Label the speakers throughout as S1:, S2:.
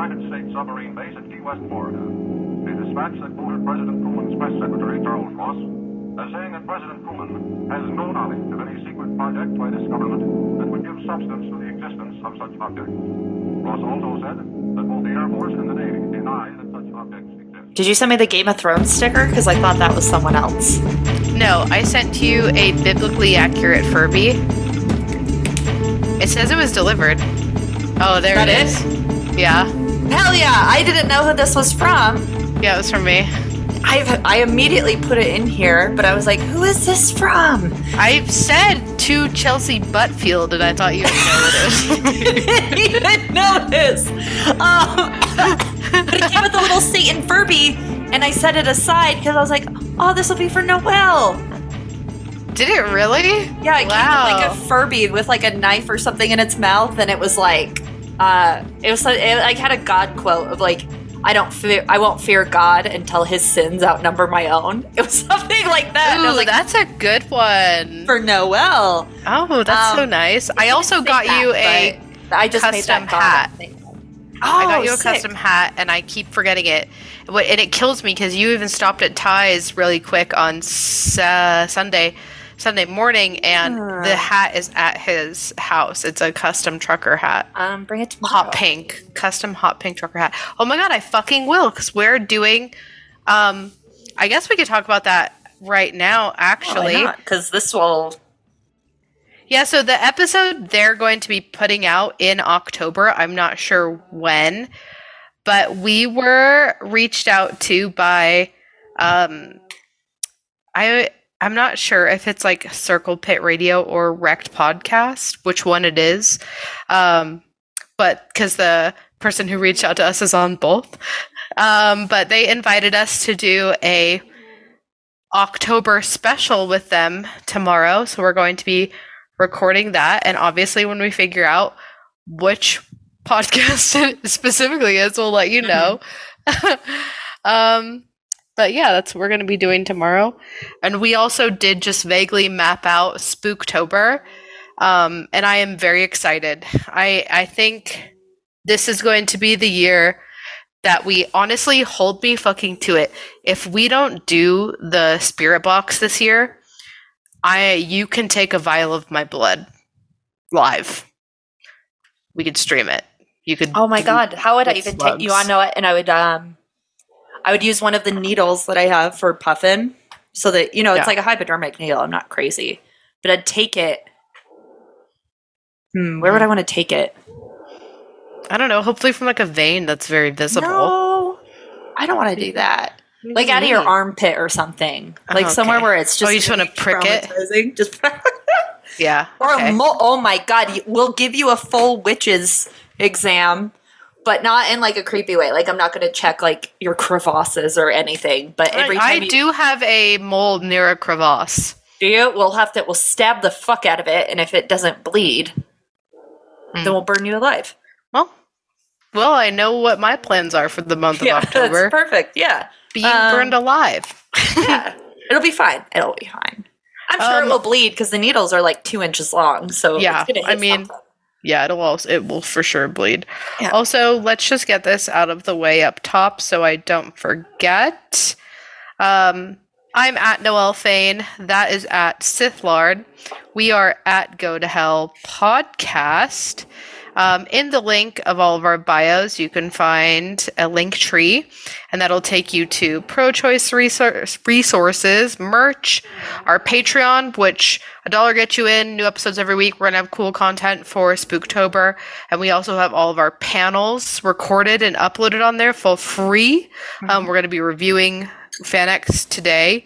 S1: United States submarine base at Key West, Florida. A dispatch that quoted President Truman's press secretary, Charles Ross, as saying that President Truman has no knowledge of any secret project by this government that would give substance to the existence of such objects. Ross also said that both the Air Force and the Navy deny that such objects exist.
S2: Did you send me the Game of Thrones sticker? Because I thought that was someone else.
S3: No, I sent you a biblically accurate Furby. It says it was delivered. Oh, there
S2: That
S3: it is. Yeah.
S2: Hell yeah! I didn't know who this was from.
S3: Yeah, it was from me.
S2: I I immediately put it in here, but I was like, who is this from?
S3: I said to Chelsea Buttfield, and I thought you would know what it
S2: you didn't notice. Um, but it came with a little Satan Furby, and I set it aside because I was like, oh, this will be for Noel.
S3: Did it really?
S2: Yeah, it
S3: Wow.
S2: came with like a Furby with like a knife or something in its mouth, and it was like, uh, it was it like had a God quote of like, I don't fear, I won't fear God until His sins outnumber my own. It was something like that.
S3: Ooh,
S2: like,
S3: that's a good one.
S2: for Noel.
S3: Oh, that's so
S2: Um,
S3: nice. I also got
S2: say
S3: you a
S2: I just made
S3: custom
S2: that
S3: hat.
S2: Oh,
S3: I got you a
S2: sick.
S3: custom hat, and I keep forgetting it. And it kills me because you even stopped at Ty's really quick on uh, Sunday, Sunday morning, and
S2: Ah.
S3: the hat is at his house. It's a custom trucker hat,
S2: Um, bring it tomorrow.
S3: hot pink, custom hot pink trucker hat. Oh my god, I fucking will because we're doing. Um, I guess we could talk about that right now. Actually,
S2: because this will.
S3: yeah, so the episode they're going to be putting out in October. I'm not sure when, but we were reached out to by um I I'm not sure if it's like Circle Pit Radio or Wrecked Podcast, which one it is. Um but cuz the person who reached out to us is on both. Um but they invited us to do a October special with them tomorrow. So we're going to be recording that. And obviously, when we figure out which podcast it specifically is, we'll let you know. um, but yeah, that's what we're going to be doing tomorrow. And we also did just vaguely map out Spooktober. Um, and I am very excited. I, I think this is going to be the year that we honestly hold me fucking to it. If we don't do the spirit box this year, I you can take a vial of my blood live. We could stream it. You could.
S2: Oh my god! How would I even take? You know it? And I would um, I would use one of the needles that I have for puffin, so that you know it's
S3: Yeah.
S2: like a hypodermic needle. I'm not crazy, but I'd take it. Hmm, where would I want to take it?
S3: I don't know. Hopefully, from like a vein that's very visible.
S2: No, I don't want to do that. Like out of your armpit or something, like
S3: Oh,
S2: somewhere
S3: okay.
S2: where it's just.
S3: Oh, you just wanna prick it?
S2: Just
S3: Yeah.
S2: or a mo- oh my god, we'll give you a full witches exam, but not in like a creepy way. Like I'm not going to check like your crevasses or anything. But every
S3: I, I
S2: you
S3: do have a mole near a crevasse.
S2: do you, we'll have to we'll stab the fuck out of it, and if it doesn't bleed,
S3: Hmm.
S2: then we'll burn you alive.
S3: Well, well, I know what my plans are for the month of
S2: Yeah,
S3: October.
S2: that's perfect. Yeah,
S3: Being
S2: Um,
S3: burned alive.
S2: yeah, it'll be fine. It'll be fine. I'm sure
S3: Um,
S2: it will bleed because the needles are like two inches long. So
S3: Yeah, I mean,
S2: something.
S3: Yeah, it'll also it will for sure bleed.
S2: Yeah.
S3: Also, let's just get this out of the way up top so I don't forget. Um, I'm at Noel Fane. That is at Sithlard. We are at Go to Hell Podcast. Um, in the link of all of our bios, you can find a link tree, and that'll take you to pro choice resource, resources, merch, our Patreon, which a dollar gets you in, new episodes every week. We're going to have cool content for Spooktober, and we also have all of our panels recorded and uploaded on there for free. Um, we're going to be reviewing FanX today.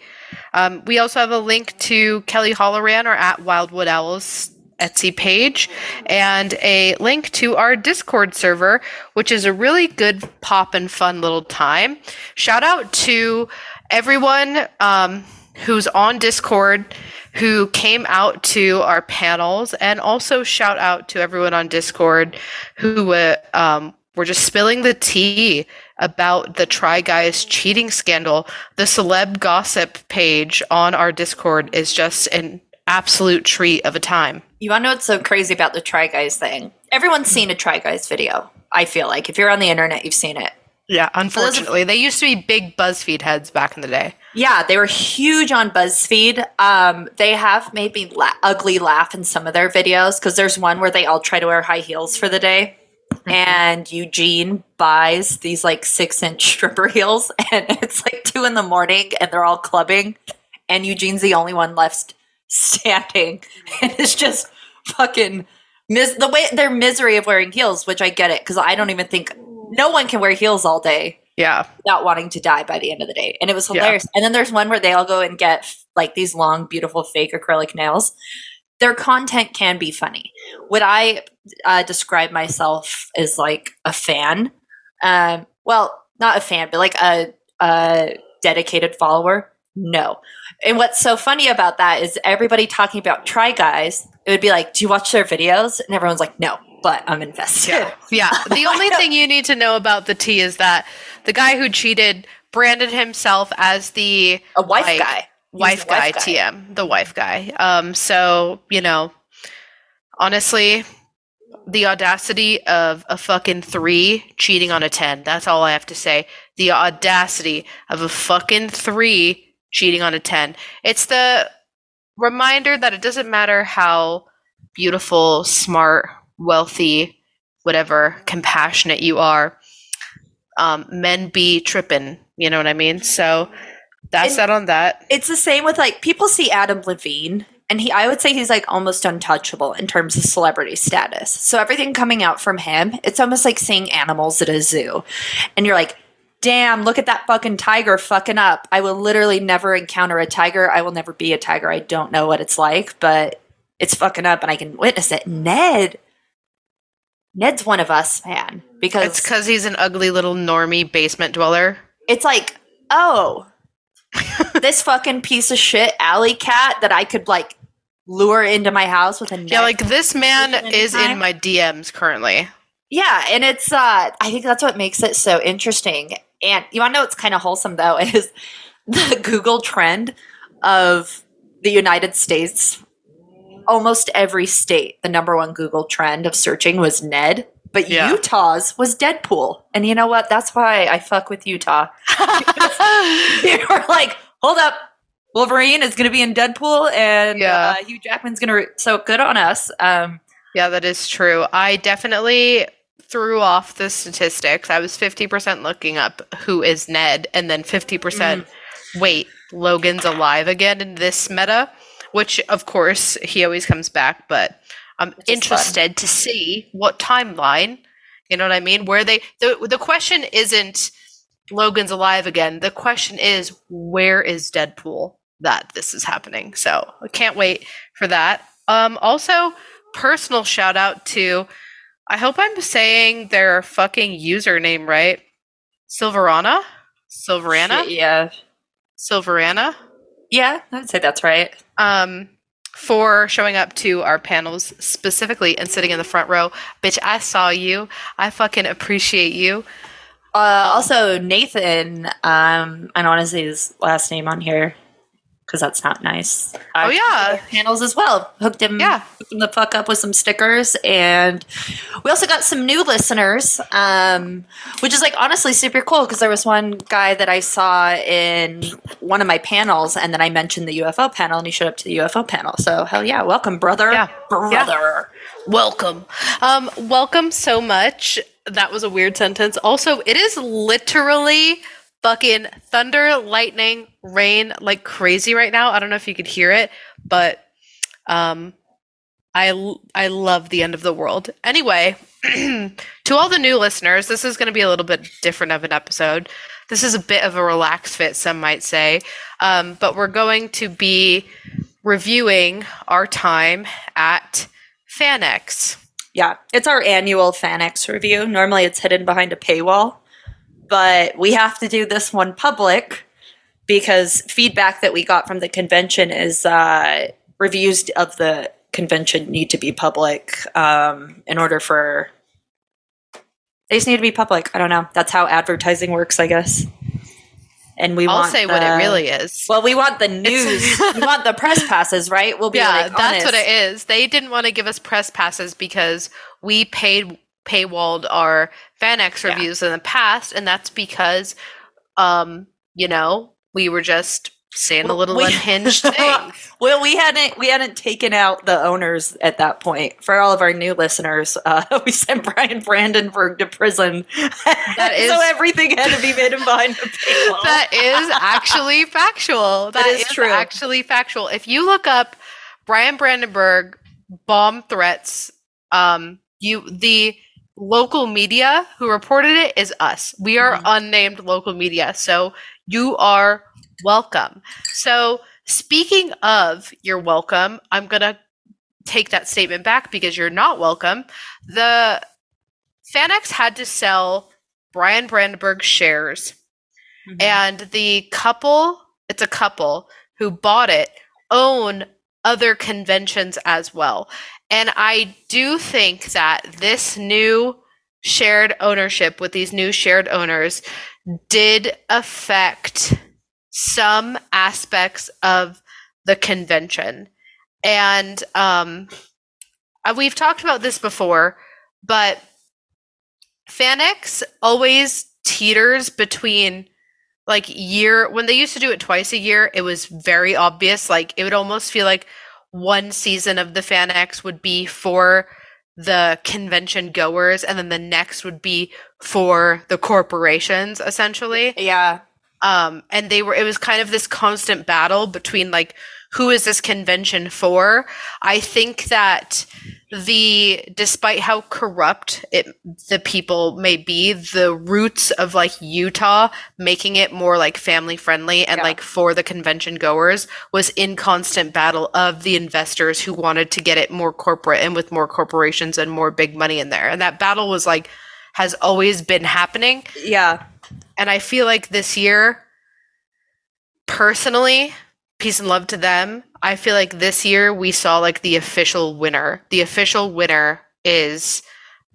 S3: Um, we also have a link to Kelly Holloran or at Wildwood Owls Etsy page and a link to our Discord server, which is a really good pop and fun little time. Shout out to everyone um, who's on Discord who came out to our panels, and also shout out to everyone on Discord who uh, um, were just spilling the tea about the Try Guys cheating scandal. The celeb gossip page on our Discord is just an absolute treat of a time.
S2: You want to know what's so crazy about the Try Guys thing? everyone's seen a Try Guys video. I feel like if you're on the internet, you've seen it.
S3: Yeah, unfortunately, they used to be big BuzzFeed heads back in the day.
S2: Yeah, they were huge on BuzzFeed. Um, they have made me la- ugly laugh in some of their videos because there's one where they all try to wear high heels for the day. And Eugene buys these like six inch stripper heels, and it's like two in the morning, and they're all clubbing. And Eugene's the only one left standing, and it's just fucking mis- the way their misery of wearing heels, which I get it because I don't even think no one can wear heels all day
S3: Yeah,
S2: without wanting to die by the end of the day. And it was
S3: Yeah.
S2: hilarious. And then there's one where they all go and get like these long, beautiful fake acrylic nails. Their content can be funny. Would I uh, describe myself as like a fan? Um, well, not a fan, but like a, a dedicated follower? No. And what's so funny about that is everybody talking about Try Guys, it would be like, Do you watch their videos? And everyone's like, No, but I'm invested.
S3: yeah, yeah. The only thing you need to know about the tea is that the guy who cheated branded himself as the
S2: A wife
S3: Like,
S2: guy.
S3: Wife
S2: the
S3: guy, TM, the wife guy. Um, so you know, honestly, the audacity of a fucking three cheating on a ten. That's all I have to say. The audacity of a fucking three cheating on a ten. It's the reminder that it doesn't matter how beautiful, smart, wealthy, whatever, compassionate you are. Um, men be tripping. You know what I mean? So that's
S2: And-
S3: that on that.
S2: it's the same with like people see Adam Levine and he I would say he's like almost untouchable in terms of celebrity status. So everything coming out from him, it's almost like seeing animals at a zoo. And you're like, "Damn, look at that fucking tiger fucking up. I will literally never encounter a tiger. I will never be a tiger. I don't know what it's like, but it's fucking up and I can witness it." Ned Ned's one of us, man, because
S3: It's because he's an ugly little normie basement dweller.
S2: it's like, oh, this fucking piece of shit alley cat that I could like lure into my house with a net.
S3: Yeah, like this man is in my DMs currently.
S2: yeah, and it's uh I think that's what makes it so interesting. And you wanna know what's kind of wholesome though is the Google trend of the United States. Almost every state, the number one Google trend of searching was Ned, but
S3: Yeah.
S2: Utah's was Deadpool. And you know what? That's why I fuck with Utah. they were like, hold up, Wolverine is going to be in Deadpool, and
S3: Yeah.
S2: uh, Hugh Jackman's going to. Re- so good on us. Um,
S3: yeah, that is true. I definitely threw off the statistics. I was 50% looking up who is Ned, and then 50% wait, Logan's alive again in this meta, which of course he always comes back, but I'm
S2: Which
S3: interested to see what timeline, you know what I mean? Where they the the question isn't Logan's alive again. The question is where is Deadpool that this is happening. So, I can't wait for that. Um also personal shout out to I hope I'm saying their fucking username right. Silverana? Silverana?
S2: yeah,
S3: Silverana?
S2: yeah, I'd say that's right.
S3: um, for showing up to our panels specifically and sitting in the front row. Bitch, I saw you. I fucking appreciate you.
S2: Uh, also, Nathan. Um, I don't want to say his last name on here because that's not nice.
S3: Oh, yeah.
S2: panels as well. Hooked him,
S3: Yeah.
S2: hooked him the fuck up with some stickers, and we also got some new listeners, um, which is like honestly super cool because there was one guy that I saw in one of my panels, and then I mentioned the UFO panel, and he showed up to the UFO panel. So hell yeah, welcome, brother,
S3: Yeah.
S2: brother.
S3: Welcome. Um, welcome so much. That was a weird sentence. Also, it is literally fucking thunder, lightning, rain like crazy right now. I don't know if you could hear it, but um I I love the end of the world. Anyway, to all the new listeners, this is going to be a little bit different of an episode. This is a bit of a relaxed fit, some might say, um, but we're going to be reviewing our time at FanX.
S2: Yeah, it's our annual FanX review. Normally it's hidden behind a paywall, but we have to do this one public because feedback that we got from the convention is uh, reviews of the convention need to be public um, in order for. They just need to be public. I don't know. That's how advertising works, I guess. and we
S3: I'll
S2: want
S3: say what it really is.
S2: Well, we want the news. we want the press passes, right? We'll be
S3: yeah,
S2: like,
S3: that's what it is. They didn't want to give us press passes because we paid paywalled our FanX
S2: Yeah.
S3: reviews in the past, and that's because, um, you know, we were just saying a little
S2: we-
S3: unhinged thing.
S2: Well, we hadn't we hadn't taken out the owners at that point. For all of our new listeners, uh, we sent Bryan Brandenburg to prison,
S3: That is-
S2: so everything had to be made behind the paywall.
S3: that is actually factual.
S2: That is true.
S3: Actually factual. If you look up Bryan Brandenburg bomb threats, um, you the local media who reported it is us. We are
S2: Mhm.
S3: unnamed local media, so you are welcome. So speaking of you're welcome, I'm gonna take that statement back because you're not welcome. The FanX had to sell Bryan Brandenburg shares
S2: Mhm.
S3: and the couple it's a couple who bought it own other conventions as well. And i do think that this new shared ownership with these new shared owners did affect some aspects of the convention. And um uh, we've talked about this before but FanX always teeters between like year when they used to do it twice a year it was very obvious like it would almost feel like one season of the FanX would be for the convention goers and then the next would be for the corporations essentially.
S2: Yeah,
S3: um and they were it was kind of this constant battle between like who is this convention for i think that the despite how corrupt it the people may be the roots of like utah making it more like family friendly and
S2: Yeah.
S3: like for the convention goers was in constant battle of the investors who wanted to get it more corporate and with more corporations and more big money in there and that battle was like has always been happening
S2: yeah.
S3: and I feel like this year, personally, peace and love to them. I feel like this year we saw like the official winner. The official winner is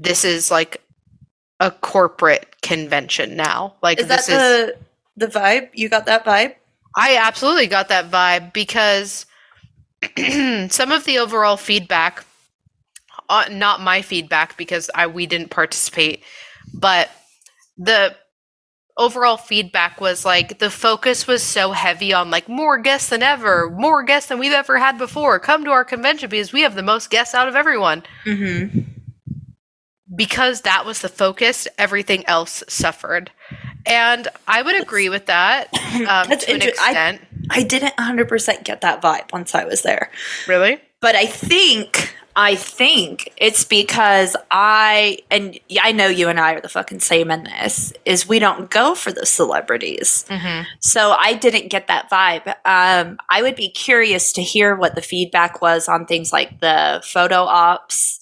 S3: this is like a corporate convention now. Like
S2: Is that
S3: this is
S2: the the vibe? You got that vibe?
S3: I absolutely got that vibe because some of the overall feedback, uh, not my feedback because I we didn't participate, but the overall feedback was like the focus was so heavy on like more guests than ever, more guests than we've ever had before. Come to our convention because we have the most guests out of everyone.
S2: Mm-hmm.
S3: Because that was the focus, everything else suffered. And I would agree with that um, to an
S2: inter- I-
S3: extent.
S2: I didn't 100% get that vibe once I was there.
S3: really?
S2: But I think I think it's because I and I know you and I are the fucking same in this is we don't go for the celebrities.
S3: Mm-hmm.
S2: So I didn't get that vibe. Um, I would be curious to hear what the feedback was on things like the photo ops,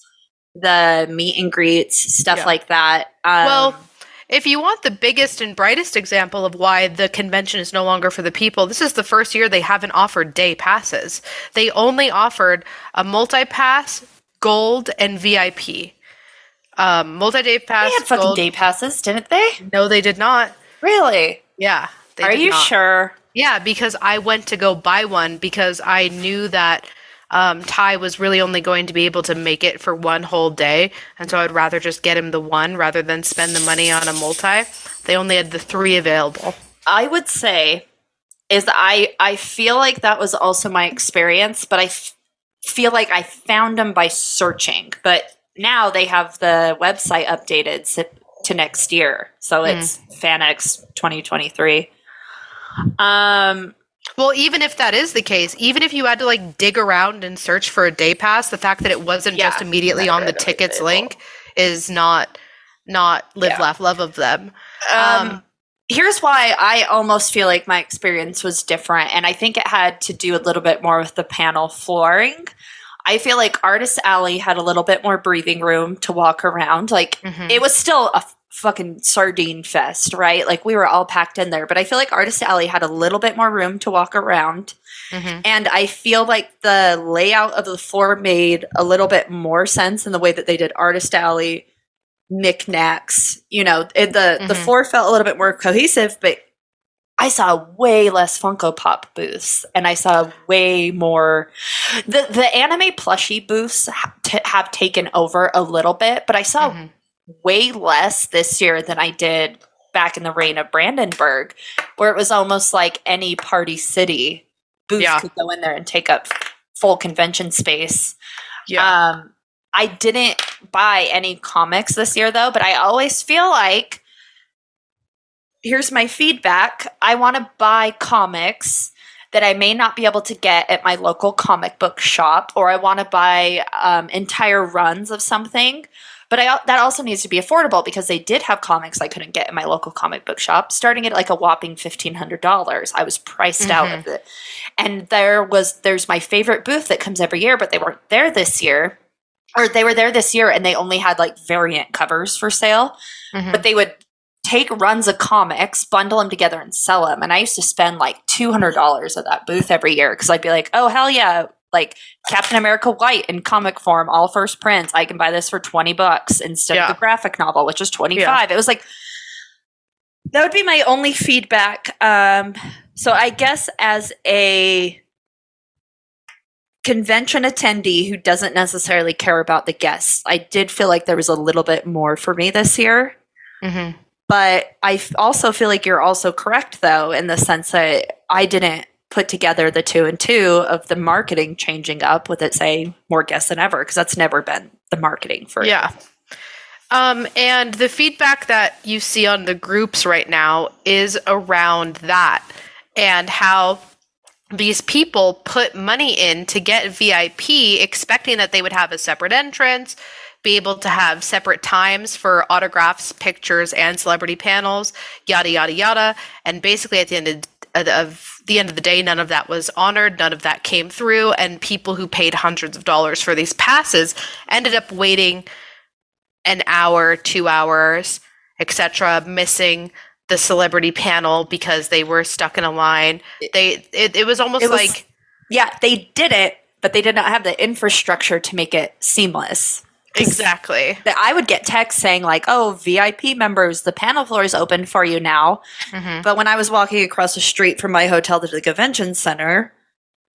S2: the meet and greets, stuff
S3: Yeah.
S2: like that. Um,
S3: Well, if you want the biggest and brightest example of why the convention is no longer for the people, this is the first year they haven't offered day passes. They only offered a multi pass, gold, and VIP. Um, multi day pass.
S2: they had fucking
S3: gold-
S2: day passes, didn't they?
S3: No, they did not.
S2: Really?
S3: Yeah. They
S2: Are you
S3: not.
S2: sure?
S3: Yeah, because I went to go buy one because I knew that um, Ty was really only going to be able to make it for one whole day, and so I'd rather just get him the one rather than spend the money on a multi. They only had the three available.
S2: I would say is I I feel like that was also my experience, but I f- feel like I found them by searching. But now they have the website updated to next year, so it's FanX 2023. Um,
S3: Well, even if that is the case, even if you had to like dig around and search for a day pass, the fact that it wasn't
S2: Yeah,
S3: just immediately on the tickets link is not not live
S2: Yeah.
S3: laugh love of them.
S2: um,
S3: Um,
S2: here's why I almost feel like my experience was different, and I think it had to do a little bit more with the panel flooring. I feel like Artist Alley had a little bit more breathing room to walk around. Like
S3: mhm.
S2: it was still a fucking sardine fest, right? Like we were all packed in there, but I feel like Artist Alley had a little bit more room to walk around.
S3: Mhm.
S2: And I feel like the layout of the floor made a little bit more sense in the way that they did Artist Alley, knickknacks. You know, it, the the
S3: Mhm.
S2: floor felt a little bit more cohesive, but I saw way less Funko Pop booths, and I saw way more. the The anime plushie booths ha- t- have taken over a little bit, but I saw
S3: Mhm.
S2: Way less this year than I did back in the reign of Brandenburg, where it was almost like any party city booth
S3: Yeah.
S2: could go in there and take up full convention space.
S3: Yeah.
S2: Um, I didn't buy any comics this year though, but I always feel like here's my feedback. I want to buy comics that I may not be able to get at my local comic book shop, or I want to buy um, entire runs of something. But I, that also needs to be affordable because they did have comics I couldn't get in my local comic book shop, starting at like a whopping fifteen hundred dollars. I was priced out of it, and there was there's my favorite booth that comes every year, but they weren't there this year, or they were there this year and they only had like variant covers for sale
S3: Mhm.
S2: but they would take runs of comics, bundle them together, and sell them. And I used to spend like two hundred dollars at that booth every year because I'd be like, "Oh hell yeah!" Like Captain America White in comic form, all first prints. I can buy this for twenty bucks instead
S3: Yeah.
S2: of the graphic novel, which is twenty five. It was like that would be my only feedback. Um, so I guess as a convention attendee who doesn't necessarily care about the guests, I did feel like there was a little bit more for me this year.
S3: Mhm.
S2: But I also feel like you're also correct, though, in the sense that I didn't put together the two and two of the marketing changing up with it saying more guests than ever, because that's never been the marketing for
S3: Yeah. Um, and the feedback that you see on the groups right now is around that and how these people put money in to get VIP, expecting that they would have a separate entrance, be able to have separate times for autographs, pictures, and celebrity panels, yada yada yada. And basically, at the end of, of the end of the day, none of that was honored. None of that came through, and people who paid hundreds of dollars for these passes ended up waiting an hour, two hours, etc., missing the celebrity panel because they were stuck in a line. They it, it was almost
S2: It was-
S3: like
S2: Yeah, they did it, but they did not have the infrastructure to make it seamless.
S3: Exactly.
S2: That I would get texts saying like, "Oh, VIP members, the panel floor is open for you now."
S3: Mhm.
S2: But when I was walking across the street from my hotel to the convention center,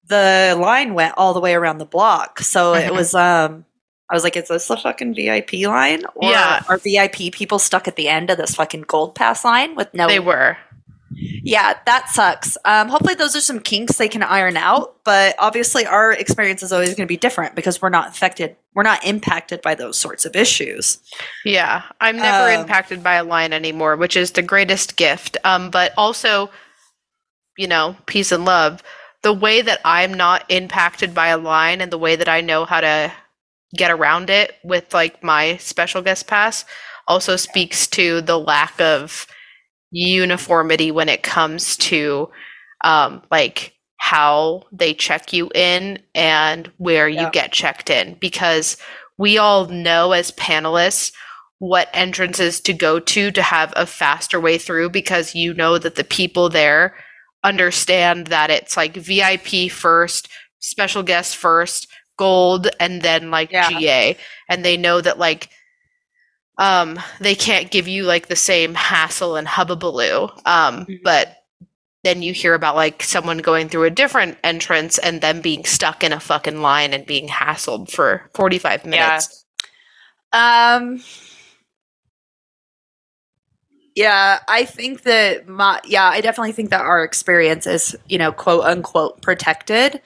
S2: the line went all the way around the block. So it
S3: Mhm.
S2: was um I was like, is this the fucking VIP line? Or
S3: Yeah.
S2: are VIP people stuck at the end of this fucking gold pass line with no
S3: They were.
S2: Yeah, that sucks. Um hopefully those are some kinks they can iron out, but obviously our experience is always going to be different because we're not affected we're not impacted by those sorts of issues.
S3: Yeah, I'm never
S2: Um,
S3: impacted by a line anymore, which is the greatest gift. Um, but also, you know, peace and love. The way that I'm not impacted by a line and the way that I know how to get around it with like my special guest pass also speaks to the lack of uniformity when it comes to um, like how they check you in and where you get checked in because we all know as panelists what entrances to go to to have a faster way through because you know that the people there understand that it's like VIP first, special guest first, gold, and then like
S2: Yeah.
S3: GA. And they know that like um they can't give you like the same hassle and hubbubaloo. Um
S2: Mhm.
S3: but then you hear about like someone going through a different entrance and then being stuck in a fucking line and being hassled for 45 minutes.
S2: Um. Yeah, I think that my yeah, I definitely think that our experience is you know quote unquote protected.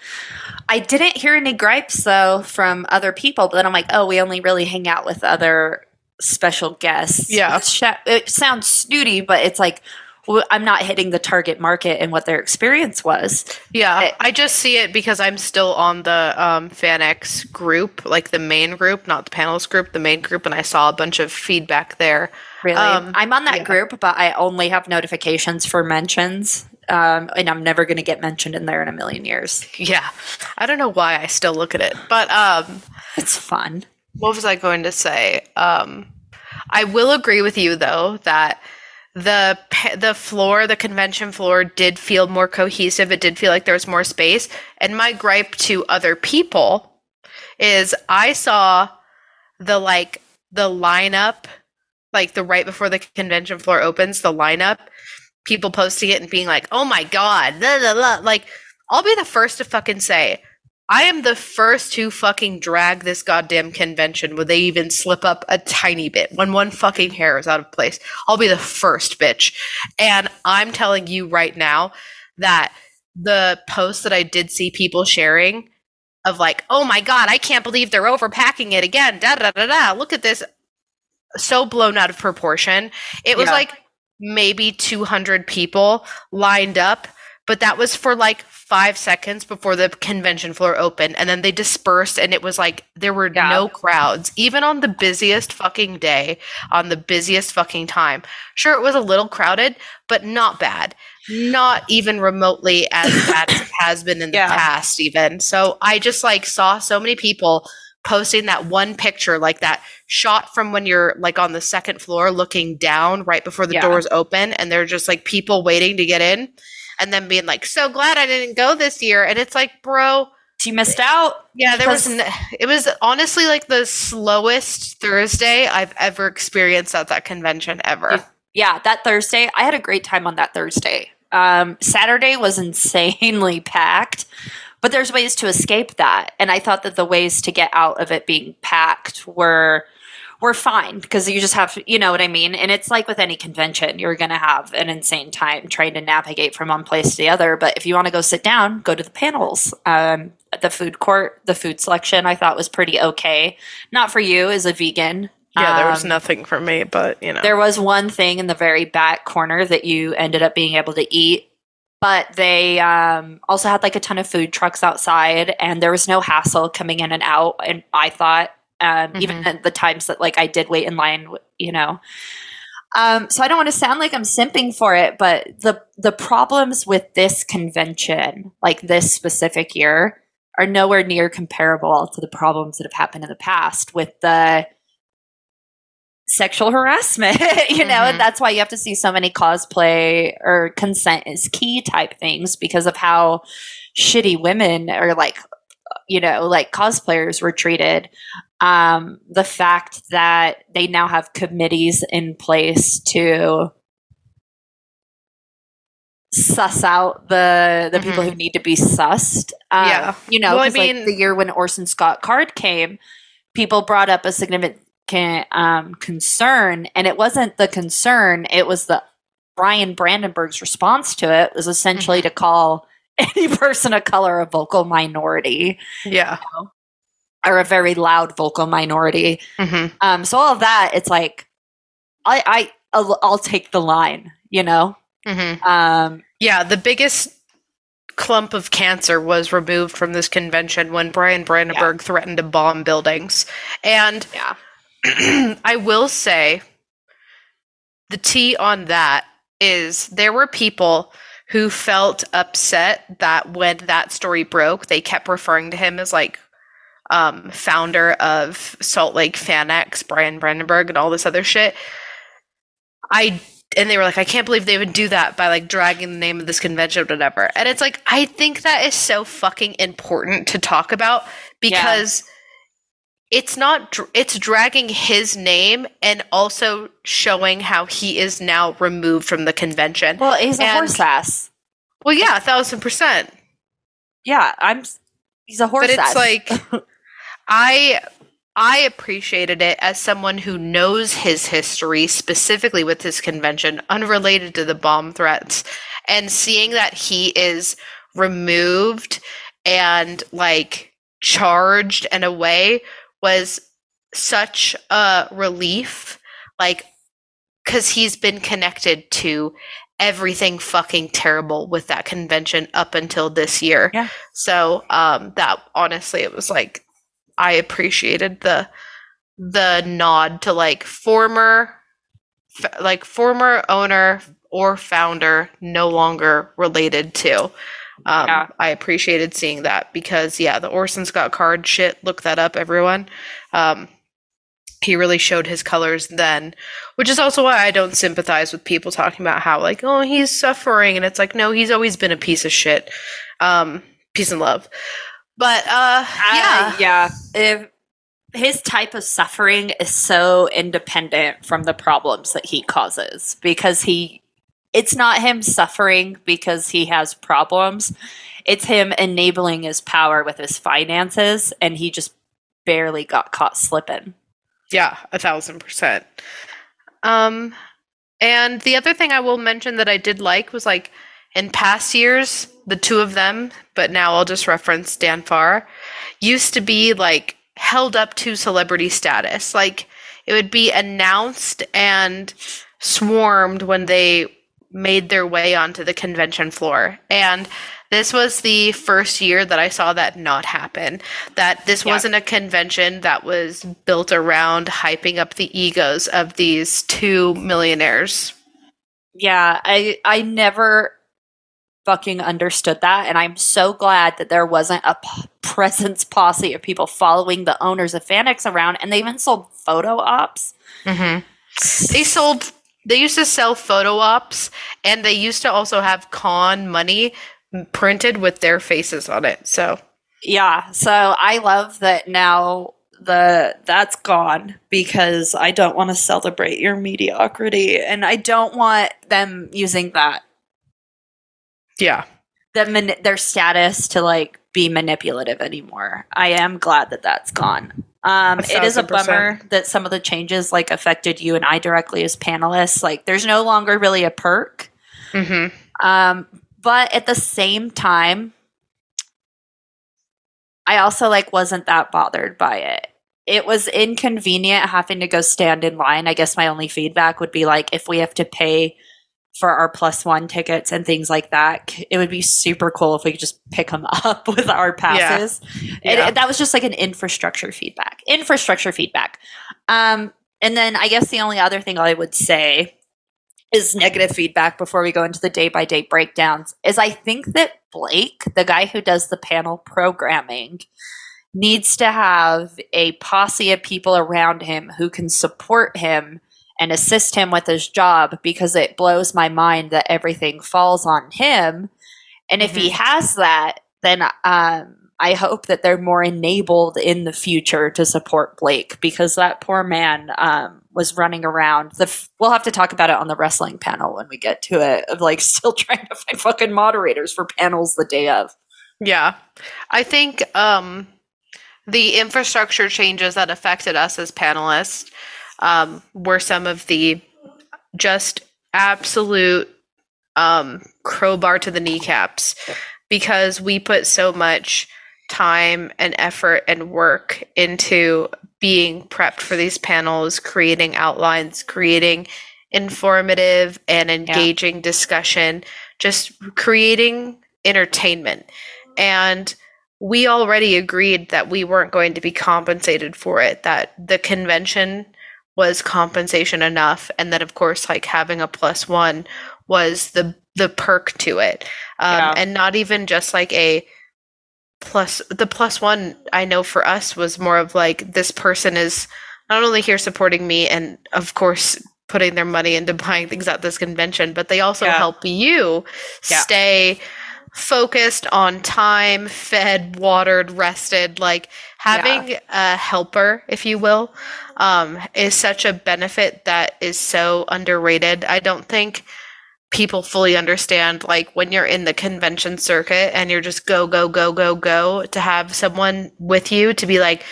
S2: I didn't hear any gripes though from other people, but then I'm like, oh, we only really hang out with other special guests.
S3: Yeah.
S2: It, it sounds snooty, but it's like well, I'm not hitting the target market and what their experience was.
S3: Yeah,
S2: It-
S3: I just see it because I'm still on the um, FanX group, like the main group, not the panelist group, the main group, and I saw a bunch of feedback there.
S2: Really,
S3: Um,
S2: I'm on that
S3: yeah.
S2: group, but I only have notifications for mentions, um, and I'm never going to get mentioned in there in a million years.
S3: Yeah, I don't know why I still look at it, but um,
S2: It's fun.
S3: What was I going to say? Um, I will agree with you though that the the floor, the convention floor, did feel more cohesive. It did feel like there was more space. And my gripe to other people is I saw the like the lineup, like the right before the convention floor opens, the lineup. people posting it and being like, "Oh my god," blah, blah, blah. like I'll be the first to fucking say I am the first to fucking drag this goddamn convention when they even slip up a tiny bit, when one fucking hair is out of place. I'll be the first bitch. And I'm telling you right now that the post that I did see people sharing of like, oh my god, I can't believe they're overpacking it again. Da da da da. Look at this. So blown out of proportion. It was
S2: Yeah.
S3: like maybe 200 people lined up, but that was for like five seconds before the convention floor opened. And then they dispersed, and it was like there were
S2: Yeah.
S3: no crowds, even on the busiest fucking day, on the busiest fucking time. Sure, it was a little crowded, but not bad. Not even remotely as bad as it has been in the
S2: Yeah.
S3: past, even. So I just like saw so many people posting that one picture, like that shot from when you're like on the second floor looking down right before the
S2: Yeah.
S3: doors open, and they're just like people waiting to get in, and then being like, "So glad I didn't go this year." And it's like, bro,
S2: You missed out.
S3: yeah, there was. N- it was honestly like the slowest Thursday I've ever experienced at that convention ever.
S2: Yeah, that Thursday, I had a great time on that Thursday. Um, Saturday was insanely packed, but there's ways to escape that. And I thought that the ways to get out of it being packed were were fine because you just have you know what I mean? And it's like with any convention, you're gonna have an insane time trying to navigate from one place to the other. But if you want to go sit down, go to the panels. Um, the food court, the food selection I thought was pretty okay. Not for you as a vegan.
S3: Yeah, there was
S2: Um,
S3: nothing for me, but you know,
S2: there was one thing in the very back corner that you ended up being able to eat, but they um, also had like a ton of food trucks outside, and there was no hassle coming in and out. And I thought, um, even at the times that like I did wait in line, you know. Um, so I don't want to sound like I'm simping for it, but the the problems with this convention, like this specific year, are nowhere near comparable to the problems that have happened in the past with the sexual harassment you know
S3: Mhm.
S2: and that's why you have to see so many cosplay or consent is key type things because of how shitty women or like you know like cosplayers were treated um the fact that they now have committees in place to suss out the the people
S3: Mhm.
S2: who need to be sussed. Um,
S3: Yeah.
S2: you know
S3: Well, I
S2: 'cause, like,
S3: mean-
S2: the year when orson scott card came people brought up a significant um, concern, and it wasn't the concern; it was the Bryan Brandenburg's response to it was essentially to call any person of color a vocal minority.
S3: Yeah,
S2: or a very loud vocal minority.
S3: hmm
S2: Um, so all of that, it's like I, I, I'll, I'll take the line, you know.
S3: hmm
S2: Um,
S3: yeah. The biggest clump of cancer was removed from this convention when Bryan Brandenburg threatened to bomb buildings, and
S2: yeah,
S3: I will say the tea on that is there were people who felt upset that when that story broke, they kept referring to him as like um, founder of Salt Lake FanX, Bryan Brandenburg, and all this other shit. I and they were like, I can't believe they would do that by like dragging the name of this convention, or whatever. And it's like, I think that is so fucking important to talk about because it's not dr- it's dragging his name and also showing how he is now removed from the convention.
S2: well, he's a horse ass.
S3: Well, yeah, a thousand percent.
S2: Yeah, I'm. He's a horse
S3: But it's
S2: ass.
S3: like I I appreciated it as someone who knows his history specifically with this convention, unrelated to the bomb threats, and seeing that he is removed and like charged in a way was such a relief. Like because he's been connected to everything fucking terrible with that convention up until this year.
S2: Yeah.
S3: So um that honestly it was like I appreciated the the nod to like former like former owner or founder no longer related to. Um
S2: Yeah.
S3: I appreciated seeing that because yeah, the Orson Scott card shit, look that up everyone. Um he really showed his colors then, which is also why I don't sympathize with people talking about how like, oh, he's suffering, and it's like, no, he's always been a piece of shit. Um, peace and love. But uh, yeah,
S2: Uh, yeah. If his type of suffering is so independent from the problems that he causes because he it's not him suffering because he has problems. It's him enabling his power with his finances, and he just barely got caught slipping.
S3: Yeah, a thousand percent. Um, and the other thing I will mention that I did like was like in past years, the two of them, but now I'll just reference Dan Farr, used to be like held up to celebrity status. Like it would be announced and swarmed when they made their way onto the convention floor. And this was the first year that I saw that not happen. That this yeah. wasn't a convention that was built around hyping up the egos of these two millionaires.
S2: Yeah, I I never fucking understood that and I'm so glad that there wasn't a p- presence posse of people following the owners of FanX around and they even sold photo ops.
S3: Mm-hmm. They sold they used to sell photo ops and they used to also have con money printed with their faces on it. So
S2: yeah, so I love that now the that's gone because I don't want to celebrate your mediocrity and I don't want them using that
S3: yeah
S2: the their status to like be manipulative anymore. I am glad that that's gone. Um, it is a bummer that some of the changes like affected you and I directly as panelists. Like, there's no longer really a perk.
S3: Mm-hmm.
S2: Um, but at the same time, I also like wasn't that bothered by it. It was inconvenient having to go stand in line. I guess my only feedback would be like if we have to pay for our plus one tickets and things like that, it would be super cool if we could just pick them up with our passes. Yeah. Yeah. that was just like an infrastructure feedback. Infrastructure feedback. Um, and then I guess the only other thing I would say is negative feedback before we go into the day by day breakdowns is I think that Blake, the guy who does the panel programming, needs to have a posse of people around him who can support him and assist him with his job because it blows my mind that everything falls on him. And if mm-hmm. he has that, then um, I hope that they're more enabled in the future to support Blake because that poor man um, was running around. The f- we'll have to talk about it on the wrestling panel when we get to it. Of like still trying to find fucking moderators for panels the day of.
S3: Yeah, I think um, the infrastructure changes that affected us as panelists um, were some of the just absolute um, crowbar to the kneecaps because we put so much time and effort and work into being prepped for these panels, creating outlines, creating informative and engaging yeah. discussion, just creating entertainment. And we already agreed that we weren't going to be compensated for it, that the convention was compensation enough and that of course like having a plus one was the the perk to it um, yeah. and not even just like a plus the plus one i know for us was more of like this person is not only here supporting me and of course putting their money into buying things at this convention but they also yeah. help you yeah. stay focused on time fed watered rested like having a helper if you will um, is such a benefit that is so underrated. I don't think people fully understand like when you're in the convention circuit and you're just go go go go go to have someone with you to be like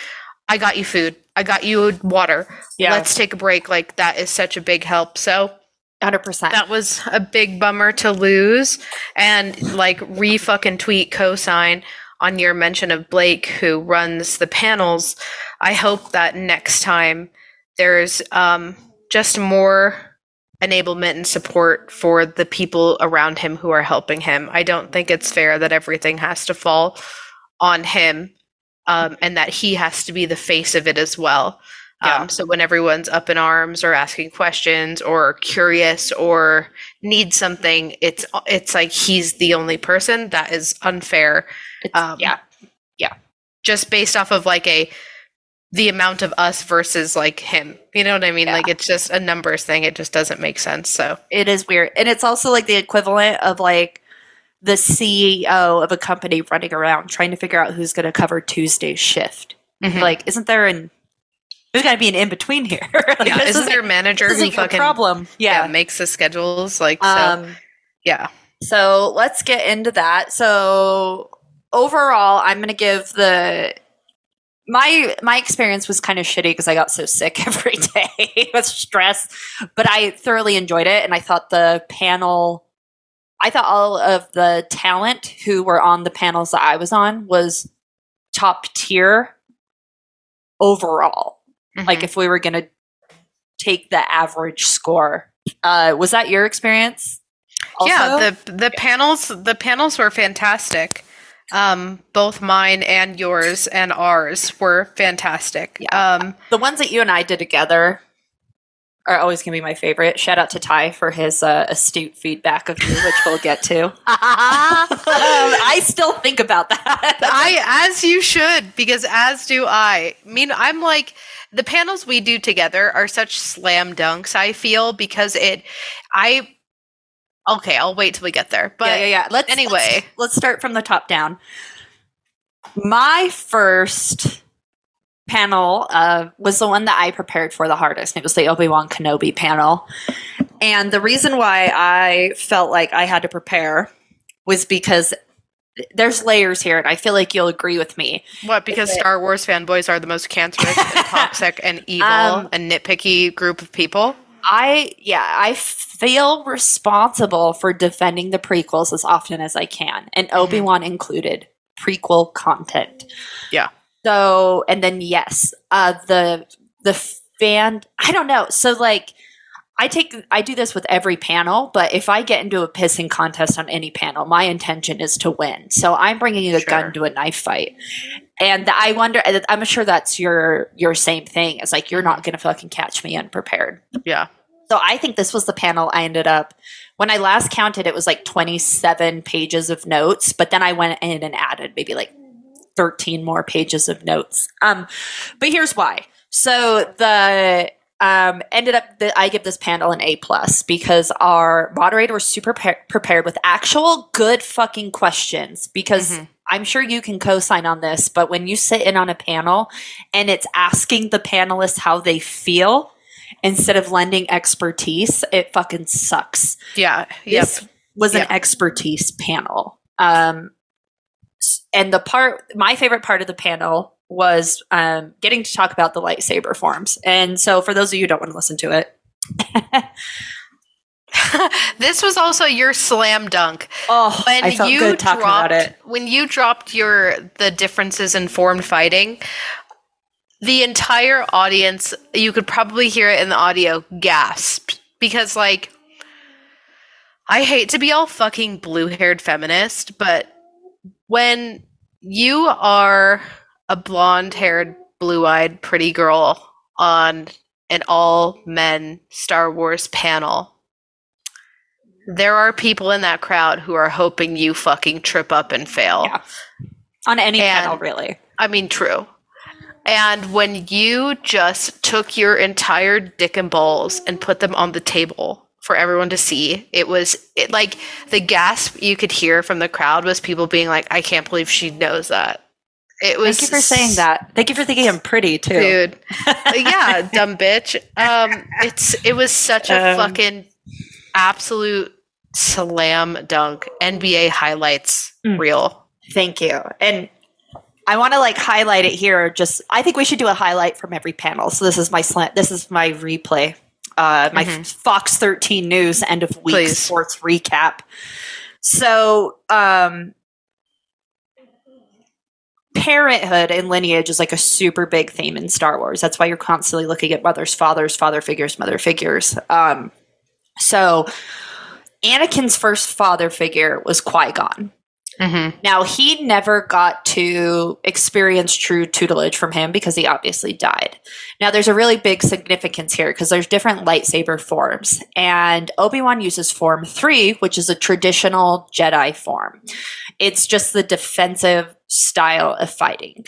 S3: I got you food. I got you water. Yeah. Let's take a break. Like that is such a big help. So
S2: 100%.
S3: That was a big bummer to lose and like re fucking tweet cosign on your mention of Blake who runs the panels I hope that next time there's um, just more enablement and support for the people around him who are helping him. I don't think it's fair that everything has to fall on him um, and that he has to be the face of it as well. Yeah. Um, so when everyone's up in arms or asking questions or curious or needs something, it's it's like he's the only person. That is unfair.
S2: Um, yeah,
S3: yeah. Just based off of like a the amount of us versus like him. You know what I mean? Yeah. Like it's just a numbers thing. It just doesn't make sense. So
S2: it is weird. And it's also like the equivalent of like the CEO of a company running around trying to figure out who's going to cover Tuesday's shift. Mm-hmm. Like, isn't there an there's got to be an in between here. like,
S3: Yeah,
S2: this
S3: isn't there a manager
S2: this
S3: who fucking
S2: problem?
S3: yeah.
S2: Yeah.
S3: makes the schedules? Like so,
S2: um,
S3: yeah.
S2: so let's get into that. So overall, I'm going to give the my my experience was kind of shitty because I got so sick every day with stress, but I thoroughly enjoyed it, and I thought the panel. I thought all of the talent who were on the panels that I was on was top tier overall. Like
S3: Mhm.
S2: if we were going to take the average score, uh, was that your experience?
S3: yeah,
S2: also?
S3: the the panels the panels were fantastic. Um, both mine and yours and ours were fantastic.
S2: Yeah.
S3: Um,
S2: the ones that you and I did together are always going to be my favorite. Shout out to Ty for his uh, astute feedback of me, which we'll get to. Um, I still think about that.
S3: I as you should because as do I. I mean, I'm like the panels we do together are such slam dunks. I feel because it. I okay. I'll wait till we get there. But
S2: yeah, yeah, yeah. Let's
S3: anyway.
S2: let's, let's start from the top down. My first panel uh, was the one that I prepared for the hardest. and It was the Obi Wan Kenobi panel, and the reason why I felt like I had to prepare was because there's layers here, and I feel like you'll agree with me.
S3: what? Because
S2: it-
S3: Star Wars fanboys are the most cancerous and toxic and evil
S2: Um,
S3: and nitpicky group of people.
S2: I yeah, I feel responsible for defending the prequels as often as I can, and Obi Wan included prequel content.
S3: Yeah.
S2: So, and then yes, uh, the the fan. I don't know. So like. I take I do this with every panel, but if I get into a pissing contest on any panel, my intention is to win. So I'm bringing a
S3: Sure.
S2: gun to a knife fight, and I wonder. I'm sure that's your your same thing. It's like you're not going to fucking catch me unprepared.
S3: Yeah.
S2: So I think this was the panel I ended up when I last counted it was like 27 pages of notes, but then I went in and added maybe like 13 more pages of notes. Um but here's why. So the um ended up that I give this panel an A plus because our moderator was super pre- prepared with actual good fucking questions because
S3: Mhm.
S2: I'm sure you can co-sign on this, but when you sit in on a panel and it's asking the panelists how they feel instead of lending expertise, it fucking sucks.
S3: Yeah. Yep.
S2: This was an expertise panel. Um, and the part, my favorite part of the panel was um, getting to talk about the lightsaber forms. And so, for those of you who don't want to listen to it,
S3: this was also your slam dunk.
S2: oh,
S3: when
S2: I felt
S3: you
S2: good talking
S3: dropped,
S2: about it.
S3: When you dropped your the differences in formed fighting, the entire audience, you could probably hear it in the audio, gasped because like I hate to be all fucking blue-haired feminist, but when you are a blonde-haired, blue-eyed pretty girl on an all men Star Wars panel, there are people in that crowd who are hoping you fucking trip up and fail.
S2: Yeah. On any
S3: And-
S2: panel, really.
S3: I mean, true. And when you just took your entire dick and balls and put them on the table for everyone to see, it was it, like the gasp you could hear from the crowd was people being like, "I can't believe she knows that." It was.
S2: Thank you for saying that. Thank you for thinking I'm pretty too.
S3: dude. yeah, dumb bitch. Um, it's it was such a
S2: Um,
S3: fucking absolute slam dunk NBA highlights
S2: Mm.
S3: reel.
S2: Thank you. And I want to like highlight it here. Just I think we should do a highlight from every panel. So this is my slant. This is my replay. Uh, my
S3: Mhm.
S2: Fox 13 News end of week
S3: Please.
S2: sports recap. So, um, parenthood and lineage is like a super big theme in Star Wars. That's why you're constantly looking at mothers, fathers, father figures, mother figures. Um, so Anakin's first father figure was Qui Gon.
S3: Mm-hmm.
S2: Now, he never got to experience true tutelage from him because he obviously died. Now, there's a really big significance here because there's different lightsaber forms. And Obi Wan uses Form 3, which is a traditional Jedi form. It's just the defensive style of fighting.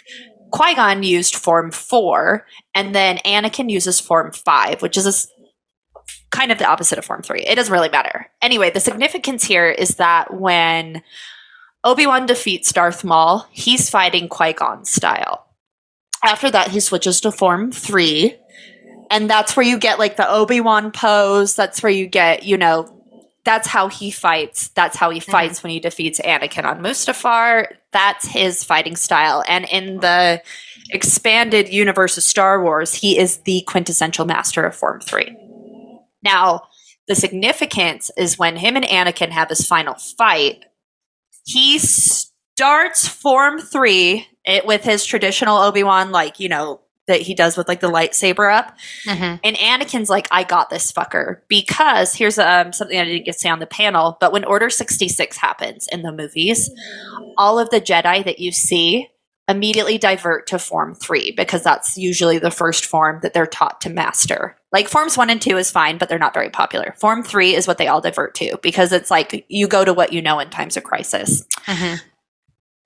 S2: Qui Gon used Form 4, and then Anakin uses Form 5, which is a kind of the opposite of Form 3. It doesn't really matter. Anyway, the significance here is that when Obi Wan defeats Darth Maul. He's fighting Qui Gon style. after that, he switches to form three. And that's where you get like the Obi Wan pose. That's where you get, you know, that's how he fights. That's how he fights when he defeats Anakin on Mustafar. That's his fighting style. And in the expanded universe of Star Wars, he is the quintessential master of Form 3. Now, the significance is when him and Anakin have his final fight, he starts Form 3 it, with his traditional Obi-Wan, like, you know, that he does with like the lightsaber up.
S3: Mhm.
S2: And Anakin's like, I got this fucker. Because here's um, something I didn't get to say on the panel, but when Order 66 happens in the movies, all of the Jedi that you see immediately divert to Form 3 because that's usually the first form that they're taught to master. Like Forms 1 and 2 is fine, but they're not very popular. Form 3 is what they all divert to because it's like you go to what you know in times of crisis
S3: Mhm.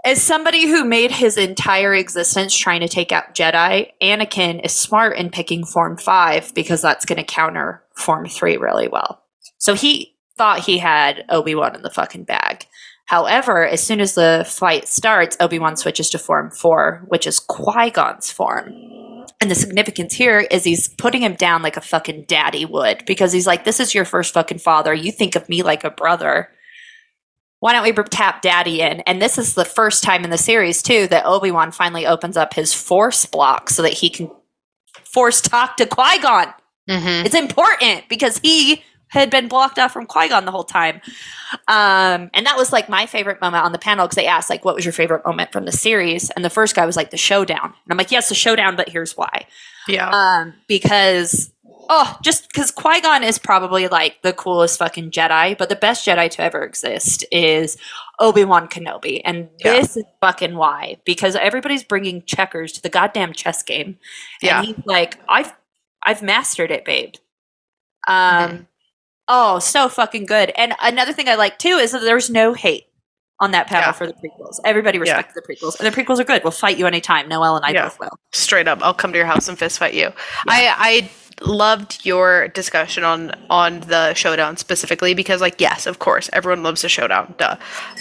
S2: as somebody who made his entire existence trying to take out Jedi, Anakin is smart in picking Form 5 because that's going to counter Form 3 really well. So he thought he had Obi Wan in the fucking bag. However, as soon as the fight starts, Obi Wan switches to Form 4, which is Qui Gon's form. And the significance here is he's putting him down like a fucking daddy would because he's like, This is your first fucking father. You think of me like a brother why don't we tap daddy in and this is the first time in the series too that obi-wan finally opens up his force block so that he can force talk to qui-gon
S3: Mhm.
S2: it's important because he had been blocked off from qui-gon the whole time um, and that was like my favorite moment on the panel because they asked like what was your favorite moment from the series and the first guy was like the showdown and i'm like yes the showdown but here's why
S3: Yeah.
S2: um, because oh, just because Qui Gon is probably like the coolest fucking Jedi, but the best Jedi to ever exist is Obi Wan Kenobi, and
S3: Yeah.
S2: this is fucking why because everybody's bringing checkers to the goddamn chess game, and
S3: Yeah.
S2: he's like, I've I've mastered it, babe. Um. Oh, so fucking good. And another thing I like too is that there's no hate on that panel
S3: Yeah.
S2: for the prequels. Everybody
S3: Yeah.
S2: the prequels, and the prequels are good. We'll fight you anytime. Noel and I
S3: Yeah.
S2: both will.
S3: straight up i'll come to your house and fist fight you i i loved your discussion on on the showdown specifically because like yes of course everyone loves a showdown duh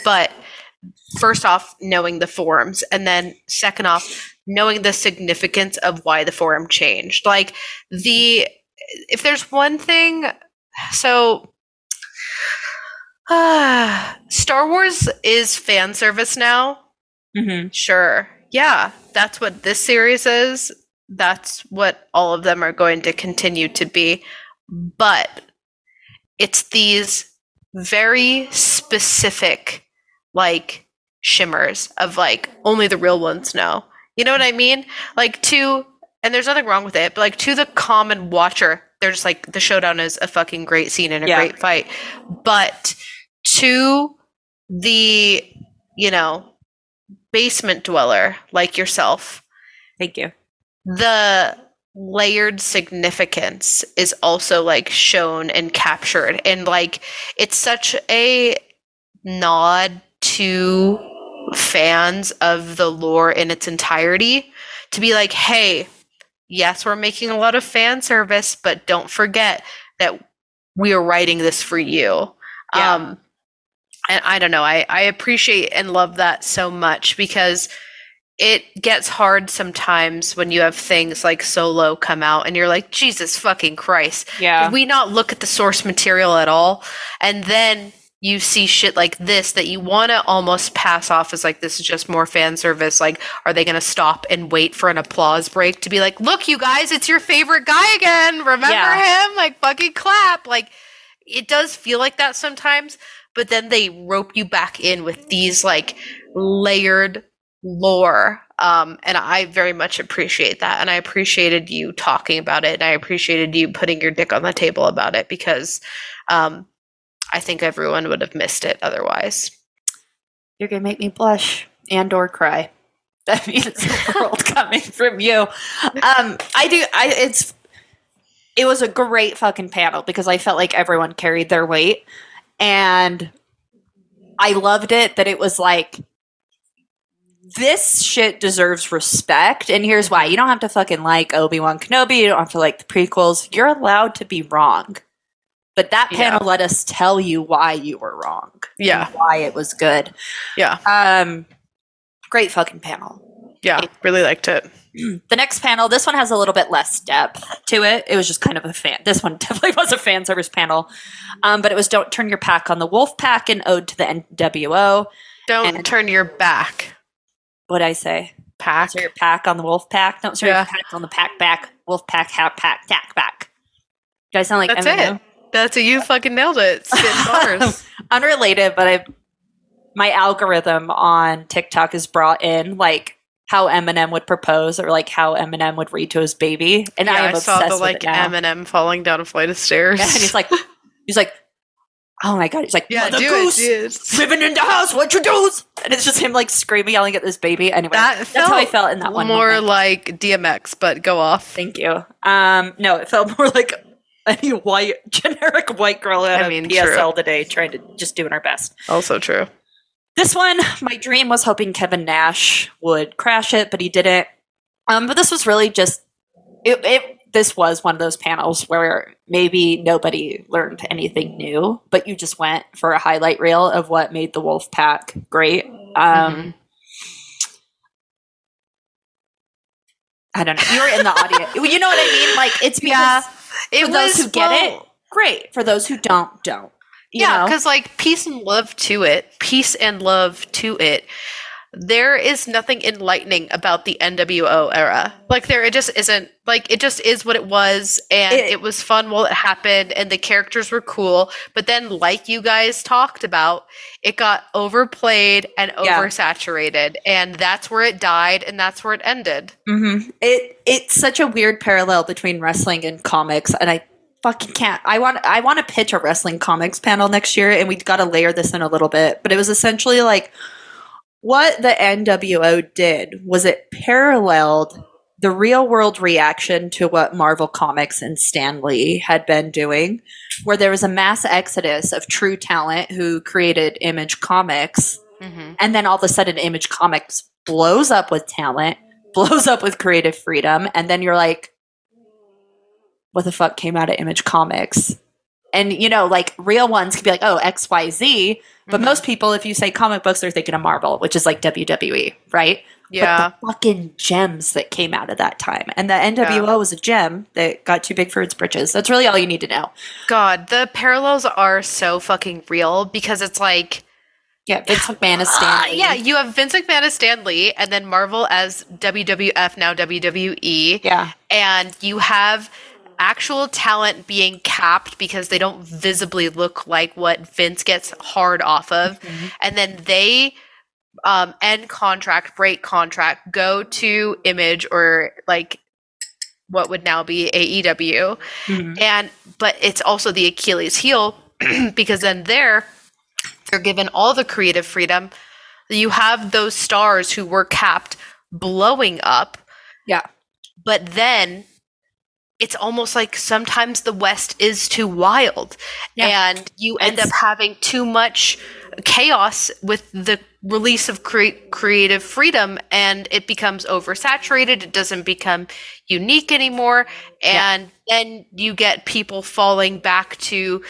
S3: but first off knowing the forums and then second off knowing the significance of why the forum changed like the if there's one thing so Star Wars is fan service now.
S2: Mm-hmm.
S3: Sure. Yeah, that's what this series is. That's what all of them are going to continue to be. But it's these very specific, like, shimmers of like only the real ones know. You know what I mean? Like, to, and there's nothing wrong with it, but like to the common watcher, they're just like, the showdown is a fucking great scene and a
S2: Yeah.
S3: great fight. But to the, you know, basement dweller like yourself,
S2: Thank you.
S3: the layered significance is also like shown and captured and like it's such a nod to fans of the lore in its entirety to be like hey yes we're making a lot of fan service but don't forget that we are writing this for you
S2: Yeah.
S3: um and i don't know i i appreciate and love that so much because it gets hard sometimes when you have things like solo come out and you're like jesus fucking christ
S2: Yeah.
S3: did we not look at the source material at all and then you see shit like this that you want to almost pass off as like this is just more fan service like are they going to stop and wait for an applause break to be like look you guys it's your favorite guy again. Remember
S2: Yeah.
S3: him? Like fucking clap. Like it does feel like that sometimes but then they rope you back in with these like layered lore um and i very much appreciate that and i appreciated you talking about it and i appreciated you putting your dick on the table about it because um i think everyone would have missed it otherwise
S2: You're gonna make me blush and or cry. That means the world coming from you. Um, I do. I it's. It was a great fucking panel because I felt like everyone carried their weight, and I loved it that it was like this shit deserves respect. And here's why: you don't have to fucking like Obi Wan Kenobi. You don't have to like the prequels. You're allowed to be wrong. But that
S3: Yeah.
S2: panel let us tell you why you were wrong.
S3: Yeah.
S2: why it was good.
S3: yeah
S2: Um, great fucking panel.
S3: Yeah, really liked it.
S2: The next panel, this one has a little bit less depth to it. It was just kind of a fan. This one definitely was a fan service panel, um, but it was "Don't Turn Your Pack on the Wolf Pack" and "Ode to the NWO."
S3: Don't
S2: And-
S3: turn your back.
S2: What'd I say?
S3: Pack.
S2: Stir your pack on the wolf pack. Don't turn
S3: Yeah.
S2: your pack on the pack back. Wolf pack, hat pack, tack back. Do I sound like
S3: That's it. That's a You fucking nailed it.
S2: Unrelated, but I my algorithm on TikTok is brought in like how Eminem would propose or like how Eminem would read to his baby, and
S3: yeah,
S2: I
S3: I, saw the like. Eminem falling down a flight of stairs.
S2: Yeah, and he's like, he's like, oh my god, he's like,
S3: yeah,
S2: Mother
S3: do
S2: Goose,
S3: it, dude.
S2: living in the house, what you do? And it's just him like screaming, yelling at this baby. Anyway,
S3: That
S2: that's how I
S3: felt
S2: felt in that one.
S3: More
S2: moment.
S3: like DMX, but go off.
S2: Thank you. Um, no, it felt more like any white, generic white girl at
S3: I mean,
S2: PSL today, trying to just doing our best.
S3: Also true.
S2: This one, my dream was hoping Kevin Nash would crash it, but he didn't. Um, but this was really just it. it this was one of those panels where maybe nobody learned anything new, but you just went for a highlight reel of what made the Wolf Pack great. Um, I don't know. You were in the audience. you know what I mean? Like it's because
S3: Yeah, It
S2: for those who get
S3: well,
S2: it, great. For those who don't, don't. You
S3: yeah, because like peace and love to it, peace and love to it. There is nothing enlightening about the NWO era. Like there, it just isn't. Like it just is what it was, and
S2: It-
S3: it, was fun while it happened, and the characters were cool. But then, like you guys talked about, it got overplayed and
S2: Yeah.
S3: oversaturated, and that's where it died, and that's where it ended.
S2: hmm It it's such a weird parallel between wrestling and comics, and I fucking can't. I want I want to pitch a wrestling comics panel next year, and we've got to layer this in a little bit. But it was essentially like what the NWO did was it paralleled the real world reaction to what Marvel Comics and Stan Lee had been doing, where there was a mass exodus of true talent who created Image Comics
S3: Mm-hmm.
S2: and then all of a sudden image comics blows up with talent blows up with creative freedom and then you're like what the fuck came out of image comics and you know like real ones could be like oh xyz but
S3: Mhm.
S2: most people if you say comic books they're thinking of marvel which is like wwe right
S3: Yeah,
S2: but the fucking gems that came out of that time and the nwo was a gem that got too big for its britches that's really all you need to know
S3: God, the parallels are so fucking real because it's like.
S2: yeah vince mcmahon is
S3: Ah,
S2: Stan Lee.
S3: yeah, you have Vince McMahon as Stan Lee, and then Marvel as WWF, now WWE.
S2: yeah
S3: And you have actual talent being capped because they don't visibly look like what Vince gets hard off of.
S2: Mm-hmm.
S3: And then they um, end contract, break contract, go to Image or like what would now be AEW
S2: Mhm.
S3: and but it's also the Achilles heel because then there they're given all the creative freedom. You have those stars who were capped blowing up,
S2: yeah
S3: but then it's almost like sometimes the West is too wild,
S2: Yeah.
S3: and you end
S2: It's-
S3: up having too much chaos with the release of cre- creative freedom, and it becomes oversaturated. It doesn't become unique anymore,
S2: Yeah.
S3: and then you get people falling back to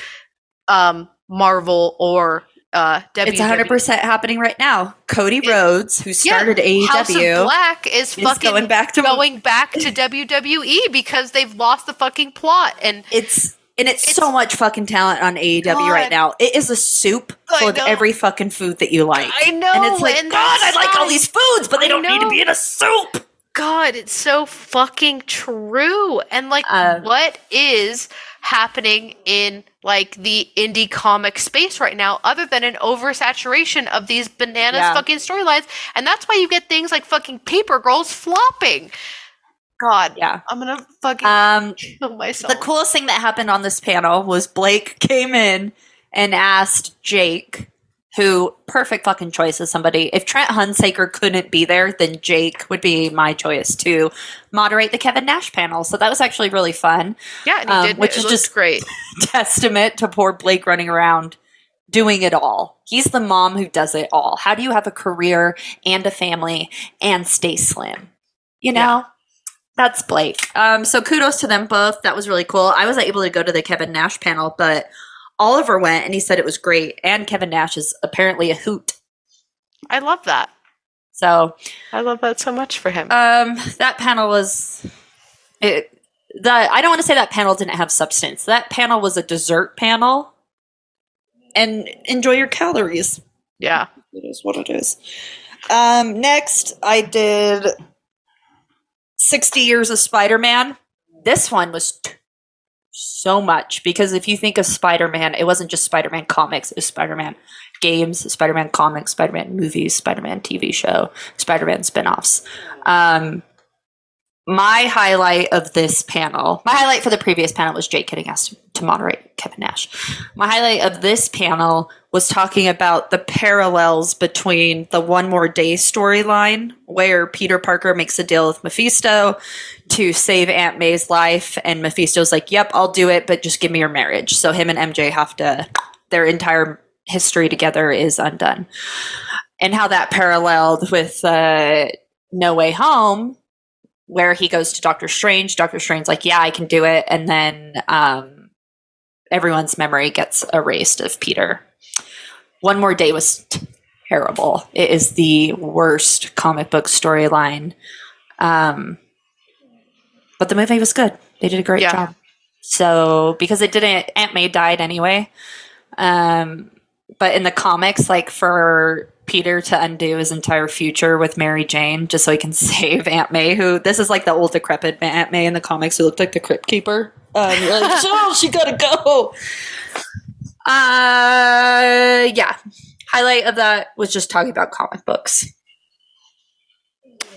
S3: um, Marvel or uh, WWE.
S2: It's 100% happening right now. Cody
S3: It-
S2: Rhodes, who started E
S3: House of
S2: AEW,
S3: Black is
S2: is
S3: fucking
S2: going back to
S3: going back to WWE because they've lost the fucking plot and
S2: it's and it's,
S3: It's-
S2: so much fucking talent on AEW right now. It is a soup full of every fucking food that you like.
S3: I know,
S2: and it's like,
S3: and
S2: God, I like all these foods, but they
S3: I
S2: don't need to be in a soup.
S3: God, it's so fucking true. And like,
S2: Uh,
S3: what is happening in like the indie comic space right now, other than an oversaturation of these bananas
S2: Yeah.
S3: fucking storylines? And that's why you get things like fucking Paper Girls flopping. God,
S2: Yeah.
S3: I'm gonna fucking
S2: Um,
S3: kill myself.
S2: the coolest thing that happened on this panel was Blake came in and asked Jake, who perfect fucking choice as somebody. If Trent Hunsaker couldn't be there, then Jake would be my choice to moderate the Kevin Nash panel. So that was actually really fun.
S3: yeah, and he
S2: um,
S3: did,
S2: which is just-
S3: great.
S2: testament to poor Blake running around doing it all. He's the mom who does it all. How do you have a career and a family and stay slim? You know?
S3: Yeah.
S2: That's Blake. Um, so kudos to them both. That was really cool. I wasn't able to go to the Kevin Nash panel, but Oliver went and he said it was great. And Kevin Nash is apparently a hoot.
S3: I love that.
S2: So
S3: I love that so much for him.
S2: um, that panel was it. The I don't want to say that panel didn't have substance. That panel was a dessert panel, and enjoy your calories.
S3: yeah.
S2: It is what it is. Um, next, I did 60 Years of Spider Man. This one was so much because if you think of Spider Man, it wasn't just Spider Man comics, it was Spider Man games, Spider Man comics, Spider Man movies, Spider Man TV show, Spider Man spin offs. Um, my highlight of this panel, my highlight for the previous panel was Jake getting asked to moderate Kevin Nash. My highlight of this panel was talking about the parallels between the One More Day storyline, where Peter Parker makes a deal with Mephisto to save Aunt May's life, and Mephisto's like, Yep, I'll do it, but just give me your marriage. So him and MJ have to, their entire history together is undone. And how that paralleled with uh, No Way Home, where he goes to Doctor Strange. Doctor Strange's like, Yeah, I can do it. And then um, everyone's memory gets erased of Peter. One More Day was terrible. It is the worst comic book storyline. Um, but the movie was good. They did a great
S3: Yeah.
S2: job. So because it didn't, Aunt May died anyway. Um, but in the comics, like for Peter to undo his entire future with Mary Jane just so he can save Aunt May, who this is like the old decrepit Aunt May in the comics who looked like the Crypt Keeper. Um, you're like, oh, she gotta go. Uh, yeah. Highlight of that was just talking about comic books.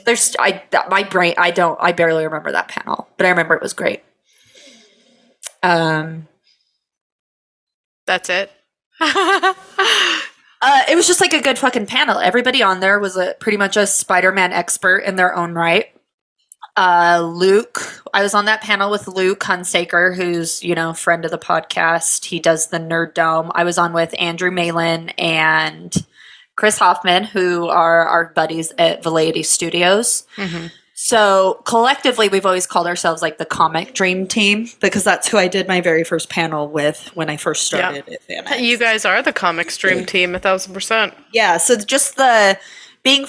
S2: There's, I, that, my brain, I don't, I barely remember that panel, but I remember it was great. Um,
S3: That's it.
S2: It was just like a good fucking panel. Everybody on there was a pretty much a Spider-Man expert in their own right. Uh, Luke, I was on that panel with Luke Hunsaker, who's you know friend of the podcast. He does the Nerd Dome. I was on with Andrew Malin and Chris Hoffman, who are our buddies at Velleity Studios.
S3: Mhm.
S2: So collectively, we've always called ourselves like the Comic Dream Team because that's who I did my very first panel with when I first started at FanX.
S3: You guys are the comic dream team, a thousand percent.
S2: Yeah, so just the being,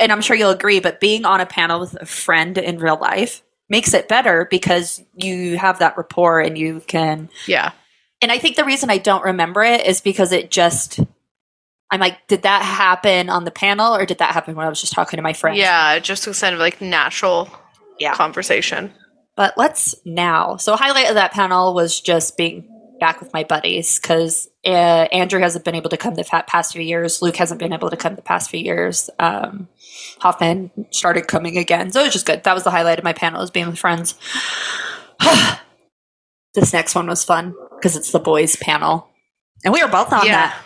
S2: and I'm sure you'll agree, but being on a panel with a friend in real life makes it better because you have that rapport and you can.
S3: Yeah.
S2: And I think the reason I don't remember it is because it just. I'm like, did that happen on the panel or did that happen when I was just talking to my friend?
S3: Yeah, it just was kind of like natural
S2: Yeah.
S3: conversation.
S2: But let's now. So, highlight of that panel was just being back with my buddies because uh, Andrew hasn't been able to come the past few years. Luke hasn't been able to come the past few years. Um, Hoffman started coming again, so it was just good. That was the highlight of my panel, was being with friends. this next one was fun because it's the boys panel, and we were both on that.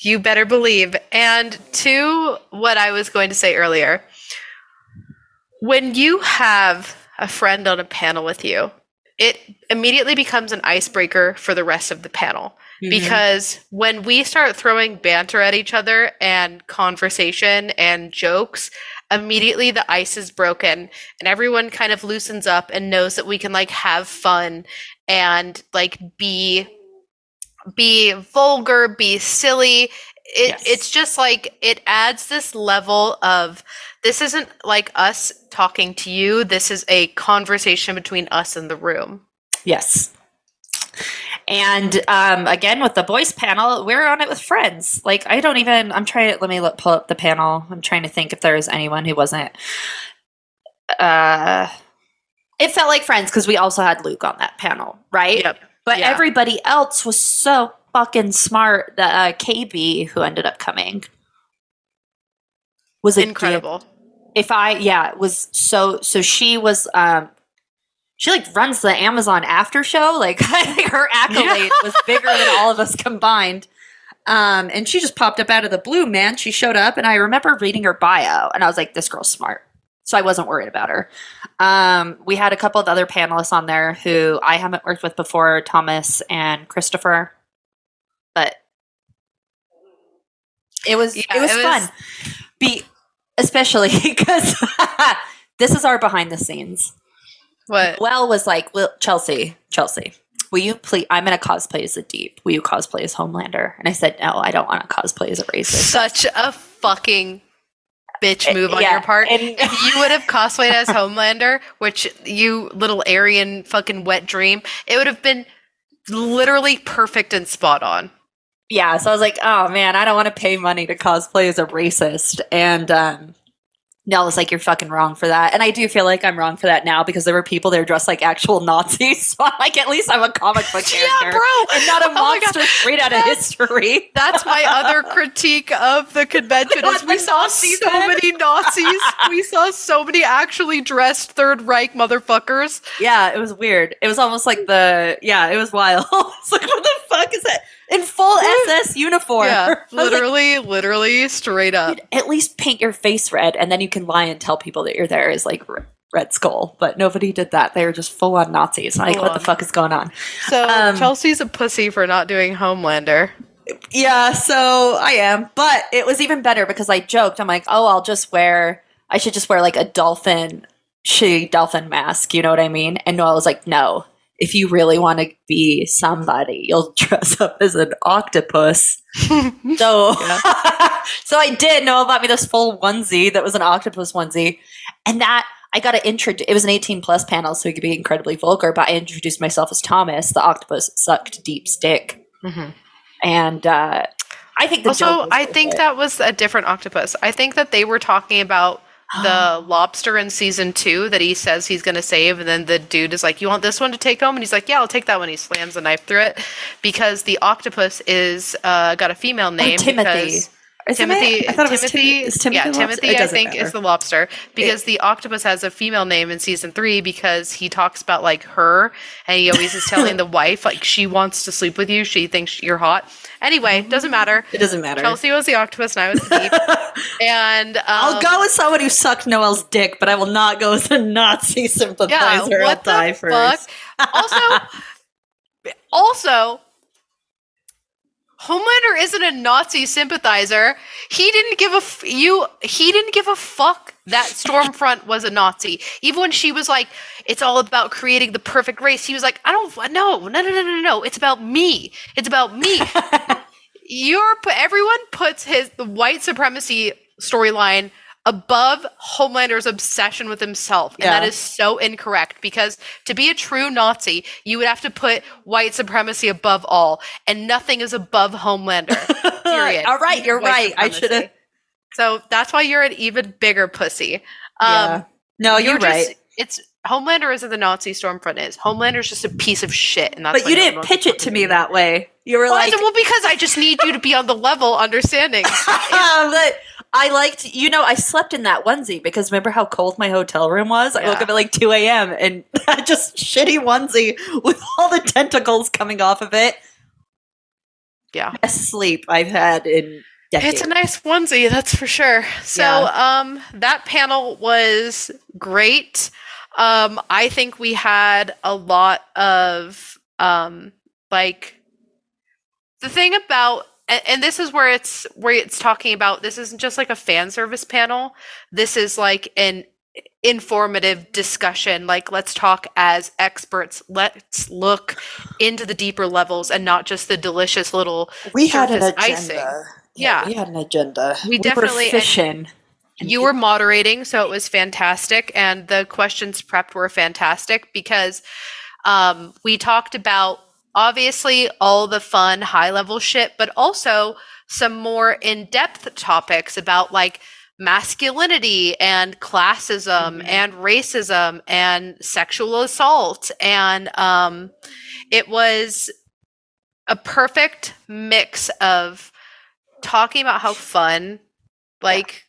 S3: You better believe. And to what I was going to say earlier, when you have a friend on a panel with you, it immediately becomes an icebreaker for the rest of the panel. Mm-hmm. Because when we start throwing banter at each other and conversation and jokes, immediately the ice is broken and everyone kind of loosens up and knows that we can like have fun and like be be vulgar, be silly. It,
S2: Yes.
S3: It's just like it adds this level of this isn't like us talking to you. This is a conversation between us and the room.
S2: Yes. And um, again, with the boys panel, we're on it with friends. Like, I don't even, I'm trying to, let me look, pull up the panel. I'm trying to think if there was anyone who wasn't. Uh, it felt like friends because we also had Luke on that panel, right?
S3: Yep.
S2: But
S3: Yeah.
S2: everybody else was so fucking smart. The uh, KB who ended up coming was
S3: Incredible.
S2: if I yeah it was so so she was um she like runs the Amazon after show like her accolade was bigger than all of us combined. Um, and she just popped up out of the blue, man. She showed up, and I remember reading her bio, and I was like, "This girl's smart." So I wasn't worried about her. Um, we had a couple of other panelists on there who I haven't worked with before, Thomas and Christopher, but it was
S3: Yeah,
S2: it was
S3: it was-
S2: fun. Be especially because this is our behind the scenes.
S3: What?
S2: Well, was like, "Will Chelsea, Chelsea, will you please? I'm going to cosplay as a Deep. Will you cosplay as Homelander?" And I said, "No, I don't want to cosplay as a racist."
S3: Such a fucking bitch move on
S2: Yeah,
S3: your part.
S2: and-
S3: if you would have cosplayed as Homelander, which you little Aryan fucking wet dream, it would have been literally perfect and spot on.
S2: yeah, so I was like, oh man, I don't want to pay money to cosplay as a racist. And um Nell was like, you're fucking wrong for that. And I do feel like I'm wrong for that now because there were people there dressed like actual Nazis. So I'm like, at least I'm a comic book
S3: Yeah, bro.
S2: And not a
S3: Oh
S2: monster straight out of history.
S3: That's my other critique of the convention is we saw so many Nazis. we saw so many actually dressed Third Reich motherfuckers.
S2: Yeah, it was weird. It was almost like the yeah, it was wild. it's like what the fuck is that? In full SS uniform.
S3: Yeah,
S2: was like,
S3: literally, literally straight up.
S2: At least paint your face red, and then you can lie and tell people that you're there is like Red Skull. But nobody did that. They were just full on Nazis. I'm like,
S3: Full
S2: what
S3: on.
S2: the fuck is going on?
S3: So
S2: Um,
S3: Chelsea's a pussy for not doing Homelander.
S2: Yeah, so I am. But it was even better because I joked. I'm like, oh, I'll just wear, I should just wear like a dolphin, shitty dolphin mask. You know what I mean? And Noel was like, no. If you really want to be somebody, you'll dress up as an octopus. So, so I did. Noel bought me this full onesie that was an octopus onesie, and that I got to introduce. It was an 18 plus panel, so it could be incredibly vulgar. But I introduced myself as Thomas, the octopus sucked deep stick,
S3: Mhm.
S2: and uh, I think the
S3: Also, I think
S2: it.
S3: that was a different octopus. I think that they were talking about the lobster in season two that he says he's going to save, and then the dude is like, "You want this one to take home?" And he's like, "Yeah, I'll take that one." He slams a knife through it because the octopus is uh, got a female name.
S2: Oh, Timothy.
S3: because-
S2: Isn't
S3: Timothy,
S2: it? I thought it was
S3: Timothy,
S2: Timothy. Is Timothy
S3: yeah. Timothy. I think
S2: matter.
S3: is the lobster because the octopus has a female name in season three because he talks about like her, and he always is telling the wife like she wants to sleep with you, she thinks you're hot. Anyway, doesn't matter.
S2: It doesn't matter.
S3: Chelsea was the octopus, and I was the deep. and um,
S2: I'll go with someone who sucked Noel's dick, but I will not go with a Nazi sympathizer.
S3: Yeah,
S2: I'll
S3: what
S2: die
S3: the
S2: first.
S3: fuck? Also, also, Homelander isn't a Nazi sympathizer. He didn't give a f- you. He didn't give a fuck that Stormfront was a Nazi. Even when she was like, "It's all about creating the perfect race," he was like, "I don't. No, no, no, no, no, no. It's about me. It's about me." You're everyone puts his the white supremacy storyline above Homelander's obsession with himself, and that
S2: Yeah.
S3: is so incorrect. Because to be a true Nazi, you would have to put white supremacy above all, and nothing is above Homelander. Period.
S2: All right, you're
S3: White
S2: right. I should have.
S3: So that's why you're an even bigger pussy. Um,
S2: Yeah. No, you're,
S3: just,
S2: right.
S3: It's Homelander isn't the Nazi Stormfront is. Homelander's just a piece of shit, and that's.
S2: But you didn't pitch it to me that way. You were
S3: Well,
S2: like,
S3: well, because I just need you to be on the level understanding.
S2: but I liked, you know, I slept in that onesie because remember how cold my hotel room was? I woke up at like 2 a.m. and that just shitty onesie with all the tentacles coming off of it.
S3: Yeah.
S2: Best sleep I've had in decades.
S3: It's a nice onesie, that's for sure. So, um, that panel was great. Um, I think we had a lot of um, like the thing about, and, and this is where it's where it's talking about. This isn't just like a fan service panel. This is like an informative discussion like let's talk as experts let's look into the deeper levels and not just the delicious little
S2: we had an agenda.
S3: icing.
S2: Yeah,
S3: Yeah.
S2: we had an agenda.
S3: We definitely-
S2: were fishing.
S3: you were moderating so it was fantastic and the questions prepped were fantastic because um, we talked about obviously all the fun high level shit but also some more in-depth topics about like masculinity and classism
S2: Mhm.
S3: and racism and sexual assault and um, it was a perfect mix of talking about how fun like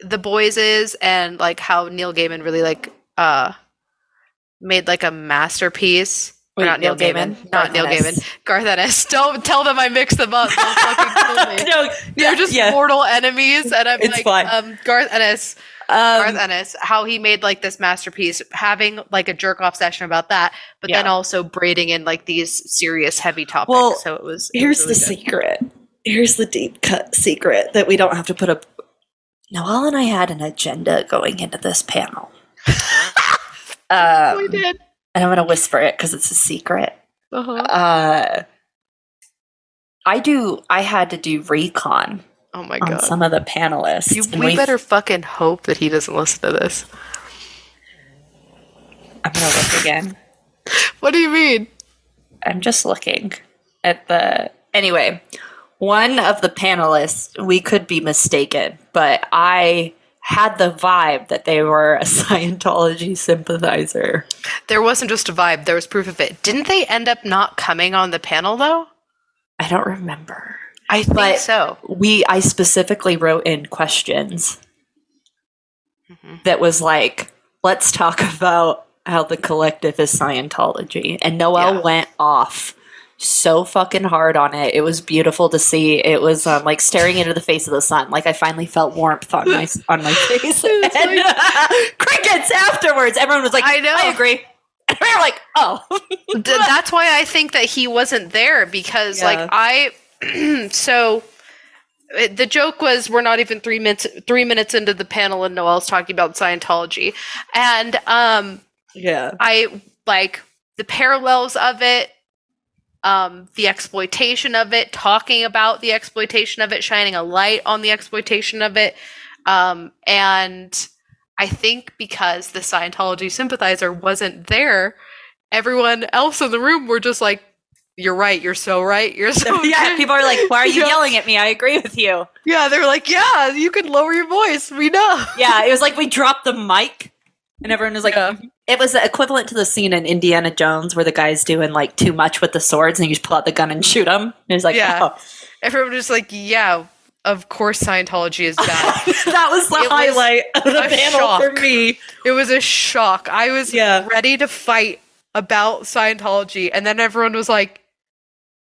S3: the boys is and like how Neil Gaiman really like uh made like a masterpiece. Or
S2: Wait,
S3: not Neil,
S2: Neil
S3: Gaiman.
S2: Gaiman?
S3: Not Neil Gaiman. Garth Ennis. Don't tell them I mixed them up. They'll fucking kill me.
S2: no,
S3: They're
S2: yeah,
S3: just
S2: yeah.
S3: mortal enemies, and I'm
S2: It's
S3: like,
S2: fine.
S3: um, Garth Ennis, Garth
S2: Um,
S3: Ennis, how he made like this masterpiece, having like a jerk off session about that, but then also braiding in like these serious, heavy topics.
S2: Well,
S3: so it was. it
S2: here's
S3: was
S2: the
S3: good.
S2: secret. Here's the deep cut secret that we don't have to put up. Noelle and I had an agenda going into this panel. um,
S3: we did.
S2: and I'm going to whisper it because it's a secret.
S3: Uh-huh.
S2: Uh, I do. I had to do recon
S3: Oh my
S2: on
S3: god.
S2: some of the panelists.
S3: You,
S2: and
S3: we better fucking hope that he doesn't listen to this.
S2: I'm gonna look again.
S3: What do you mean?
S2: I'm just looking at the. Anyway, one of the panelists, we could be mistaken, but I had the vibe that they were a Scientology sympathizer.
S3: There wasn't just a vibe, there was proof of it. Didn't they end up not coming on the panel though?
S2: I don't remember.
S3: I think
S2: But-
S3: so.
S2: We, I specifically wrote in questions mm-hmm. that was like, let's talk about how the collective is Scientology. And Noel
S3: Yeah.
S2: went off so fucking hard on it. It was beautiful to see. It was um, like staring into the face of the sun. Like I finally felt warmth on my on my face. And, crickets afterwards. Everyone was like,
S3: I know.
S2: I agree. And we were like, oh.
S3: That's why I think that he wasn't there because,
S2: Yeah.
S3: like, I. so it- the joke was we're not even three minutes three minutes into the panel and Noel's talking about Scientology, and um,
S2: yeah.
S3: I like the parallels of it, um, the exploitation of it, talking about the exploitation of it, shining a light on the exploitation of it, um, and I think because the Scientology sympathizer wasn't there, everyone else in the room were just like, "You're right. You're so right. You're so
S2: yeah, people are like, why are you
S3: Yeah.
S2: yelling at me? I agree with you.
S3: yeah." They were like, "Yeah, you can lower your voice. We know."
S2: Yeah, it was like we dropped the mic and everyone was like,
S3: Yeah.
S2: It was equivalent to the scene in Indiana Jones where the guy's doing like too much with the swords and you just pull out the gun and shoot him. It was like,
S3: Yeah.
S2: oh.
S3: Everyone was like, "Yeah, of course Scientology is bad."
S2: that was the
S3: It was
S2: highlight of the panel
S3: shock.
S2: for me.
S3: It was a shock. I was
S2: Yeah.
S3: ready to fight about Scientology, and then everyone was like,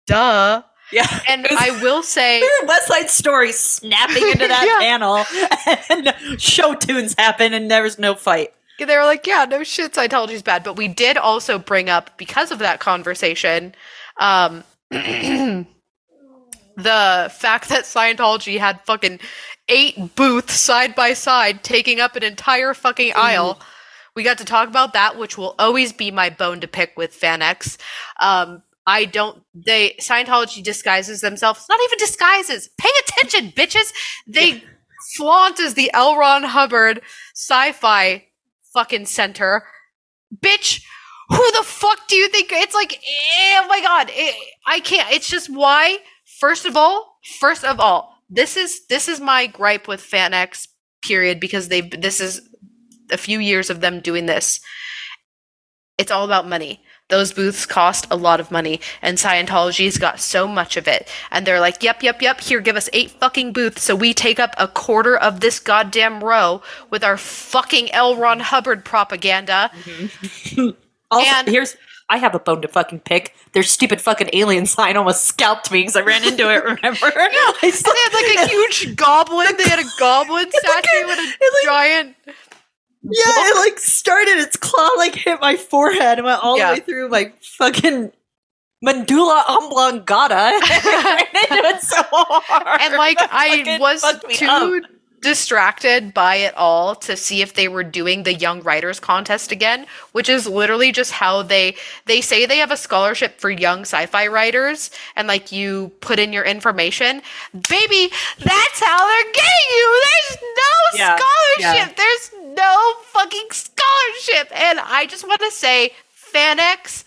S3: "Duh."
S2: Yeah.
S3: And
S2: was-
S3: I will say,
S2: West Side Story snapping into that
S3: Yeah.
S2: panel and show tunes happen and there was no fight.
S3: They were like, "Yeah, no shit, Scientology's bad." But we did also bring up because of that conversation, um, the fact that Scientology had fucking eight booths side by side, taking up an entire fucking aisle. We got to talk about that, which will always be my bone to pick with FanX. Um, I don't. They Scientology disguises themselves. Not even disguises. Pay attention, bitches. They flaunt as the L. Ron Hubbard sci-fi fucking center. Bitch, who the fuck do you think? It's like, eh, oh my god, eh, I can't. It's just why. First of all, first of all, this is this is my gripe with FanX. Period, because they this is a few years of them doing this. It's all about money. Those booths cost a lot of money, and Scientology's got so much of it. And they're like, yep, yep, yep, here, give us eight fucking booths so we take up a quarter of this goddamn row with our fucking L. Ron Hubbard propaganda. Mm-hmm.
S2: Also,
S3: And-
S2: here's I have a bone to fucking pick. Their stupid fucking alien sign almost scalped me because I ran into it. Remember? I
S3: And they had like a huge goblin. They had a goblin statue with a
S2: like-
S3: giant.
S2: Yeah, it like started its claw like hit my forehead and went all
S3: Yeah.
S2: the way through my fucking mandula oblongata. I ran into it so hard.
S3: And like I was too
S2: up.
S3: distracted by it all to see if they were doing the young writers contest again which is literally just how they they say they have a scholarship for young sci-fi writers and like you put in your information baby that's how they're getting you there's no
S2: Yeah,
S3: scholarship there's no fucking scholarship and i just want to say FanX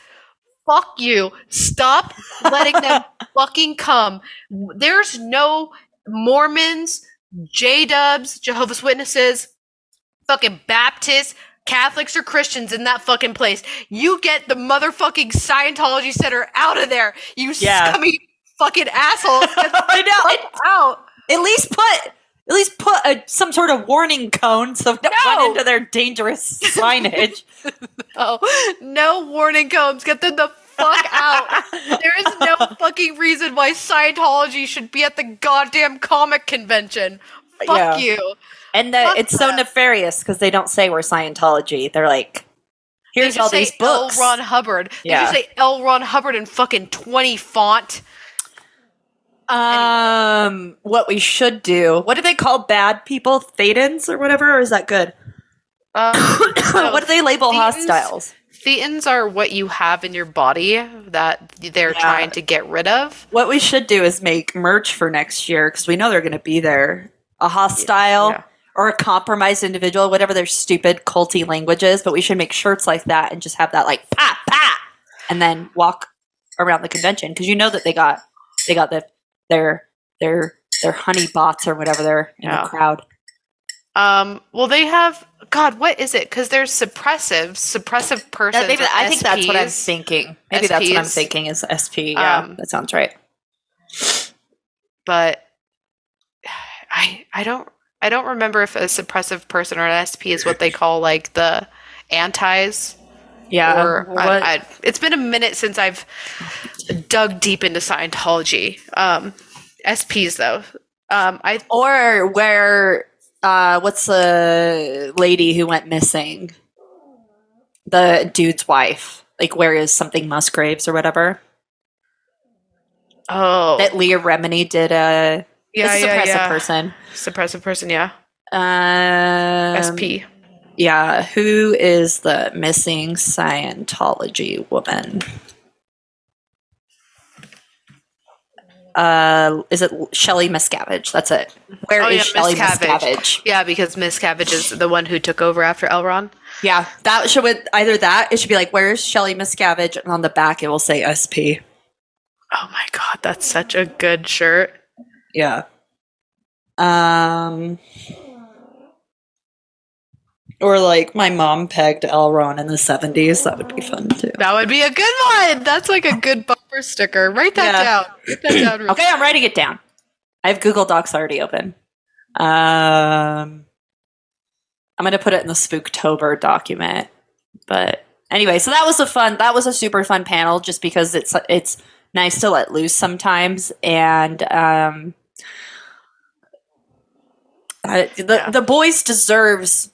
S3: fuck you stop letting them fucking come there's no mormons J Dubs, Jehovah's Witnesses, fucking Baptists, Catholics or Christians in that fucking place. You get the motherfucking Scientology Center out of there. You
S2: Yeah.
S3: scummy fucking asshole.
S2: I know.
S3: out.
S2: At least put at least put a, some sort of warning cone so don't
S3: No.
S2: run into their dangerous signage.
S3: Oh, no warning cones. Get them the fuck out. There is no fucking reason why Scientology should be at the goddamn comic convention. Fuck
S2: Yeah.
S3: you.
S2: And the, it's so nefarious because they don't say we're Scientology. They're like, here's all these books.
S3: L. Ron Hubbard. They
S2: Yeah.
S3: just say L. Ron Hubbard in fucking 20 font.
S2: Um, what we should do? What do they call bad people? Thetans or whatever? Or is that good?
S3: Um, no,
S2: what do they label
S3: Thetans?
S2: hostiles?
S3: thetans are what you have in your body that they're
S2: Yeah.
S3: trying to get rid of.
S2: What we should do is make merch for next year because we know they're going to be there. A hostile
S3: Yeah.
S2: or a compromised individual, whatever their stupid culty language is, but we should make shirts like that and just have that like pa pa, and then walk around the convention because you know that they got they got the their their their honey bots or whatever they're in
S3: Yeah.
S2: the crowd.
S3: Um, well, they have God. What is it? Because they're suppressive, suppressive persons.
S2: That- maybe- I think that's what I'm thinking. Maybe that's what I'm thinking is SP. Yeah,
S3: Um,
S2: that sounds right.
S3: But I, I don't, I don't remember if a suppressive person or an SP is what they call like the antis.
S2: Yeah,
S3: or I, I, it's been a minute since I've dug deep into Scientology. Um, SPs though, um, I
S2: or where uh what's the lady who went missing? The dude's wife. Like where is something musgraves or whatever?
S3: Oh.
S2: That leah remini did a
S3: yeah
S2: a
S3: yeah
S2: suppressive
S3: yeah.
S2: person.
S3: Suppressive person yeah.
S2: Um
S3: SP
S2: yeah who is the missing scientology woman uh is it Shelley Miscavige? That's it. Where is
S3: Oh, yeah,
S2: Shelley
S3: Miscavige.
S2: Miscavige?
S3: yeah because Miscavige is the one who took over after L. Ron.
S2: Yeah, that should with either that it should be like where's Shelly Miscavige, and on the back it will say SP.
S3: Oh my god, that's such a good shirt.
S2: Yeah. Um. Or like my mom pegged L. Ron in the seventies. That would be fun too.
S3: That would be a good one. That's like a good bumper sticker. Write that
S2: Yeah.
S3: down. Write that down.
S2: Okay, I'm writing it down. I have Google Docs already open. Um, I'm gonna put it in the Spooktober document. But anyway, so that was a fun. That was a super fun panel, just because it's it's nice to let loose sometimes, and um, the
S3: Yeah.
S2: the boys deserves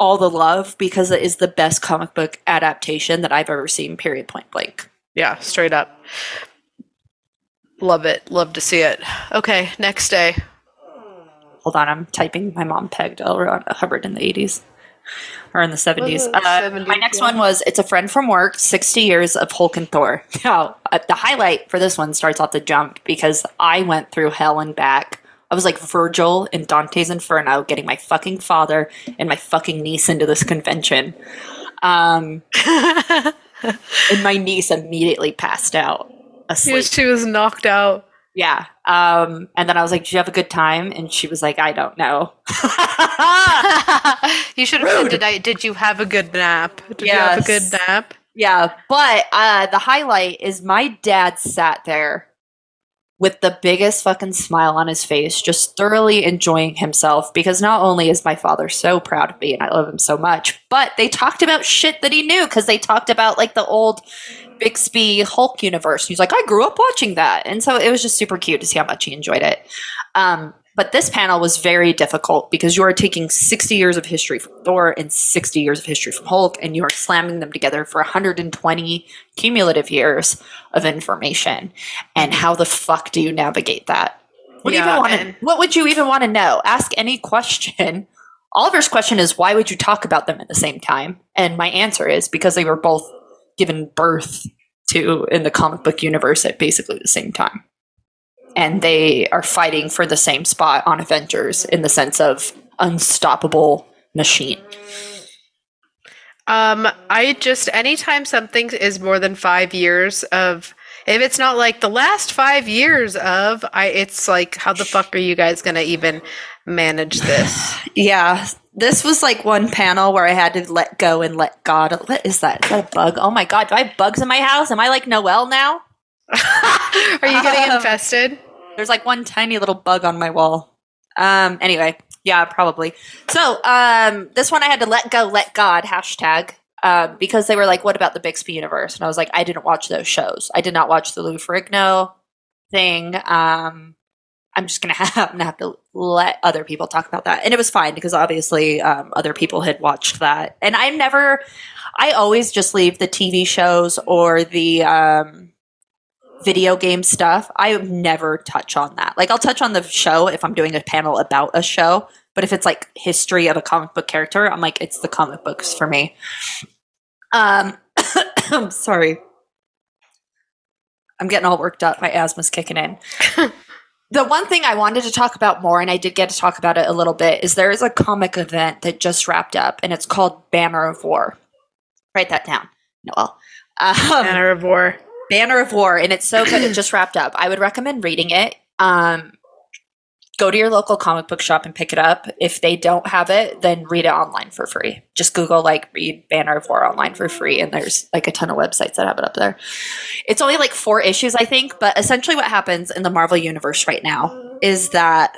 S2: all the love because it is the best comic book adaptation that I've ever seen. Period. Point blank.
S3: Yeah, straight up. Love it. Love to see it. Okay, next day.
S2: Hold on, I'm typing. My mom pegged L. Ron Hubbard in the 80s or in the 70s.
S3: Uh,
S2: Uh,
S3: 70s,
S2: my next
S3: yeah.
S2: one was It's a Friend from Work 60 Years of Hulk and Thor. Now, uh, the highlight for this one starts off the jump because I went through hell and back. I was like Virgil in Dante's Inferno getting my fucking father and my fucking niece into this convention. Um, and my niece immediately passed out
S3: She
S2: asleep.
S3: was, she was knocked out.
S2: Yeah. Um, and then I was like, Did you have a good time? And she was like, I don't know.
S3: you should have said, did, I, did you have a good nap? Did you have a good nap?
S2: yeah. But uh, the highlight is my dad sat there with the biggest fucking smile on his face, just thoroughly enjoying himself because not only is my father so proud of me and I love him so much, but they talked about shit that he knew because they talked about like the old Bixby Hulk universe. He's like, I grew up watching that. And so it was just super cute to see how much he enjoyed it. Um, but this panel was very difficult because you are taking 60 years of history from Thor and 60 years of history from Hulk, and you are slamming them together for 120 cumulative years of information. And how the fuck do you navigate that? What do you even want
S3: and-
S2: What would you even want to know? Ask any question. Oliver's question is, why would you talk about them at the same time? And my answer is because they were both given birth to in the comic book universe at basically the same time. And they are fighting for the same spot on Avengers in the sense of unstoppable machine.
S3: Um, I just anytime something is more than five years of, if it's not like the last five years of, I it's like how the fuck are you guys gonna even manage this?
S2: Yeah, this was like one panel where I had to let go and let God. What is that? Is that a bug? Oh my God, do I have bugs in my house? Am I like Noel now?
S3: are you getting infested?
S2: There's like one tiny little bug on my wall. Um. Anyway, yeah, probably. So, um, this one I had to let go, let God hashtag. Um, because they were like, "What about the Bixby universe?" And I was like, "I didn't watch those shows. I did not watch the Lou Ferrigno thing. Um, I'm just gonna have, I'm gonna have to let other people talk about that." And it was fine because obviously, um, other people had watched that, and I never, I always just leave the TV shows or the um video game stuff, I never touch on that. Like I'll touch on the show if I'm doing a panel about a show, but if it's like history of a comic book character, I'm like it's the comic books for me. Um, I'm sorry. I'm getting all worked up. My asthma's kicking in. the one thing I wanted to talk about more, and I did get to talk about it a little bit, is there is a comic event that just wrapped up, and it's called Banner of War. Write that down, Noel. Um,
S3: Banner of War.
S2: Banner of War, and it's so good. it just wrapped up. I would recommend reading it. Um, go to your local comic book shop and pick it up. If they don't have it, then read it online for free. Just Google like read Banner of War online for free, and there's like a ton of websites that have it up there. It's only like four issues, I think, but essentially what happens in the Marvel universe right now is that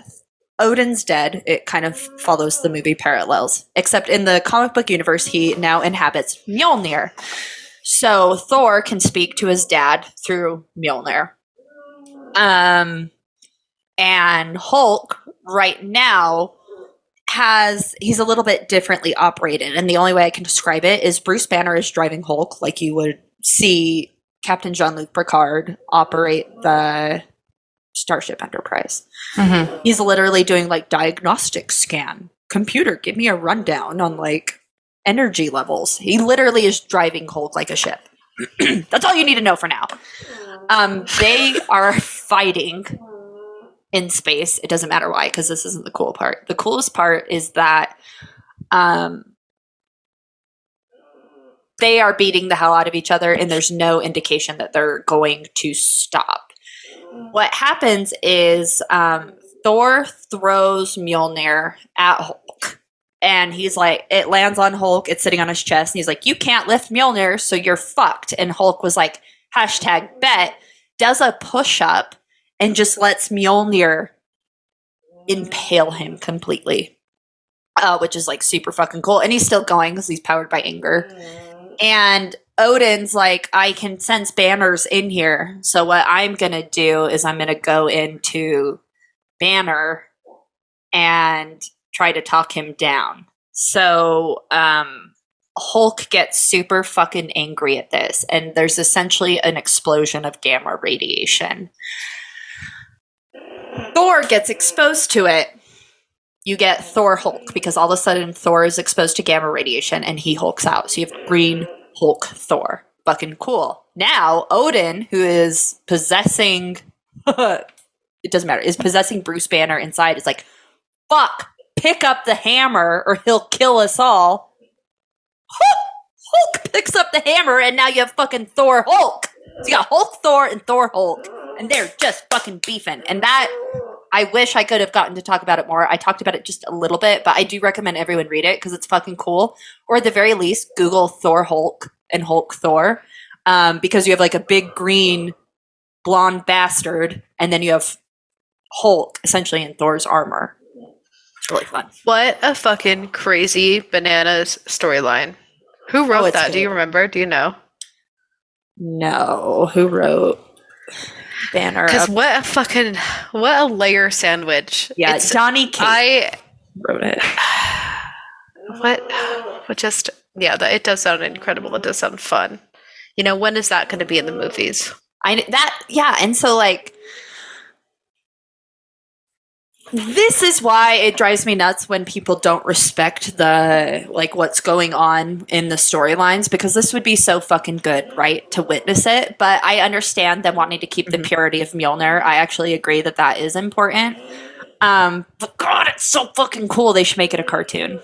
S2: Odin's dead. It kind of follows the movie parallels, except in the comic book universe, he now inhabits Mjolnir. So Thor can speak to his dad through Mjolnir. Um, and Hulk right now has he's a little bit differently operated, and the only way I can describe it is Bruce Banner is driving Hulk like you would see Captain Jean Luc Picard operate the Starship Enterprise.
S3: Mm-hmm.
S2: He's literally doing like diagnostic scan. Computer, give me a rundown on like energy levels. He literally is driving Hulk like a ship. That's all you need to know for now. Um, they are fighting in space. It doesn't matter why, because this isn't the cool part. The coolest part is that um, they are beating the hell out of each other, and there's no indication that they're going to stop. What happens is um, Thor throws Mjolnir at Hulk. And he's like, it lands on Hulk. It's sitting on his chest. And he's like, you can't lift Mjolnir, so you're fucked. And Hulk was like, hashtag bet, does a push up and just lets Mjolnir impale him completely, uh, which is like super fucking cool. And he's still going because he's powered by anger. And Odin's like, I can sense Banner's in here. So what I'm to do is I'm to go into Banner and try to talk him down. So um, Hulk gets super fucking angry at this, and there's essentially an explosion of gamma radiation. Thor gets exposed to it. You get Thor Hulk because all of a sudden Thor is exposed to gamma radiation and he hulks out. So you have Green Hulk Thor. Fucking cool. Now, Odin, who is possessing, it doesn't matter, is possessing Bruce Banner inside, is like, fuck, pick up the hammer or he'll kill us all. Hulk picks up the hammer and now you have fucking Thor Hulk. So you got Hulk Thor and Thor Hulk and they're just fucking beefing. And that I wish I could have gotten to talk about it more. I talked about it just a little bit, but I do recommend everyone read it because it's fucking cool. Or at the very least, Google Thor Hulk and Hulk Thor um, because you have like a big green blonde bastard, and then you have Hulk essentially in Thor's armor. It's really fun.
S3: What a fucking crazy bananas storyline. Who wrote
S2: Oh,
S3: that? Do you remember? Do you know?
S2: No, who wrote Banner?
S3: Because what a fucking what a layer sandwich.
S2: Yeah,
S3: It's-
S2: Johnny
S3: I
S2: wrote it.
S3: what what just yeah, that it does sound incredible. It does sound fun. You know, when is that going to be in the movies?
S2: I that yeah, and so like this is why it drives me nuts when people don't respect the like what's going on in the storylines because this would be so fucking good, right, to witness it. But I understand them wanting to keep the purity of Mjolnir. I actually agree that that is important. Um, but God, it's so fucking cool. They should make it a cartoon.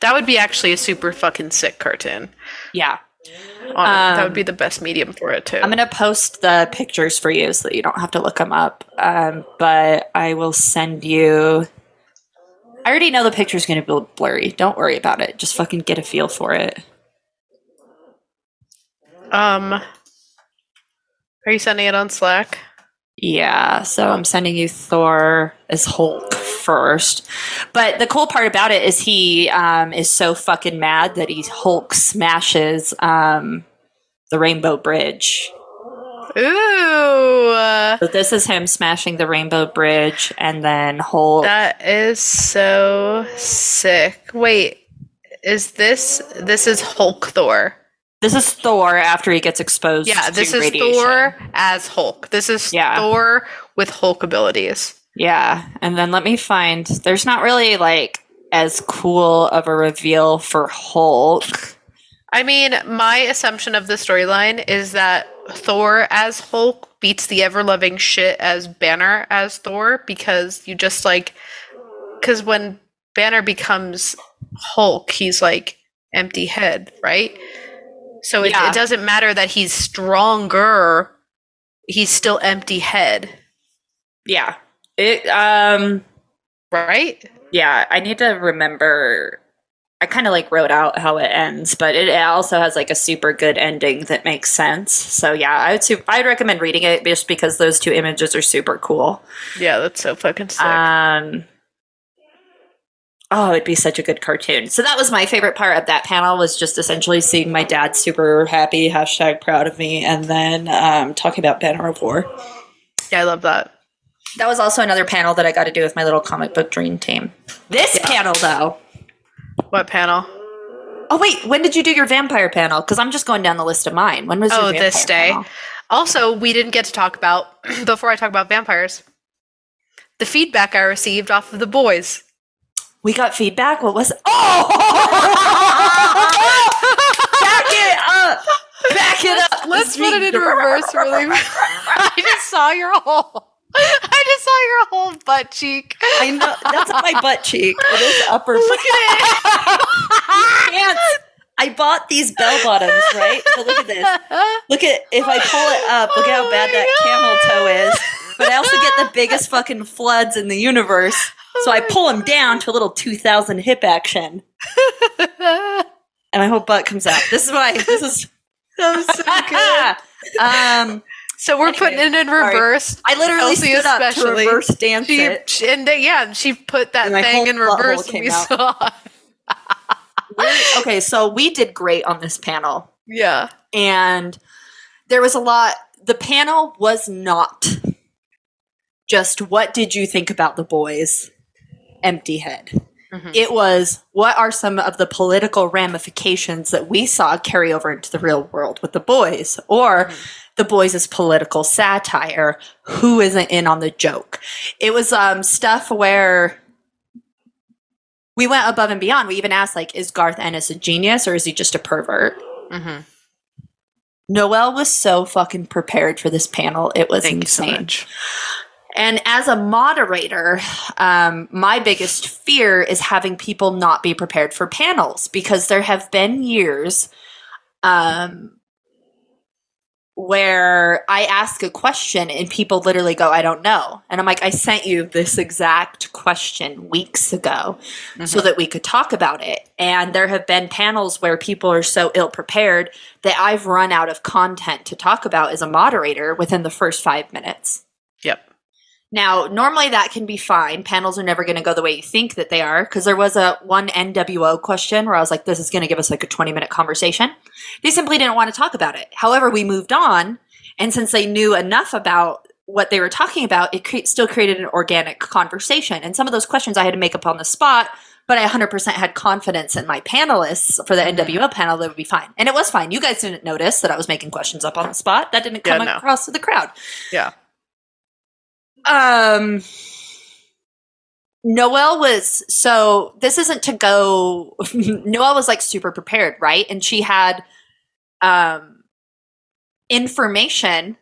S3: That would be actually a super fucking sick cartoon.
S2: Yeah,
S3: On that
S2: Um,
S3: would be the best medium for it too.
S2: I'm gonna post the pictures for you so that you don't have to look them up. Um, but I will send you. I already know the picture's gonna be blurry. Don't worry about it. Just fucking get a feel for it.
S3: um, are you sending it on Slack?
S2: Yeah, so I'm sending you Thor as Hulk first. But the cool part about it is he um, is so fucking mad that he Hulk smashes um, the Rainbow Bridge.
S3: Ooh,
S2: So this is him smashing the Rainbow Bridge, and then Hulk.
S3: that is so sick. Wait, is this this is Hulk Thor?
S2: This is Thor after he gets exposed.
S3: Yeah, this is
S2: radiation.
S3: Thor as Hulk. This is
S2: Yeah.
S3: Thor with Hulk abilities.
S2: Yeah, and then let me find. There's not really like as cool of a reveal for Hulk.
S3: I mean, my assumption of the storyline is that Thor as Hulk beats the ever loving shit as Banner as Thor because you just like. Because when Banner becomes Hulk, he's like empty head, right? So it,
S2: Yeah.
S3: it doesn't matter that he's stronger, he's still empty head,
S2: Yeah. It um
S3: right?
S2: yeah, I need to remember I kind of like wrote out how it ends, but it also has like a super good ending that makes sense. So yeah, I would su- I'd recommend reading it just because those two images are super cool.
S3: Yeah, that's so fucking sick.
S2: Um Oh, it'd be such a good cartoon. So that was my favorite part of that panel was just essentially seeing my dad super happy, hashtag proud of me, and then um, talking about Banner of War.
S3: yeah, I love that.
S2: That was also another panel that I got to do with my little comic book dream team. This panel, though.
S3: What panel?
S2: Oh wait, when did you do your vampire panel? Because I'm just going down the list of mine. When was your
S3: Oh,
S2: vampire
S3: this day.
S2: panel?
S3: Also, we didn't get to talk about before I talk about vampires. The feedback I received off of the boys.
S2: We got feedback. What was? Oh, back it up! Back it up!
S3: Let's put it in reverse really. I just saw your whole. I just saw your whole butt cheek.
S2: I know that's my butt cheek. It is upper.
S3: Look at
S2: Pants. I bought these bell bottoms, right? So look at this. Look at if I pull it up. Look how
S3: Oh
S2: bad
S3: my
S2: that camel toe is. But I also get the biggest fucking floods in the universe. So I pull him down to a little 2000 hip action, and I hope butt comes out. This is why. This is.
S3: that was so good.
S2: um,
S3: So we're
S2: Anyway,
S3: putting it in
S2: sorry.
S3: reverse.
S2: I literally
S3: Elsie
S2: stood up to
S3: especially.
S2: reverse dance
S3: She,
S2: it.
S3: and yeah, she put that
S2: And
S3: thing in reverse. And we
S2: out.
S3: saw.
S2: Okay, so we did great on this panel.
S3: Yeah.
S2: and there was a lot the panel was not just what did you think about the boys empty head
S3: Mhm.
S2: it was what are some of the political ramifications that we saw carry over into the real world with the boys or the boys' political satire who isn't in on the joke it was um stuff where we went above and beyond we even asked like is garth ennis a genius or is he just a pervert
S3: Mm-hmm.
S2: Noelle was so fucking prepared for this panel. It was
S3: Thank so
S2: insane.
S3: much.
S2: And as a moderator, um, my biggest fear is having people not be prepared for panels because there have been years um, where I ask a question and people literally go, I don't know. And I'm like, I sent you this exact question weeks ago so that we could talk about it. And there have been panels where people are so ill prepared that I've run out of content to talk about as a moderator within the first five minutes. Now, normally that can be fine. Panels are never going to go the way you think that they are because there was a one NWO question where I was like, this is going to give us like a 20 minute conversation. They simply didn't want to talk about it. However, we moved on. And since they knew enough about what they were talking about, it cre- still created an organic conversation. And some of those questions I had to make up on the spot, but I 100% had confidence in my panelists for the NWO panel that would be fine. And it was fine. You guys didn't notice that I was making questions up on the spot. That didn't
S3: Yeah,
S2: come
S3: no.
S2: across to the crowd.
S3: Yeah.
S2: Um Noelle was so this isn't to go Noelle was like super prepared, right? And she had um information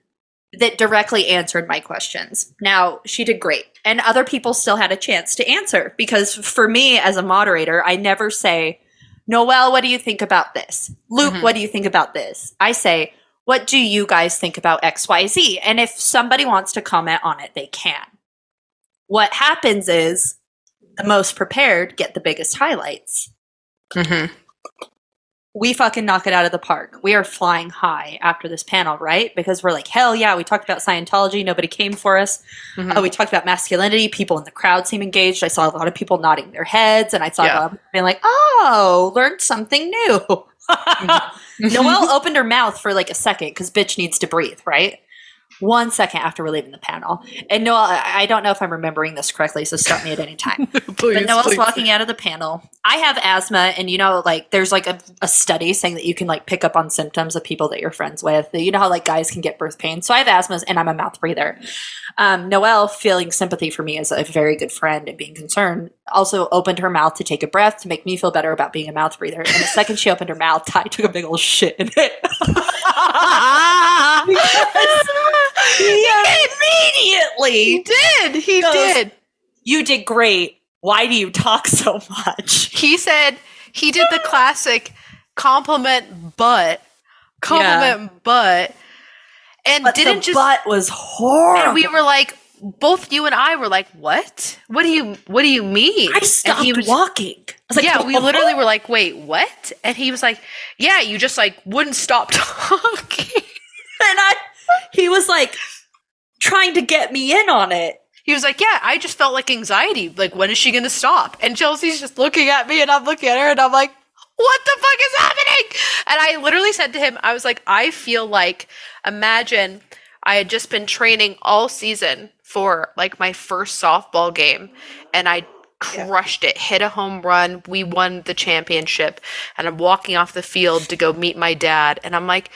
S2: that directly answered my questions. Now, she did great. And other people still had a chance to answer because for me as a moderator, I never say, Noelle, what do you think about this? Luke,
S3: Mhm.
S2: what do you think about this? I say, what do you guys think about XYZ? And if somebody wants to comment on it, they can. What happens is the most prepared get the biggest highlights.
S3: Mm-hmm.
S2: We fucking knock it out of the park. We are flying high after this panel, right? Because we're like, hell yeah, we talked about Scientology. Nobody came for us.
S3: Mhm.
S2: Uh, we talked about masculinity. People in the crowd seem engaged. I saw a lot of people nodding their heads, and I saw
S3: Yeah.
S2: a lot of people being like, oh, learned something new. Noelle opened her mouth for like a second because bitch needs to breathe, right? one second after we're leaving the panel. And Noel, I don't know if I'm remembering this correctly, so stop me at any time.
S3: please,
S2: but Noel's
S3: please.
S2: walking out of the panel. I have asthma, and you know, like there's like a, a study saying that you can like pick up on symptoms of people that you're friends with. You know how like guys can get birth pains. So I have asthma, and I'm a mouth breather. Um, Noelle, feeling sympathy for me as a very good friend and being concerned, also opened her mouth to take a breath to make me feel better about being a mouth breather. And the second she opened her mouth, Ty took a big old shit in it. he immediately
S3: He did. He
S2: Goes-
S3: did.
S2: you did great. Why do you talk so much?
S3: He said he did the classic compliment but compliment but and
S2: But
S3: didn't
S2: the
S3: just
S2: butt was horrible.
S3: and we were like both you and I were like what what do you what do you mean
S2: I stopped
S3: and he was,
S2: walking. I was like,
S3: yeah we literally were like wait what and he was like yeah you just like wouldn't stop talking
S2: and I. He was like trying to get me in on it.
S3: he was like yeah I just felt like anxiety like when is she gonna stop and Chelsea's just looking at me and I'm looking at her and I'm like what the fuck is happening? And I literally said to him, I was like, I feel like, imagine I had just been training all season for like my first softball game and I crushed it, hit a home run. We won the championship. And I'm walking off the field to go meet my dad. And I'm like,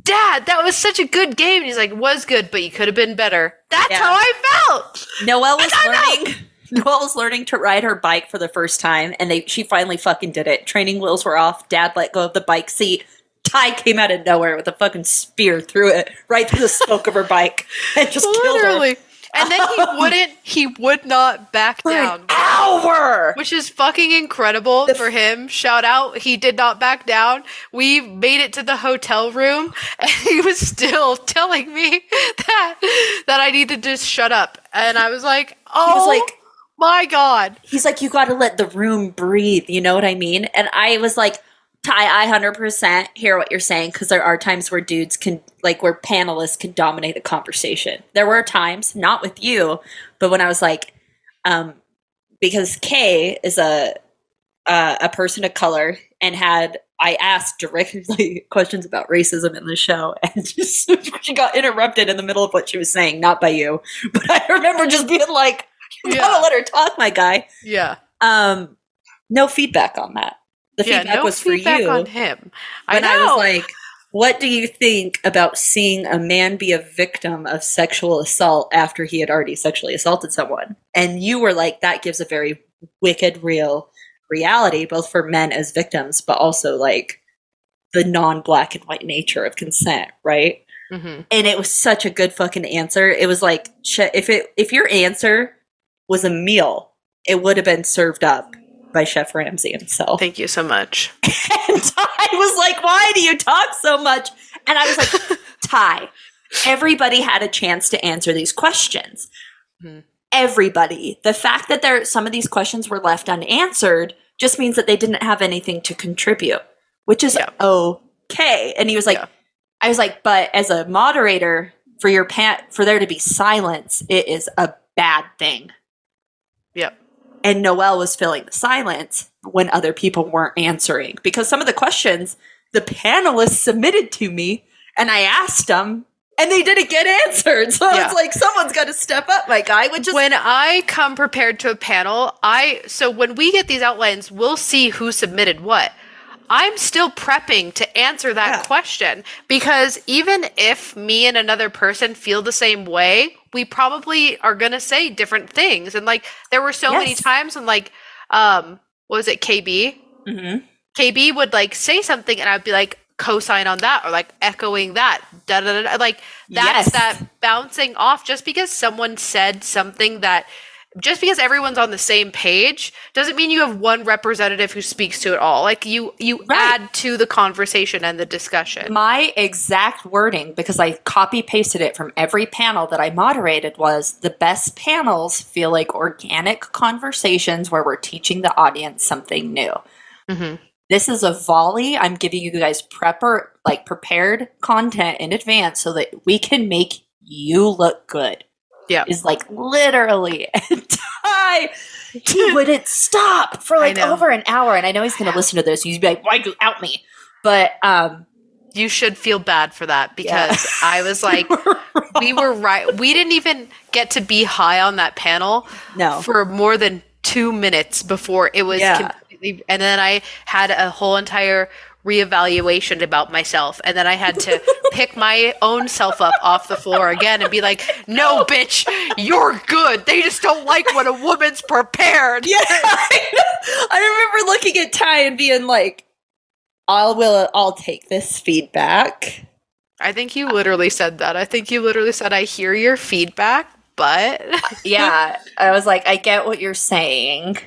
S3: Dad, that was such a good game. And he's like, was good, but you could have been better. That's
S2: Yeah.
S3: how I felt.
S2: Noelle was learning. Noelle was learning to ride her bike for the first time, and they she finally fucking did it. Training wheels were off. Dad let go of the bike seat. Ty came out of nowhere with a fucking spear through it, right through the spoke of her bike, and just killed her.
S3: And then he wouldn't, he would not back
S2: For
S3: down.
S2: an hour.
S3: which is fucking incredible for him. Shout out, he did not back down. We made it to the hotel room, and he was still telling me that that I need to just shut up. And I was like, "Oh,
S2: He was oh like,
S3: my god!"
S2: he's like, you got to let the room breathe. You know what I mean? And I was like, Ty, I hundred percent hear what you're saying because there are times where dudes can, like, where panelists can dominate the conversation. There were times, not with you, but when I was like, um, because Kay is a uh, a person of color and had I asked directly questions about racism in the show, and just she got interrupted in the middle of what she was saying, not by you, but I remember just being like, "You
S3: Yeah.
S2: gotta let her talk, my guy."
S3: Yeah,
S2: Um, no feedback on that. The
S3: yeah.
S2: feedback
S3: No
S2: was
S3: feedback
S2: for you.
S3: on him. I know.
S2: I, was like, "What do you think about seeing a man be a victim of sexual assault after he had already sexually assaulted someone?" And you were like, "That gives a very wicked, real reality, both for men as victims, but also like the non-black and white nature of consent, right?"
S3: Mhm.
S2: and it was such a good fucking answer. It was like if it if your answer was a meal, it would have been served up by Chef Ramsay himself.
S3: Thank you so much.
S2: And Ty was like, "Why do you talk so much?" And I was like, "Ty, everybody had a chance to answer these questions.
S3: Mhm.
S2: Everybody. The fact that there some of these questions were left unanswered just means that they didn't have anything to contribute, which is
S3: Yeah.
S2: okay." And he was like,
S3: Yeah.
S2: "I was like, but as a moderator, for your pan- for there to be silence, it is a bad thing." And Noel was filling the silence when other people weren't answering because some of the questions the panelists submitted to me and I asked them and they didn't get answered. So
S3: Yeah.
S2: it's like someone's got to step up, my guy. Which is
S3: when I come prepared to a panel, I so when we get these outlines, we'll see who submitted what. I'm still prepping to answer that
S2: Yeah.
S3: question because even if me and another person feel the same way, we probably are going to say different things. And like there were so many times when like um what was it KB?
S2: Mhm.
S3: KB would like say something and I'd be like co-sign on that or like echoing that. Da, da, da, da. Like that's
S2: Yes.
S3: that bouncing off just because someone said something that just because everyone's on the same page doesn't mean you have one representative who speaks to it all. Like you you
S2: Right.
S3: add to the conversation and the discussion.
S2: my exact wording because I copy pasted it from every panel that I moderated was the best panels feel like organic conversations where we're teaching the audience something new.
S3: Mhm.
S2: This is a volley. I'm giving you guys prepper like prepared content in advance so that we can make you look good.
S3: Yeah.
S2: Is like literally and he wouldn't stop for like over an hour. And I know he's gonna listen to this. He's be like, Why'd you out me? But um
S3: you should feel bad for that because I was like, we were right. We didn't even get to be high on that panel
S2: No.
S3: for more than two minutes before it was
S2: Yeah.
S3: completely. And then I had a whole entire reevaluation about myself, and then I had to pick my own self up off the floor again and be like, "No, bitch, you're good. They just don't like when a woman's prepared."
S2: Yeah, I remember looking at Ty and being like, "I'll will I'll take this feedback."
S3: I think you literally said that. I think you literally said, "I hear your feedback." But
S2: Yeah, I was like, I get what you're saying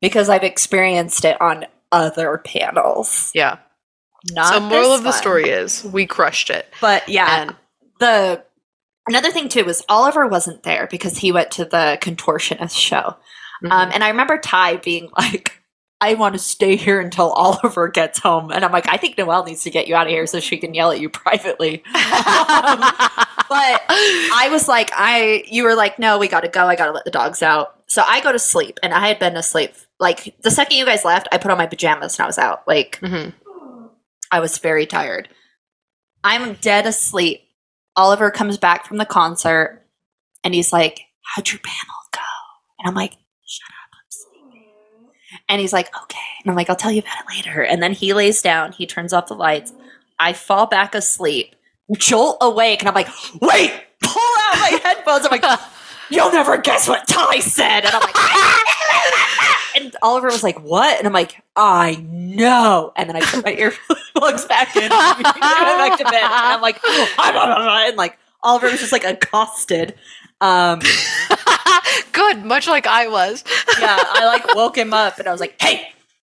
S2: because I've experienced it on other panels.
S3: yeah.
S2: Not
S3: so moral of the
S2: one.
S3: story is we crushed it.
S2: but yeah,
S3: And
S2: the another thing too was Oliver wasn't there because he went to the contortionist show.
S3: Mm-hmm.
S2: Um, and I remember Ty being like, I want to stay here until Oliver gets home. And I'm like, I think Noelle needs to get you out of here so she can yell at you privately. but I was like, I, you were like, no, we got to go. I got to let the dogs out. So I go to sleep and I had been asleep. Like the second you guys left, I put on my pajamas and I was out. Like
S3: Mhm.
S2: I was very tired. I'm dead asleep. Oliver comes back from the concert and he's like, How'd your panel go? And I'm like, Shut up, I'm sleeping. And he's like, Okay. And I'm like, I'll tell you about it later. And then he lays down, he turns off the lights. I fall back asleep, jolt awake, and I'm like, Wait, pull out my headphones. I'm like, You'll never guess what Ty said. And I'm like, and Oliver was like, What? And I'm like, I know. And then I put my earplugs back in and went back to bed. And I'm like, and like Oliver was just like accosted. Um,
S3: Good, much like I was.
S2: yeah, I like woke him up and I was like, Hey,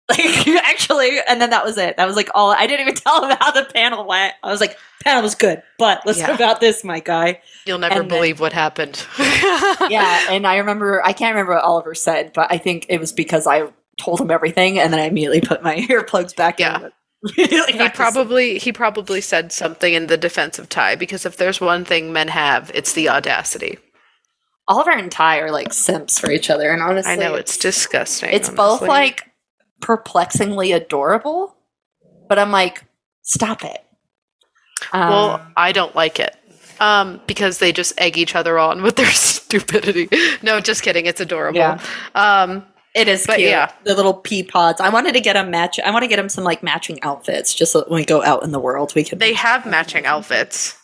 S2: like actually, and then that was it. That was like all I didn't even tell him how the panel went. I was like, panel was good, but listen
S3: Yeah.
S2: about this, my guy.
S3: You'll never
S2: And then-
S3: believe what happened.
S2: yeah, and I remember I can't remember what Oliver said, but I think it was because I told him everything, and then I immediately put my earplugs back
S3: Yeah.
S2: in. Immediately
S3: He probably he probably said something in the defense of Ty because if there's one thing men have, it's the audacity.
S2: Oliver and Ty are like simps for each other, and honestly,
S3: I know it's disgusting.
S2: it's both like perplexingly adorable, but I'm like, stop it. Um,
S3: well, I don't like it. Um, because they just egg each other on with their stupidity. No, just kidding. It's adorable.
S2: Yeah.
S3: Um,
S2: It is
S3: But
S2: cute.
S3: yeah.
S2: The little pea pods. I wanted to get them match. I want to get them some like matching outfits, just so that when we go out in the world, we can.
S3: they have matching outfits.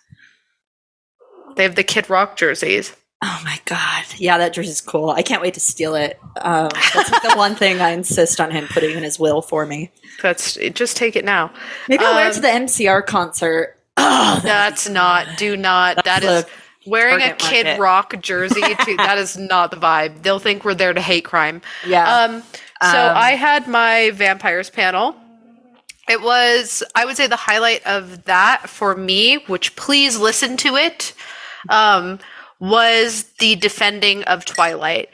S3: They have the Kid Rock jerseys.
S2: Oh my god! Yeah, that jersey's cool. I can't wait to steal it. Um, that's like the one thing I insist on him putting in his will for me.
S3: That's just take it now.
S2: Maybe I'll wear it to
S3: Um,
S2: the MCR concert. Oh,
S3: That's not. Do not. That is
S2: the
S3: wearing a Kid
S2: market.
S3: Rock jersey. To, that is not the vibe. They'll think we're there to hate crime.
S2: yeah.
S3: Um, so
S2: Um,
S3: I had my vampires panel. It was, I would say, the highlight of that for me, which please listen to it, um, was the defending of Twilight.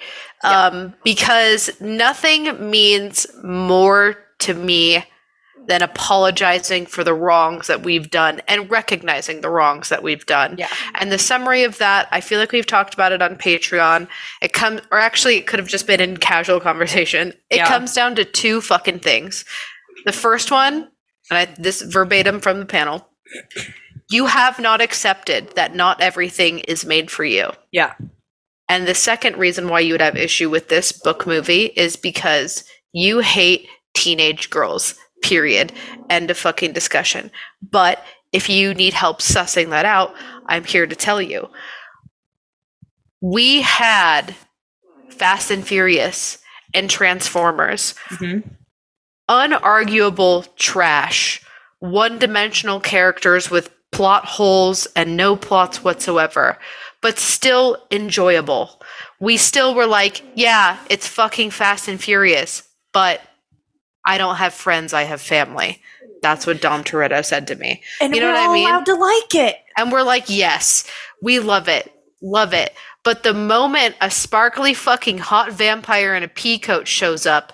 S3: Um, because nothing means more to me than apologizing for the wrongs that we've done and recognizing the wrongs that we've done.
S2: Yeah.
S3: And the summary of that, I feel like we've talked about it on Patreon. It comes, or actually, it could have just been in casual conversation. It
S2: Yeah.
S3: comes down to two fucking things. The first one, and I, this verbatim from the panel, you have not accepted that not everything is made for you.
S2: yeah.
S3: And the second reason why you would have issue with this book movie is because you hate teenage girls. Period. End of fucking discussion. But if you need help sussing that out, I'm here to tell you. We had Fast and Furious and Transformers.
S2: Mhm.
S3: Unarguable trash. One dimensional characters with plot holes and no plots whatsoever but still enjoyable. We still were like, yeah, it's fucking fast and furious, but I don't have friends, I have family. That's what Dom Toretto said to me.
S2: And
S3: you know
S2: we're
S3: what I mean?
S2: allowed to like it.
S3: And we're like, yes, we love it. Love it. But the moment a sparkly fucking hot vampire in a pea coat shows up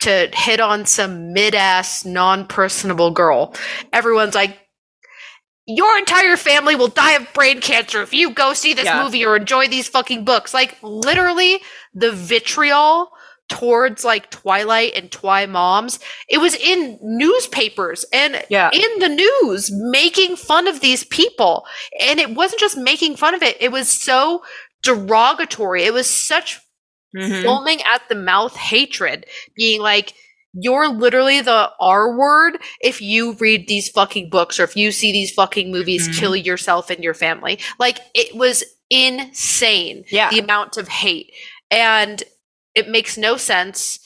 S3: to hit on some mid ass, non personable girl, everyone's like, your entire family will die of brain cancer if you go see this
S2: Yeah.
S3: movie or enjoy these fucking books. Like, literally, the vitriol towards like Twilight and Twi moms, it was in newspapers and
S2: Yeah.
S3: in the news making fun of these people. And it wasn't just making fun of it, it was so derogatory. It was such
S2: Mhm.
S3: foaming at the mouth hatred, being like, you're literally the R word if you read these fucking books or if you see these fucking movies,
S2: Mhm.
S3: kill yourself and your family. Like, it was insane
S2: Yeah.
S3: the amount of hate. And it makes no sense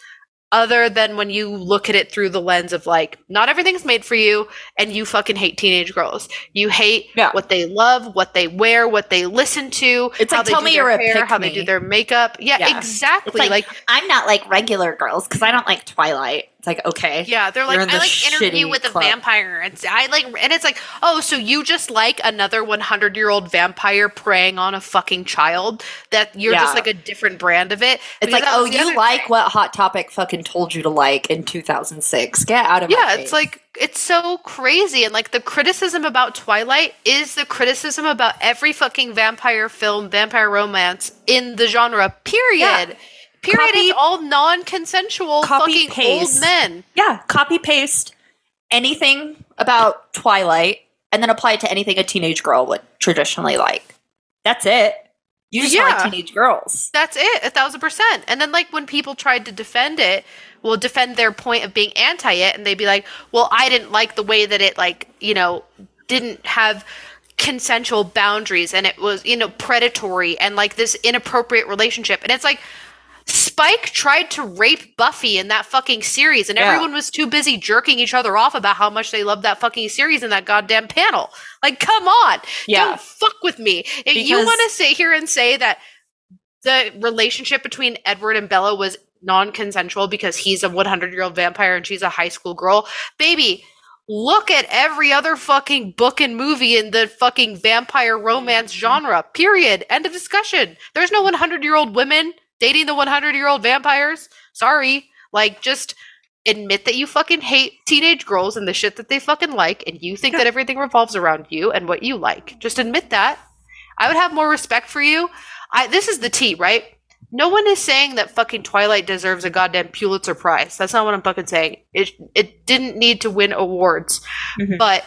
S3: other than when you look at it through the lens of like, not everything's made for you, and you fucking hate teenage girls. You hate
S2: Yeah.
S3: what they love, what they wear, what they listen to,
S2: It's like, tell me you're a
S3: hair, how they do their makeup. Yeah,
S2: Yeah.
S3: exactly. Like,
S2: like, I'm not like regular girls because I don't like Twilight. It's like okay,
S3: yeah, they're like, I like interview with a
S2: club.
S3: vampire. And I like, and it's like, oh, so you just like another 100 year old vampire preying on a fucking child? That you're
S2: Yeah.
S3: just like a different brand of it.
S2: It's like, oh, you like
S3: thing.
S2: what Hot Topic fucking told you to like in 2006. Get out of
S3: yeah it's like it's so crazy and like the criticism about twilight is the criticism about every fucking vampire film vampire romance in the genre period
S2: Yeah.
S3: Period
S2: Copy-
S3: it's all non-consensual fucking
S2: paste.
S3: old men
S2: yeah, copy paste anything about Twilight and then apply it to anything a teenage girl would traditionally like. That's it. You just
S3: Yeah.
S2: like teenage girls.
S3: that's it a thousand percent and then like when people tried to defend it will defend their point of being anti it and they'd be like well i didn't like the way that it like you know didn't have consensual boundaries and it was you know predatory and like this inappropriate relationship and it's like spike tried to rape buffy in that fucking series and
S2: Yeah.
S3: everyone was too busy jerking each other off about how much they loved that fucking series in that goddamn panel like come on
S2: Yeah.
S3: don't fuck with me if you want to sit here and say that the relationship between Edward and Bella was non-consensual because he's a 100-year-old vampire and she's a high school girl. Baby, look at every other fucking book and movie in the fucking vampire romance mm-hmm. genre. Period. End of discussion. There's no 100-year-old women dating the 100-year-old vampires. Sorry. Like just admit that you fucking hate teenage girls and the shit that they fucking like and you think that everything revolves around you and what you like. Just admit that. I would have more respect for you. I this is the T, right? No one is saying that fucking Twilight deserves a goddamn Pulitzer Prize. That's not what I'm fucking saying. It it didn't need to win awards.
S2: Mhm.
S3: But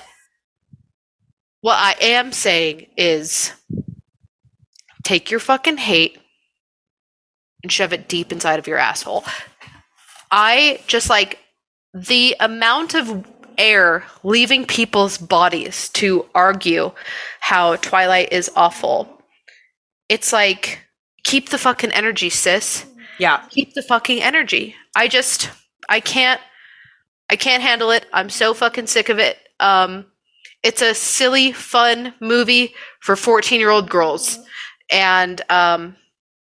S3: what I am saying is take your fucking hate and shove it deep inside of your asshole. I just like the amount of air leaving people's bodies to argue how Twilight is awful. It's like keep the fucking energy, sis.
S2: Yeah.
S3: Keep the fucking energy. I just I can't I can't handle it. I'm so fucking sick of it. Um it's a silly fun movie for 14-year-old girls and um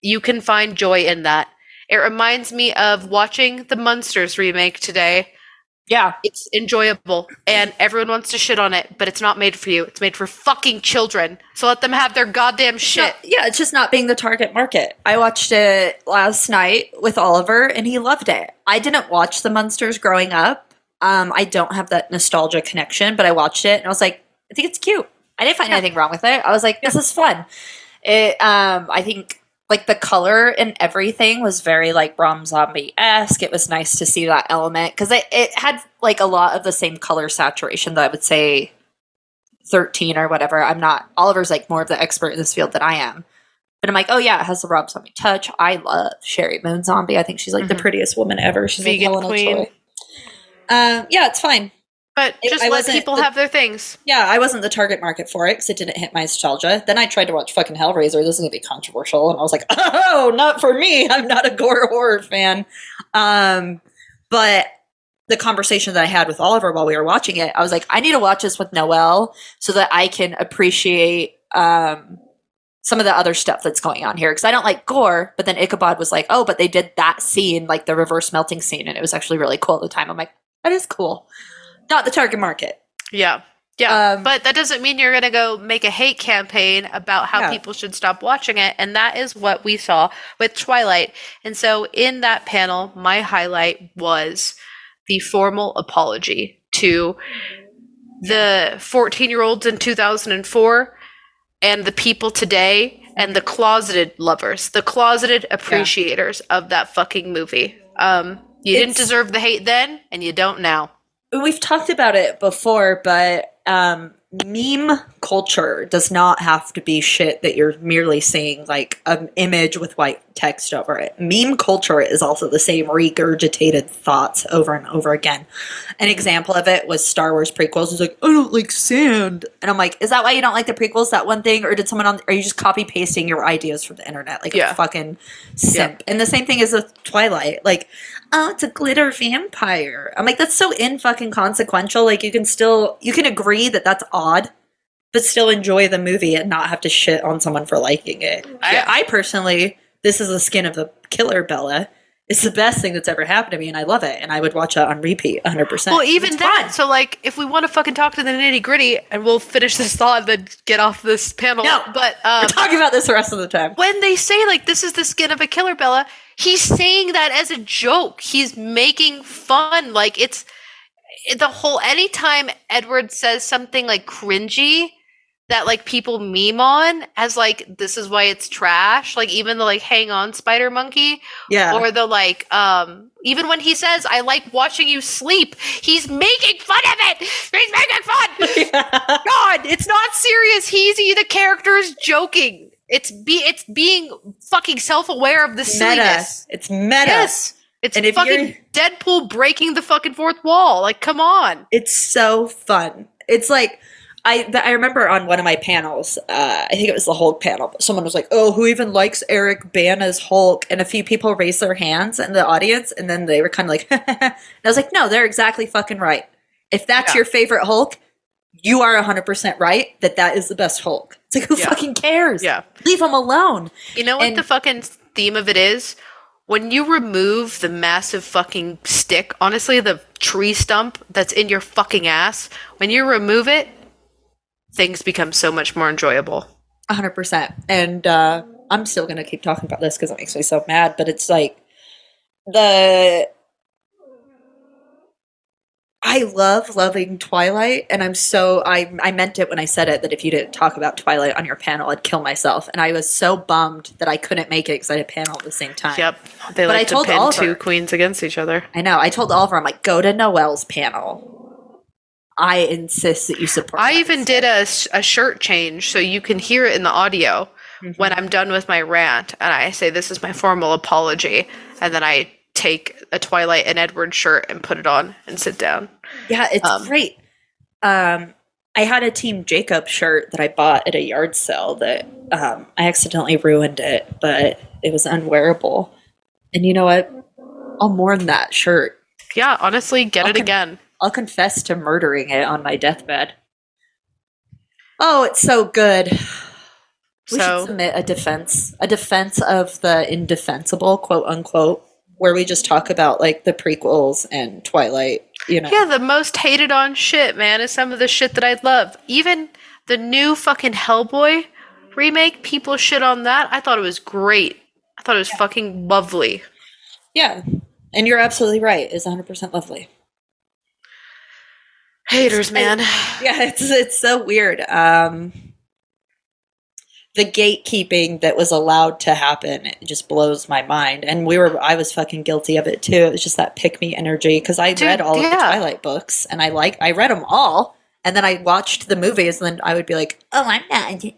S3: you can find joy in that. It reminds me of watching the Munsters remake today.
S2: Yeah.
S3: It's enjoyable and everyone wants to shit on it, but it's not made for you. It's made for fucking children. So let them have their goddamn shit.
S2: No, yeah, it's just not being the target market. I watched it last night with Oliver and he loved it. I didn't watch the Munsters growing up. Um, I don't have that nostalgia connection, but I watched it and I was like, I think it's cute. I didn't find
S3: Yeah.
S2: anything wrong with it. I was like, this is fun. It um I think like the color and everything was very like Rob Zombie esque. It was nice to see that element because it, it had like a lot of the same color saturation that I would say 13 or whatever. I'm not, Oliver's like more of the expert in this field than I am. But I'm like, oh yeah, it has the Rob Zombie touch. I love Sheri Moon Zombie. I think she's like the
S3: Mhm.
S2: prettiest woman ever. She's like
S3: Vegan
S2: Helena
S3: queen.
S2: Troy. Um, yeah, it's fine.
S3: But
S2: It-
S3: just
S2: I
S3: let people
S2: the-
S3: have their things.
S2: Yeah, I wasn't the target market for it because it didn't hit my nostalgia. Then I tried to watch fucking Hellraiser. This is gonna be controversial, and I was like, oh, not for me. I'm not a gore horror fan. Um, but the conversation that I had with Oliver while we were watching it, I was like, I need to watch this with Noel so that I can appreciate um some of the other stuff that's going on here because I don't like gore. But then Ichabod was like, oh, but they did that scene, like the reverse melting scene, and it was actually really cool at the time. I'm like, that is cool. Not the target market.
S3: Yeah. Yeah.
S2: Um,
S3: but that doesn't mean you're going to go make a hate campaign about how
S2: Yeah.
S3: people should stop watching it. And that is what we saw with Twilight. And so in that panel, my highlight was the formal apology to the 14 year olds in 2004 and the people today and the closeted lovers, the closeted appreciators of that fucking movie. Um, you didn't deserve the hate then, and you don't now.
S2: We've talked about it before, but um, meme culture does not have to be shit that you're merely seeing like an image with white text over it. Meme culture is also the same regurgitated thoughts over and over again. An example of it was Star Wars prequels. It's like, I don't like sand. And I'm like, is that why you don't like the prequels? That one thing? Or did someone on, are you just copy pasting your ideas from the internet? Like
S3: Yeah.
S2: a fucking simp. And the same thing is with Twilight. Like, oh, it's a glitter vampire. I'm like, that's so in fucking consequential. Like, you can still, you can agree that that's odd, but still enjoy the movie and not have to shit on someone for liking it.
S3: Yeah.
S2: I, I personally, this is the skin of the killer Bella. It's the best thing that's ever happened to me, and I love it. And I would watch that on repeat 100%.
S3: Well, even
S2: It's
S3: that.
S2: fun.
S3: So, like, if we want to fucking talk to the nitty gritty, and we'll finish this thought and then get off this panel.
S2: No.
S3: but um,
S2: We're talking about this the rest of the time.
S3: when they say like this is the skin of a killer bella he's saying that as a joke he's making fun like it's the whole anytime edward says something like cringy that like people meme on as like this is why it's trash like even the like hang on spider monkey
S2: Yeah.
S3: or the like um even when he says i like watching you sleep he's making fun of it he's making fun God, it's not serious. He's the character is joking. It's be it's being fucking self aware of the
S2: meta.
S3: silliness.
S2: It's meta.
S3: Yes, it's
S2: And
S3: fucking Deadpool breaking the fucking fourth wall. Like, come on.
S2: It's so fun. It's like I I remember on one of my panels, uh, I think it was the Hulk panel, someone was like, "Oh, who even likes Eric Bana's Hulk?" And a few people raised their hands in the audience, and then they were kind of like, and "I was like, no, they're exactly fucking right. If that's
S3: Yeah.
S2: your favorite Hulk, you are hundred percent right that that is the best Hulk. It's like, who
S3: Yeah.
S2: fucking cares?
S3: Yeah.
S2: leave him alone.
S3: You know what
S2: And-
S3: the fucking theme of it is? When you remove the massive fucking stick, honestly, the tree stump that's in your fucking ass, when you remove it, things become so much more enjoyable.
S2: hundred percent. And uh, I'm still gonna keep talking about this because it makes me so mad. But it's like the I love loving Twilight, and I'm so I I meant it when I said it that if you didn't talk about Twilight on your panel, I'd kill myself. And I was so bummed that I couldn't make it because I had a panel at the same time.
S3: Yep. They
S2: But I
S3: like to
S2: told
S3: pin
S2: Oliver.
S3: two queens against each other.
S2: I know. I told Oliver, I'm like, go to Noelle's panel. I insist that you support.
S3: I even did a, a shirt change so you can hear it in the audio
S2: Mm-hmm.
S3: when I'm done with my rant and I say this is my formal apology and then I take a Twilight and Edward shirt and put it on and sit down.
S2: Yeah, it's
S3: Um,
S2: great. Um, I had a Team Jacob shirt that I bought at a yard sale that um, I accidentally ruined it, but it was unwearable. And you know what? I'll mourn that shirt.
S3: Yeah, honestly, get it
S2: Okay.
S3: again.
S2: I'll confess to murdering it on my deathbed. Oh, it's so good. We
S3: So-
S2: should submit a defense, a defense of the indefensible, quote unquote, where we just talk about like the prequels and Twilight. You know,
S3: Yeah, the most hated on shit, man, is some of the shit that I love. Even the new fucking Hellboy remake, people shit on that. I thought it was great. I thought it was fucking lovely.
S2: Yeah. And you're absolutely right. It's 100% lovely.
S3: Haters, man.
S2: Yeah, it's it's so weird. Um the gatekeeping that was allowed to happen it just blows my mind. And we were I was fucking guilty of it too. It was just that pick me energy cuz I
S3: Dude,
S2: read all of the. Twilight books and I like I read them all and then I watched the movies and then I would be like, "Oh, I'm not into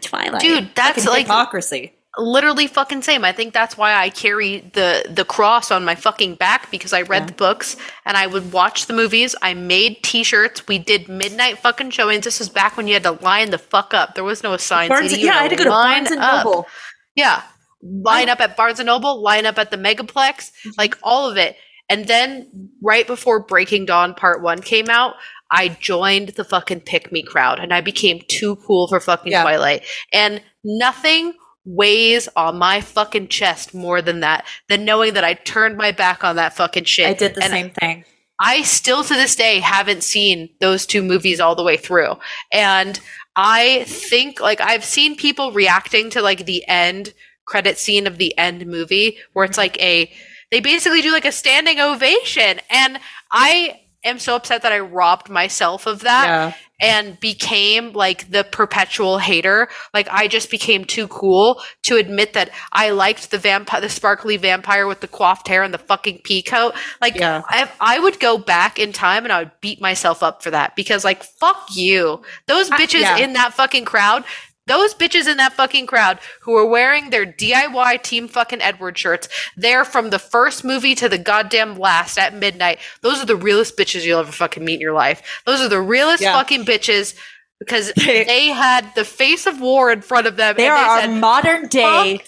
S2: Twilight."
S3: Dude, that's like-
S2: hypocrisy.
S3: Literally fucking same. I think that's why I carry the the cross on my fucking back because I read
S2: Yeah.
S3: the books and I would watch the movies. I made t-shirts. We did midnight fucking showings. This was back when you had to line the fuck up. There was no assigned
S2: Barnes. Yeah, I had to go to Barnes and
S3: up.
S2: Noble.
S3: Yeah. Line up at Barnes and Noble, line up at the Megaplex, mm-hmm. like all of it. And then right before Breaking Dawn Part 1 came out, I joined the fucking pick me crowd and I became too cool for fucking
S2: Yeah.
S3: Twilight. And nothing weighs on my fucking chest more than that, than knowing that I turned my back on that fucking shit.
S2: I did the
S3: And
S2: same thing.
S3: I still to this day haven't seen those two movies all the way through. And I think like I've seen people reacting to like the end credit scene of the end movie where it's mm-hmm. like a they basically do like a standing ovation and I am so upset that I robbed myself of that
S2: Yeah.
S3: and became like the perpetual hater. Like I just became too cool to admit that I liked the vampire, the sparkly vampire with the coiffed hair and the fucking pea coat. Like
S2: Yeah.
S3: I, I would go back in time and I would beat myself up for that because like fuck you, those
S2: I-
S3: bitches
S2: yeah.
S3: in that fucking crowd. Those bitches in that fucking crowd who are wearing their DIY Team fucking Edward shirts, they're from the first movie to the goddamn last at midnight. Those are the realest bitches you'll ever fucking meet in your life. Those are the realest
S2: Yeah.
S3: fucking bitches because
S2: They-
S3: had the face of war in front of them.
S2: They
S3: and
S2: are
S3: they
S2: our
S3: said,
S2: modern day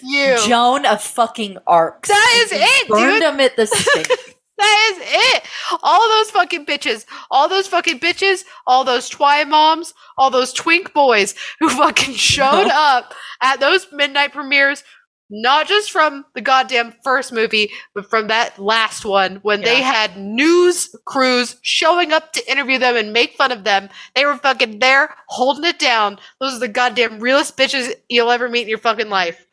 S2: Joan of fucking Arcs.
S3: That is it,
S2: Burned
S3: dude.
S2: them at the stake.
S3: That is it. All those fucking bitches, all those fucking bitches, all those twi moms, all those twink boys who fucking showed up at those midnight premieres, not just from the goddamn first movie, but from that last one when they had news crews showing up to interview them and make fun of them. They were fucking there holding it down. Those are the goddamn realest bitches you'll ever meet in your fucking life.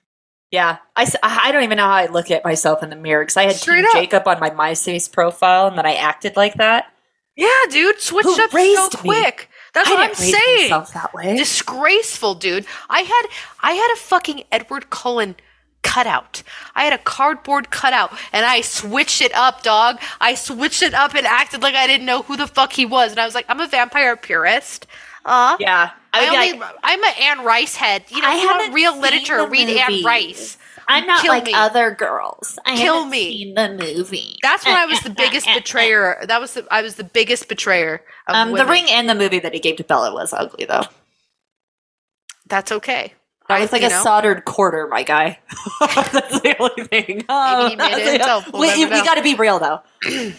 S2: Yeah, I, I don't even know how I look at myself in the mirror because I had
S3: Straight
S2: Team
S3: up.
S2: Jacob on my MySpace profile and then I acted like that.
S3: Yeah, dude, switched
S2: Who
S3: up so
S2: raised me?
S3: quick. That's
S2: I
S3: what I'm
S2: didn't raise
S3: saying.
S2: myself that way.
S3: disgraceful, dude. I had I had a fucking Edward Cullen cutout. I had a cardboard cutout and I switched it up, dog. I switched it up and acted like I didn't know who the fuck he was. And I was like, I'm a vampire purist. Uh
S2: yeah,
S3: I
S2: be
S3: only,
S2: like,
S3: I'm an Anne Rice head. You know,
S2: I
S3: want real literature, read Anne. Rice.
S2: I'm not
S3: kill
S2: like
S3: me.
S2: other girls. I
S3: Kill me.
S2: the movie.
S3: That's when I was the biggest betrayer. That was the I was the biggest betrayer of
S2: Um, the ring and the movie that he gave to Bella was ugly though.
S3: That's okay.
S2: That
S3: I-
S2: was like a
S3: know?
S2: soldered quarter, my guy. That's the only thing. Um,
S3: he made it himself. We'll
S2: we, we got to be real though.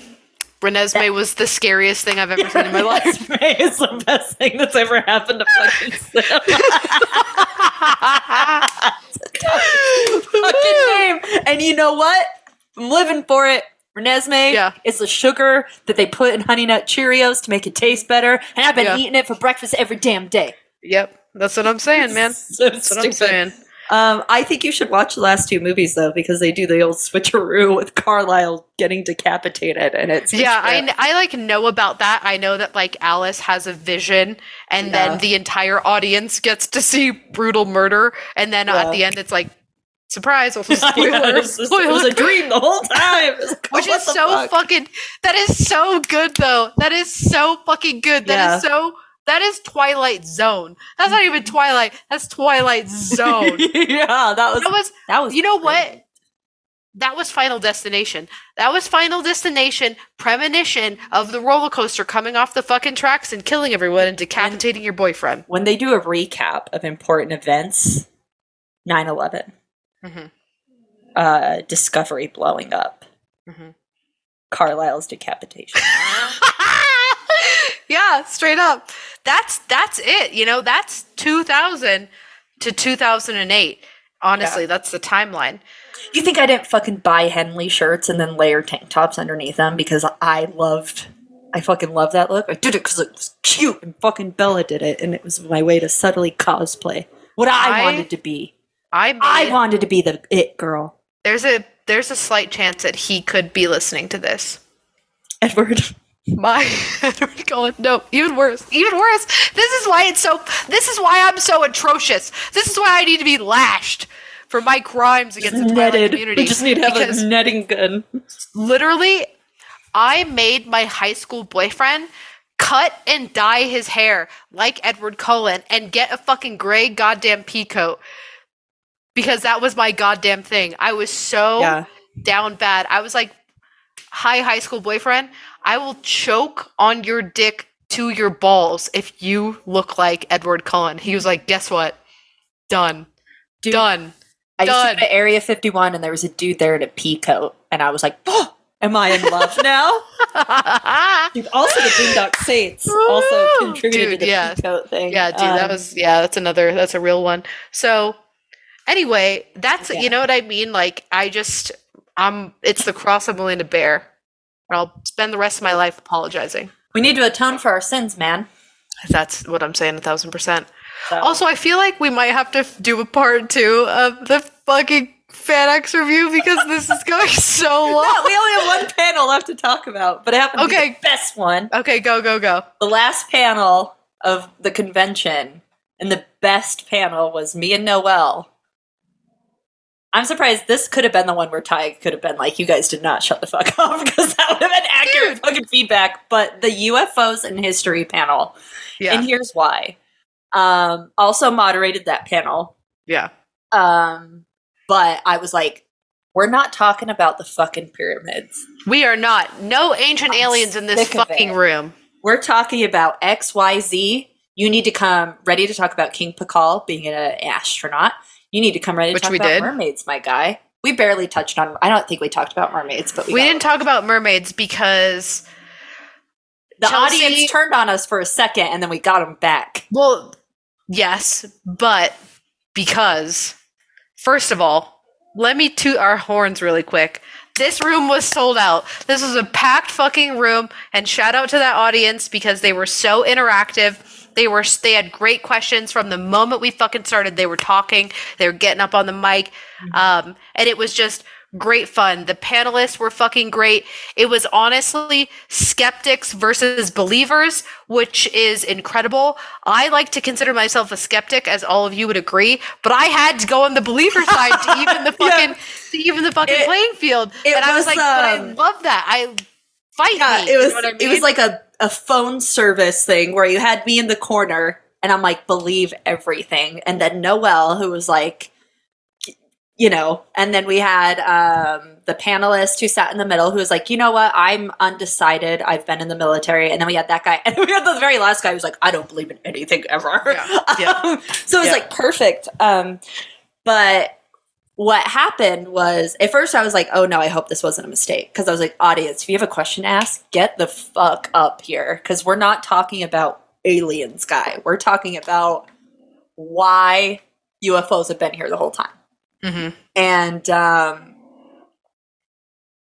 S3: Renesmee was the scariest thing I've ever seen in my life.
S2: It's the best thing that's ever happened to fucking cinema. fucking name. And you know what? I'm living for it. Renesmee
S3: Yeah.
S2: is the sugar that they put in Honey Nut Cheerios to make it taste better. And I've been
S3: Yeah.
S2: eating it for breakfast every damn day.
S3: Yep, that's what I'm saying, man.
S2: So
S3: That's what I'm saying.
S2: Um, I think you should watch the last two movies though, because they do the old switcheroo with Carlisle getting decapitated, and it's
S3: Yeah, I, I like know about that. I know that like Alice has a vision, and
S2: Yeah.
S3: then the entire audience gets to see brutal murder, and then
S2: Yeah.
S3: at the end it's like surprise, also
S2: Yeah, it, was, it was a dream the whole time,
S3: Which is so
S2: fuck?
S3: fucking. That is so good, though. That is so fucking good. That is
S2: Yeah.
S3: so. That is Twilight Zone. That's not even Twilight. That's Twilight Zone.
S2: yeah, that was
S3: that was.
S2: that was.
S3: You know
S2: great.
S3: what? That was Final Destination. That was Final Destination premonition of the roller coaster coming off the fucking tracks and killing everyone and decapitating your boyfriend.
S2: When they do a recap of important events, 9-11,
S3: Mhm.
S2: uh, Discovery blowing up,
S3: Mhm.
S2: Carlisle's decapitation.
S3: yeah, straight up. That's that's it. You know, that's 2000 to 2008. Honestly, that's the timeline.
S2: you think I didn't fucking buy Henley shirts and then layer tank tops underneath them because I loved, I fucking love that look. I did it because it was cute and fucking Bella did it, and it was my way to subtly cosplay what I,
S3: I-
S2: wanted to be.
S3: I made,
S2: I wanted to be the it girl,
S3: there's a there's a slight chance that he could be listening to this.
S2: Edward.
S3: My Edward Cullen. No, even worse. Even worse. This is why it's so. This is why I'm so atrocious. This is why I need to be lashed for my crimes against the Twilight
S2: netted.
S3: community.
S2: We just need to have a netting gun.
S3: literally, I made my high school boyfriend cut and dye his hair like Edward Cullen and get a fucking gray goddamn pea coat because that was my goddamn thing. I was so
S2: Yeah.
S3: down bad. I was like, "Hi, high school boyfriend. I will choke on your dick to your balls if you look like Edward Cullen." He was like, "Guess what? Done.
S2: Dude,
S3: Done."
S2: I used to
S3: Done.
S2: go to Area 51 and there was a dude there in a pea coat, and I was like, oh, am I in love now? Dude, also the Boondock Saints also contributed
S3: Dude,
S2: to the
S3: yeah.
S2: pea coat thing.
S3: Yeah, dude, that
S2: Um,
S3: was yeah, that's another that's a real one. So anyway, that's
S2: Yeah.
S3: you know what I mean? Like I just I'm it's the cross I'm willing to bear. I'll spend the rest of my life apologizing.
S2: We need to atone for our sins, man.
S3: That's what I'm saying, a thousand percent.
S2: So-
S3: Also, I feel like we might have to do a part two of the fucking FanX review because this is going so long.
S2: No, we only have one panel left to talk about, but it happened to be
S3: Okay.
S2: the best one.
S3: Okay, go go go.
S2: The last panel of the convention, and the best panel was me and Noel. I'm surprised this could have been the one where Ty could have been like, "You guys did not shut the fuck up," because that would have been accurate
S3: Dude.
S2: fucking feedback. But the UFOs in history panel,
S3: Yeah,
S2: and here's why. Um, also moderated that panel.
S3: yeah.
S2: Um, but I was like, "We're not talking about the fucking pyramids."
S3: We are not. No ancient
S2: I'm
S3: aliens in this fucking room.
S2: We're talking about XYZ. You need to come ready to talk about King Pakal being an astronaut. You need to come ready to
S3: Which
S2: talk
S3: we
S2: about
S3: did.
S2: mermaids, my guy. We barely touched on. I don't think we talked about mermaids, but we,
S3: We didn't talk about mermaids because
S2: The
S3: Chelsea-
S2: audience turned on us for a second, and then we got them back.
S3: well, yes, but because first of all, let me toot our horns really quick. This room was sold out. This was a packed fucking room, and shout out to that audience because they were so interactive. They were they had great questions from the moment we fucking started. They were talking, they were getting up on the mic, um, and it was just great fun. The panelists were fucking great. It was honestly skeptics versus believers, which is incredible. I like to consider myself a skeptic, as all of you would agree, but I had to go on the believer side to even the
S2: Yeah.
S3: fucking to even the fucking
S2: It-
S3: playing field. and I was
S2: was,
S3: like, but I
S2: um,
S3: love that. I fight
S2: Yeah,
S3: me.
S2: it was.
S3: you know I
S2: It was like a a phone service thing where you had me in the corner, and I'm like, believe everything, and then Noel, who was like. You know, and then we had um, the panelist who sat in the middle who was like, you know what, I'm undecided. I've been in the military. And then we had that guy. And we had the very last guy who's like, I don't believe in anything ever.
S3: Yeah, yeah.
S2: Um, so it was
S3: Yeah.
S2: like perfect. Um, but what happened was at first I was like, oh no, I hope this wasn't a mistake. Because I was like, audience, if you have a question to ask, get the fuck up here. Because we're not talking about aliens, guy. We're talking about why UFOs have been here the whole time.
S3: Mhm.
S2: And um,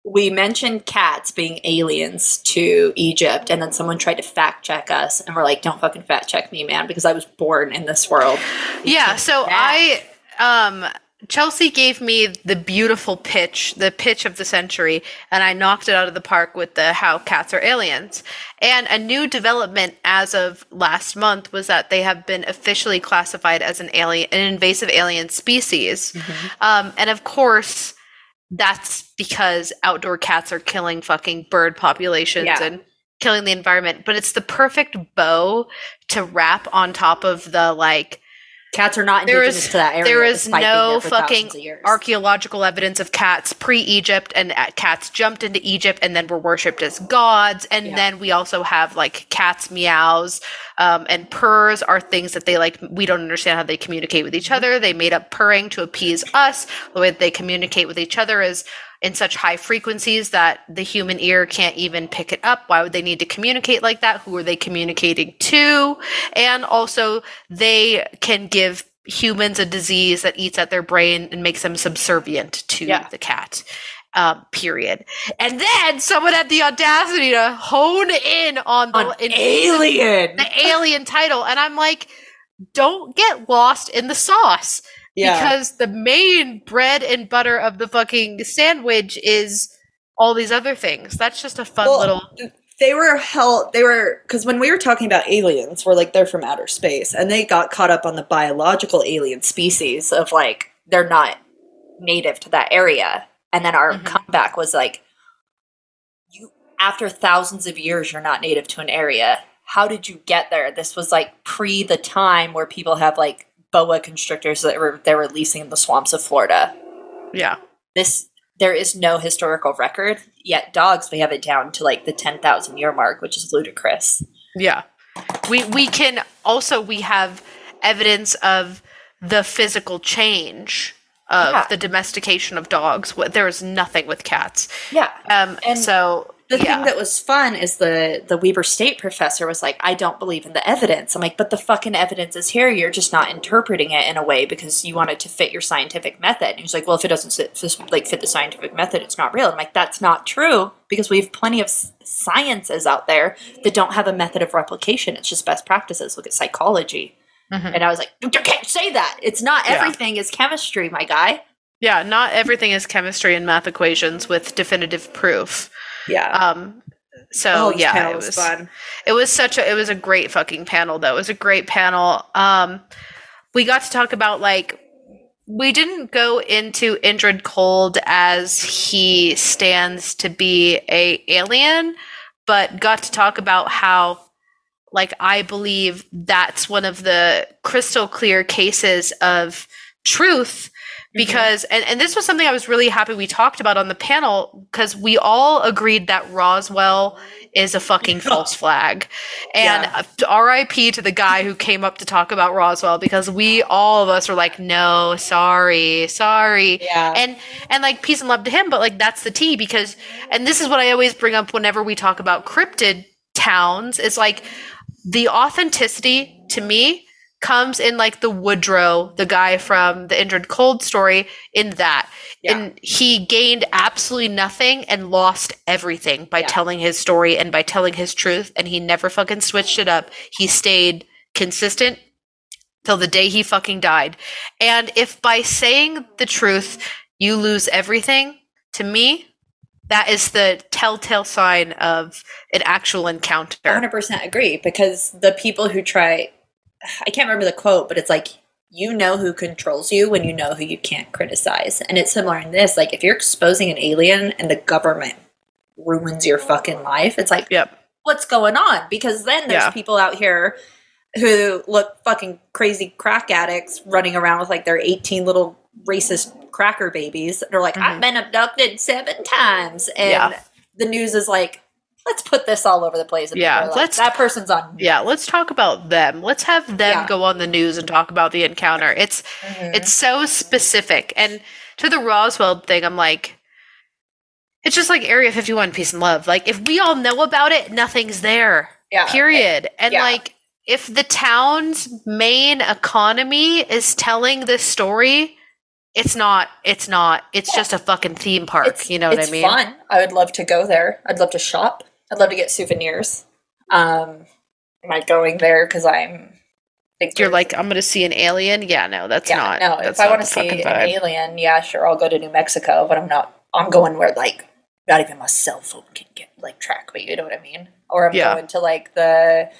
S2: we mentioned cats being aliens to Egypt, and then someone tried to fact check us, and we're like, "Don't fucking fact check me, man," because I was born in this world.
S3: Yeah, so. I um Chelsea gave me the beautiful pitch, the pitch of the century, and I knocked it out of the park with the how cats are aliens. And a new development as of last month was that they have been officially classified as an alien, an invasive alien species. Um, and of course, that's because outdoor cats are killing fucking bird populations
S2: Yeah.
S3: and killing the environment. But it's the perfect bow to wrap on top of the like
S2: Cats are not
S3: There
S2: indigenous
S3: is-
S2: to that area.
S3: there is no
S2: there
S3: fucking
S2: thousands of years.
S3: archaeological evidence of cats pre-Egypt, and uh, cats jumped into Egypt and then were worshipped as gods. And
S2: Yeah.
S3: then we also have like cats meows um, and purrs are things that they like. We don't understand how they communicate with
S2: Mm-hmm.
S3: each other. They made up purring to appease us. The way that they communicate with each other is in such high frequencies that the human ear can't even pick it up. Why would they need to communicate like that? Who are they communicating to? And also, they can give humans a disease that eats at their brain and makes them subservient to
S2: Yeah.
S3: the cat. Um, period. And then someone had the audacity to hone in on the in-
S2: alien.
S3: the alien title, and I'm like, don't get lost in the sauce
S2: Yeah.
S3: because the main bread and butter of the fucking sandwich is all these other things. That's just a fun
S2: Well,
S3: little.
S2: they were held they were because when we were talking about aliens we're like they're from outer space and they got caught up on the biological alien species of like they're not native to that area and then our
S3: Mhm.
S2: comeback was like you after thousands of years you're not native to an area how did you get there this was like pre the time where people have like boa constrictors that were they're releasing in the swamps of florida
S3: Yeah.
S2: this there is no historical record yet dogs we have it down to like the 10,000 year mark which is ludicrous
S3: Yeah. We we can also we have evidence of the physical change of
S2: Yeah.
S3: the domestication of dogs. There is nothing with cats.
S2: yeah
S3: Um
S2: And
S3: so
S2: the
S3: yeah.
S2: thing that was fun is the the Weber State professor was like I don't believe in the evidence I'm like but the fucking evidence is here you're just not interpreting it in a way because you want it to fit your scientific method and he's like well if it doesn't fit, like fit the scientific method it's not real I'm like that's not true because we have plenty of sciences out there that don't have a method of replication it's just best practices look at psychology
S3: Mhm.
S2: And I was like, you can't say that. It's not
S3: Yeah.
S2: everything is chemistry, my guy.
S3: Yeah, not everything is chemistry and math equations with definitive proof.
S2: Yeah.
S3: Um, so
S2: this
S3: yeah, it
S2: was
S3: was
S2: fun.
S3: it was such a it was a great fucking panel though. It was a great panel. Um, we got to talk about like we didn't go into Indrid Cold as he stands to be a alien, but got to talk about how like I believe that's one of the crystal clear cases of truth because and, and this was something I was really happy we talked about on the panel because we all agreed that Roswell is a fucking false flag. And
S2: Yeah.
S3: uh, RIP to the guy who came up to talk about Roswell because we all of us were like, no, sorry, sorry.
S2: Yeah.
S3: And and like peace and love to him, but like that's the T because and this is what I always bring up whenever we talk about cryptid towns is like the authenticity to me comes in like the Woodrow, the guy from the Indrid Cold story, in that.
S2: Yeah.
S3: And he gained absolutely nothing and lost everything by
S2: Yeah.
S3: telling his story and by telling his truth. And he never fucking switched it up. He stayed consistent till the day he fucking died. And if by saying the truth you lose everything, to me, that is the telltale sign of an actual encounter.
S2: 100% agree because the people who try I can't remember the quote, but it's like you know who controls you when you know who you can't criticize. And it's similar in this like if you're exposing an alien and the government ruins your fucking life, it's like
S3: Yep.
S2: what's going on? Because then there's
S3: Yeah.
S2: people out here who look fucking crazy crack addicts running around with like their 18 little racist cracker babies. They're like, I've
S3: Mhm.
S2: been abducted seven times. And
S3: Yeah.
S2: the news is like, let's put this all over the place. And
S3: Yeah,
S2: people are like,
S3: let's-
S2: that person's on.
S3: Yeah, let's talk about them. Let's have them
S2: Yeah.
S3: go on the news and talk about the encounter. It's
S2: Mhm.
S3: it's so specific. And to the Roswell thing, I'm like it's just like Area 51 peace and love. Like if we all know about it, nothing's there.
S2: yeah.
S3: Period. And
S2: yeah.
S3: like if the town's main economy is telling this story, it's not it's not it's
S2: Yeah.
S3: just a fucking theme park.
S2: It's,
S3: you know what I mean?
S2: fun. I would love to go there. I'd love to shop. I'd love to get souvenirs. Um, am I going there because I'm?
S3: You're like, I'm gonna see an alien. Yeah, no, that's
S2: yeah,
S3: not.
S2: no.
S3: that's
S2: If I want to see an
S3: vibe.
S2: alien, yeah, sure, I'll go to New Mexico. But I'm not. I'm going where like not even my cell phone can get like track me. You know what I mean? Or I'm
S3: Yeah.
S2: going to like the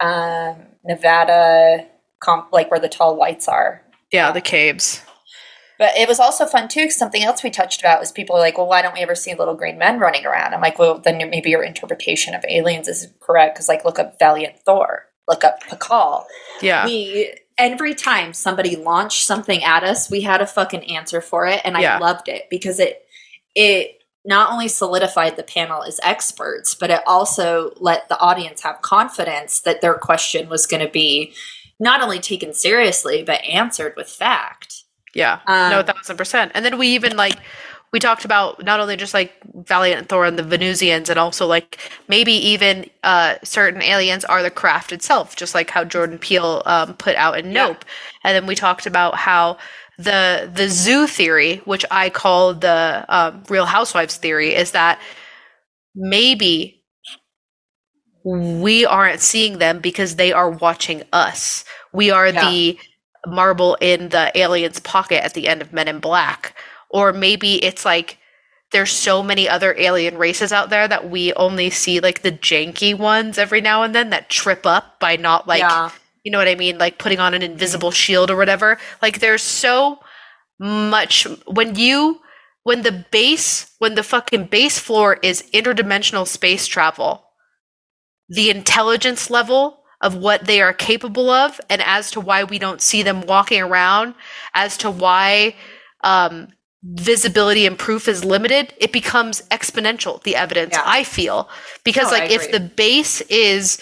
S2: um, Nevada comp, like where the tall whites are.
S3: Yeah, the caves.
S2: But it was also fun too. 'cause something else we touched about was people were like, "Well, why don't we ever see little green men running around?" I'm like, "Well, then maybe your interpretation of aliens is correct." Because like, look up Valiant Thor, look up Pakal.
S3: Yeah.
S2: We every time somebody launched something at us, we had a fucking answer for it, and I
S3: Yeah.
S2: loved it because it it not only solidified the panel as experts, but it also let the audience have confidence that their question was going to be not only taken seriously but answered with fact.
S3: Yeah, no, a
S2: Um,
S3: thousand percent. And then we even like we talked about not only just like Valiant Thor and the Venusians, and also like maybe even uh, certain aliens are the craft itself, just like how Jordan Peele um, put out in
S2: Yeah.
S3: Nope. And then we talked about how the the zoo theory, which I call the um, Real Housewives theory, is that maybe we aren't seeing them because they are watching us. We are
S2: Yeah.
S3: the marble in the alien's pocket at the end of Men in Black. Or maybe it's like there's so many other alien races out there that we only see like the janky ones every now and then that trip up by not like
S2: yeah.
S3: you know what I mean? Like putting on an mm-hmm. invisible shield or whatever. Like there's so much when you when the base when the fucking base floor is interdimensional space travel, the intelligence level of what they are capable of and as to why we don't see them walking around, as to why um visibility and proof is limited, it becomes exponential, the evidence,
S2: Yeah.
S3: I feel. Because
S2: No,
S3: like if the base is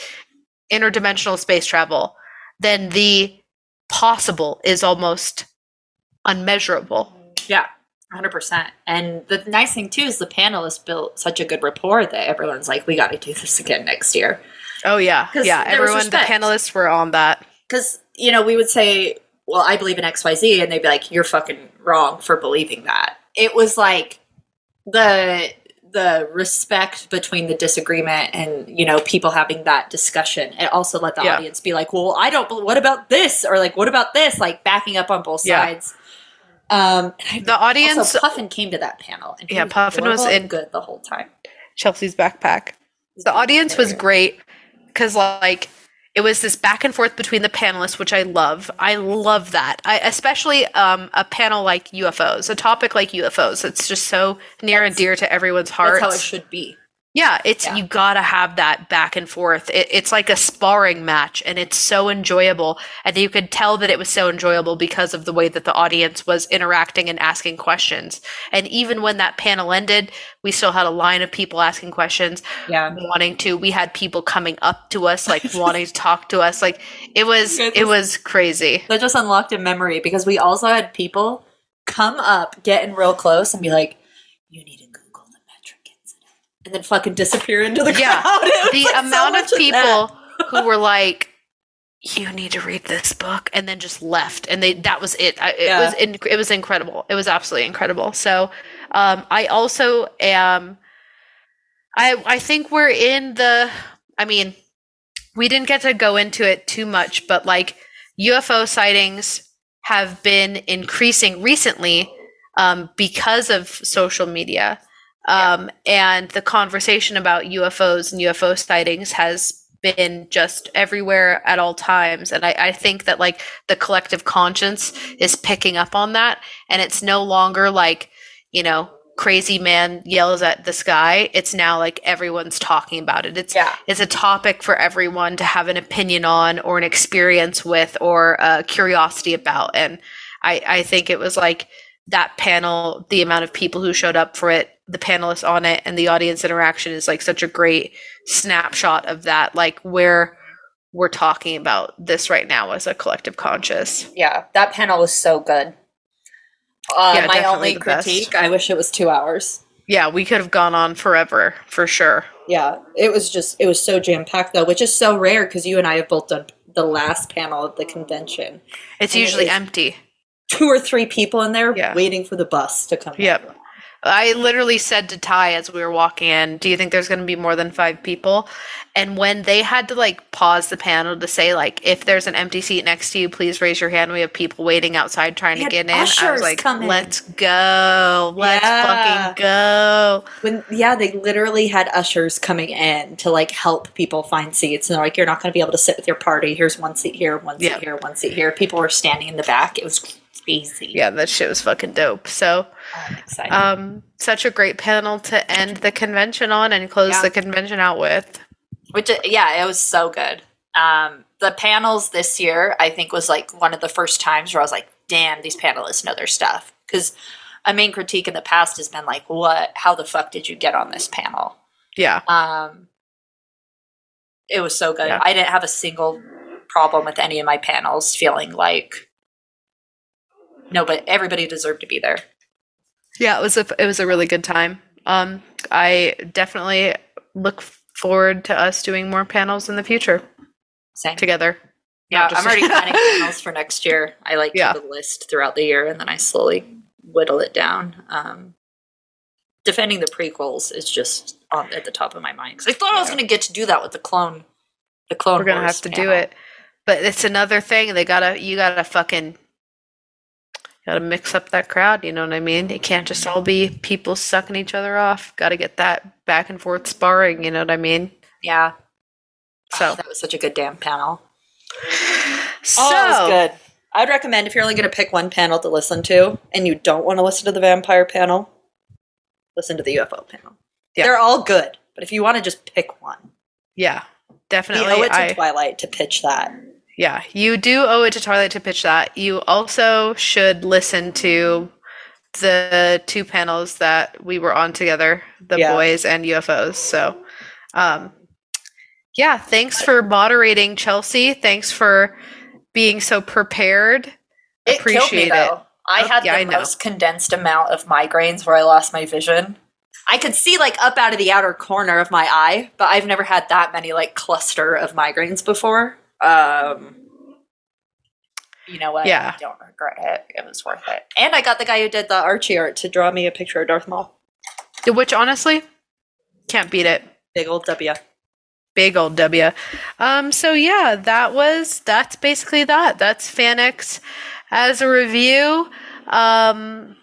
S3: interdimensional space travel, then the possible is almost unmeasurable.
S2: Yeah, 100%. And the nice thing, too, is the panelists built such a good rapport that everyone's like, we got to do this again next year.
S3: Oh yeah, yeah. Everyone, the panelists were on that.
S2: Because, you know, we would say, well, I believe in XYZ, and they'd be like, you're fucking wrong for believing that. It was like the the respect between the disagreement and you know people having that discussion it also let the
S3: Yeah.
S2: audience be like well i don't what about this or like what about this like backing up on both
S3: Yeah.
S2: sides Um,
S3: The audience,
S2: also, Puffin came to that panel. And
S3: Yeah, Puffin was in-
S2: good the whole time.
S3: Chelsea's backpack. The audience was great because like it was this back and forth between the panelists, which I love. I love that. I especially um, a panel like UFOs, a topic like UFOs. It's just so near and dear to everyone's
S2: heart
S3: That's
S2: how it should be.
S3: Yeah, it's
S2: Yeah.
S3: you gotta have that back and forth. It, it's like a sparring match, and it's so enjoyable. And you could tell that it was so enjoyable because of the way that the audience was interacting and asking questions. And even when that panel ended, we still had a line of people asking questions,
S2: Yeah.
S3: wanting to. We had people coming up to us, like wanting to talk to us. Like it was,
S2: Goodness.
S3: it was crazy.
S2: That just unlocked a memory because we also had people come up, get in real close, and be like, "You need to Google the metric incident," and then fucking disappear into the
S3: Yeah.
S2: crowd. It was,
S3: The
S2: like,
S3: amount
S2: much
S3: of people who were like you need to read this book and then just left and they that was it I, it
S2: Yeah.
S3: was in, it was incredible it was absolutely incredible so um i also am i i think we're in the i mean we didn't get to go into it too much but like ufo sightings have been increasing recently um, because of social media um, and the conversation about ufos and ufo sightings has been just everywhere at all times. And I, I think that like the collective conscience is picking up on that. And it's no longer like you know crazy man yells at the sky. It's now like everyone's talking about it. It's
S2: Yeah.
S3: it's a topic for everyone to have an opinion on or an experience with or a curiosity about. And i i think it was like that panel the amount of people who showed up for it the panelists on it and the audience interaction is like such a great snapshot of that like where we're talking about this right now as a collective conscious
S2: Yeah, that panel was so good. Uh,
S3: Yeah,
S2: my only
S3: the best.
S2: critique, I wish it was two hours.
S3: yeah we could have gone on forever for sure
S2: Yeah, it was just it was so jam packed though, which is so rare because you and I have both done the last panel of the convention.
S3: it's
S2: And
S3: usually
S2: is-
S3: empty
S2: Two or three people in there
S3: Yeah.
S2: waiting for the bus to come.
S3: Yep. I literally said to Ty as we were walking in, "Do you think there's going to be more than five people?" And when they had to like pause the panel to say like, "If there's an empty seat next to you, please raise your hand. We have people waiting outside trying
S2: They
S3: to get in." I was like. "Let's go! Let's
S2: Yeah.
S3: fucking go!"
S2: When yeah, they literally had ushers coming in to like help people find seats, and they're like, "You're not going to be able to sit with your party. Here's one seat here, one seat
S3: Yeah.
S2: here, one seat here." People were standing in the back. It was crazy.
S3: Yeah, that shit was fucking dope. So, um, such a great panel to end the convention on and close
S2: Yeah.
S3: the convention out with.
S2: Which uh, yeah, it was so good. Um, the panels this year, I think, was like one of the first times where I was like, "Damn, these panelists know their stuff." Because a main critique in the past has been like, "What? How the fuck did you get on this panel?"
S3: Yeah,
S2: Um, it was so good.
S3: Yeah.
S2: I didn't have a single problem with any of my panels feeling like no, but everybody deserved to be there.
S3: Yeah, it was a it was a really good time. Um, I definitely look forward to us doing more panels in the future
S2: Same.
S3: together.
S2: Yeah, I'm already planning panels for next year. I like
S3: Yeah.
S2: a list throughout the year and then I slowly whittle it down. Um, defending the prequels is just on at the top of my mind because I thought I was going to get to do that with the clone. The clone.
S3: We're gonna have to do it, but it's another thing. They gotta you gotta fucking gotta mix up that crowd. You know what I mean? It can't just all be people sucking each other off. Got to get that back and forth sparring. You know what I mean?
S2: Yeah.
S3: So
S2: Oh, that was such a good damn panel. Oh, so Oh, good. I'd recommend if you're only going to pick one panel to listen to and you don't want to listen to the vampire panel, listen to the UFO panel.
S3: Yeah.
S2: They're all good, but if you want to just pick one,
S3: yeah,
S2: you
S3: definitely.
S2: owe it to
S3: I-
S2: Twilight to pitch that.
S3: Yeah, you do owe it to Twilight to pitch that. You also should listen to the two panels that we were on together, the
S2: Yeah.
S3: boys and UFOs. So, um, yeah, thanks for moderating, Chelsea. Thanks for being so prepared.
S2: It killed me
S3: Appreciate it.
S2: I
S3: Oh,
S2: had
S3: yeah,
S2: the
S3: I know.
S2: most condensed amount of migraines where I lost my vision. I could see like up out of the outer corner of my eye, but I've never had that many like cluster of migraines before. Um, you know what?
S3: Yeah.
S2: I don't regret it. It was worth it. And I got the guy who did the Archie art to draw me a picture of Darth Maul.
S3: Which honestly, can't beat it.
S2: Big old W.
S3: Big old W. Um, so yeah, that was that's basically that. That's FanX as a review. Um,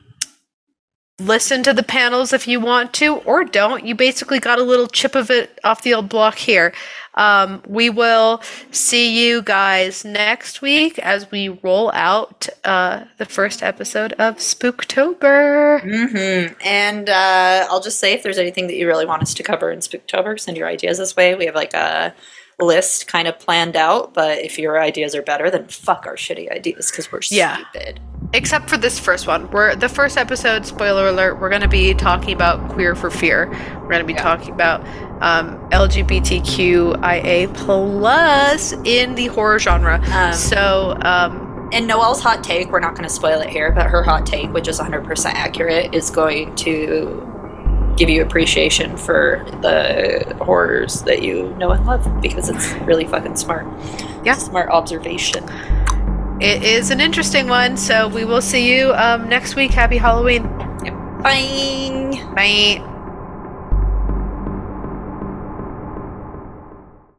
S3: listen to the panels if you want to, or don't. You basically got a little chip of it off the old block here. Um, we will see you guys next week as we roll out uh, the first episode of Spooktober.
S2: Mm-hmm. And uh, I'll just say if there's anything that you really want us to cover in Spooktober, send your ideas this way. We have like a list kind of planned out, but if your ideas are better, then fuck our shitty ideas because we're
S3: Yeah.
S2: stupid.
S3: Except for this first one. We're the first episode, spoiler alert, we're gonna be talking about queer for fear. We're gonna be
S2: Yeah.
S3: talking about um, LGBTQIA plus in the horror genre.
S2: Um,
S3: so um,
S2: And Noelle's hot take, we're not going to spoil it here, but her hot take, which is 100% accurate, is going to give you appreciation for the horrors that you know and love because it's really fucking smart.
S3: Yeah.
S2: Smart observation.
S3: It is an interesting one. So we will see you um, next week. Happy Halloween.
S2: Bye.
S3: Bye.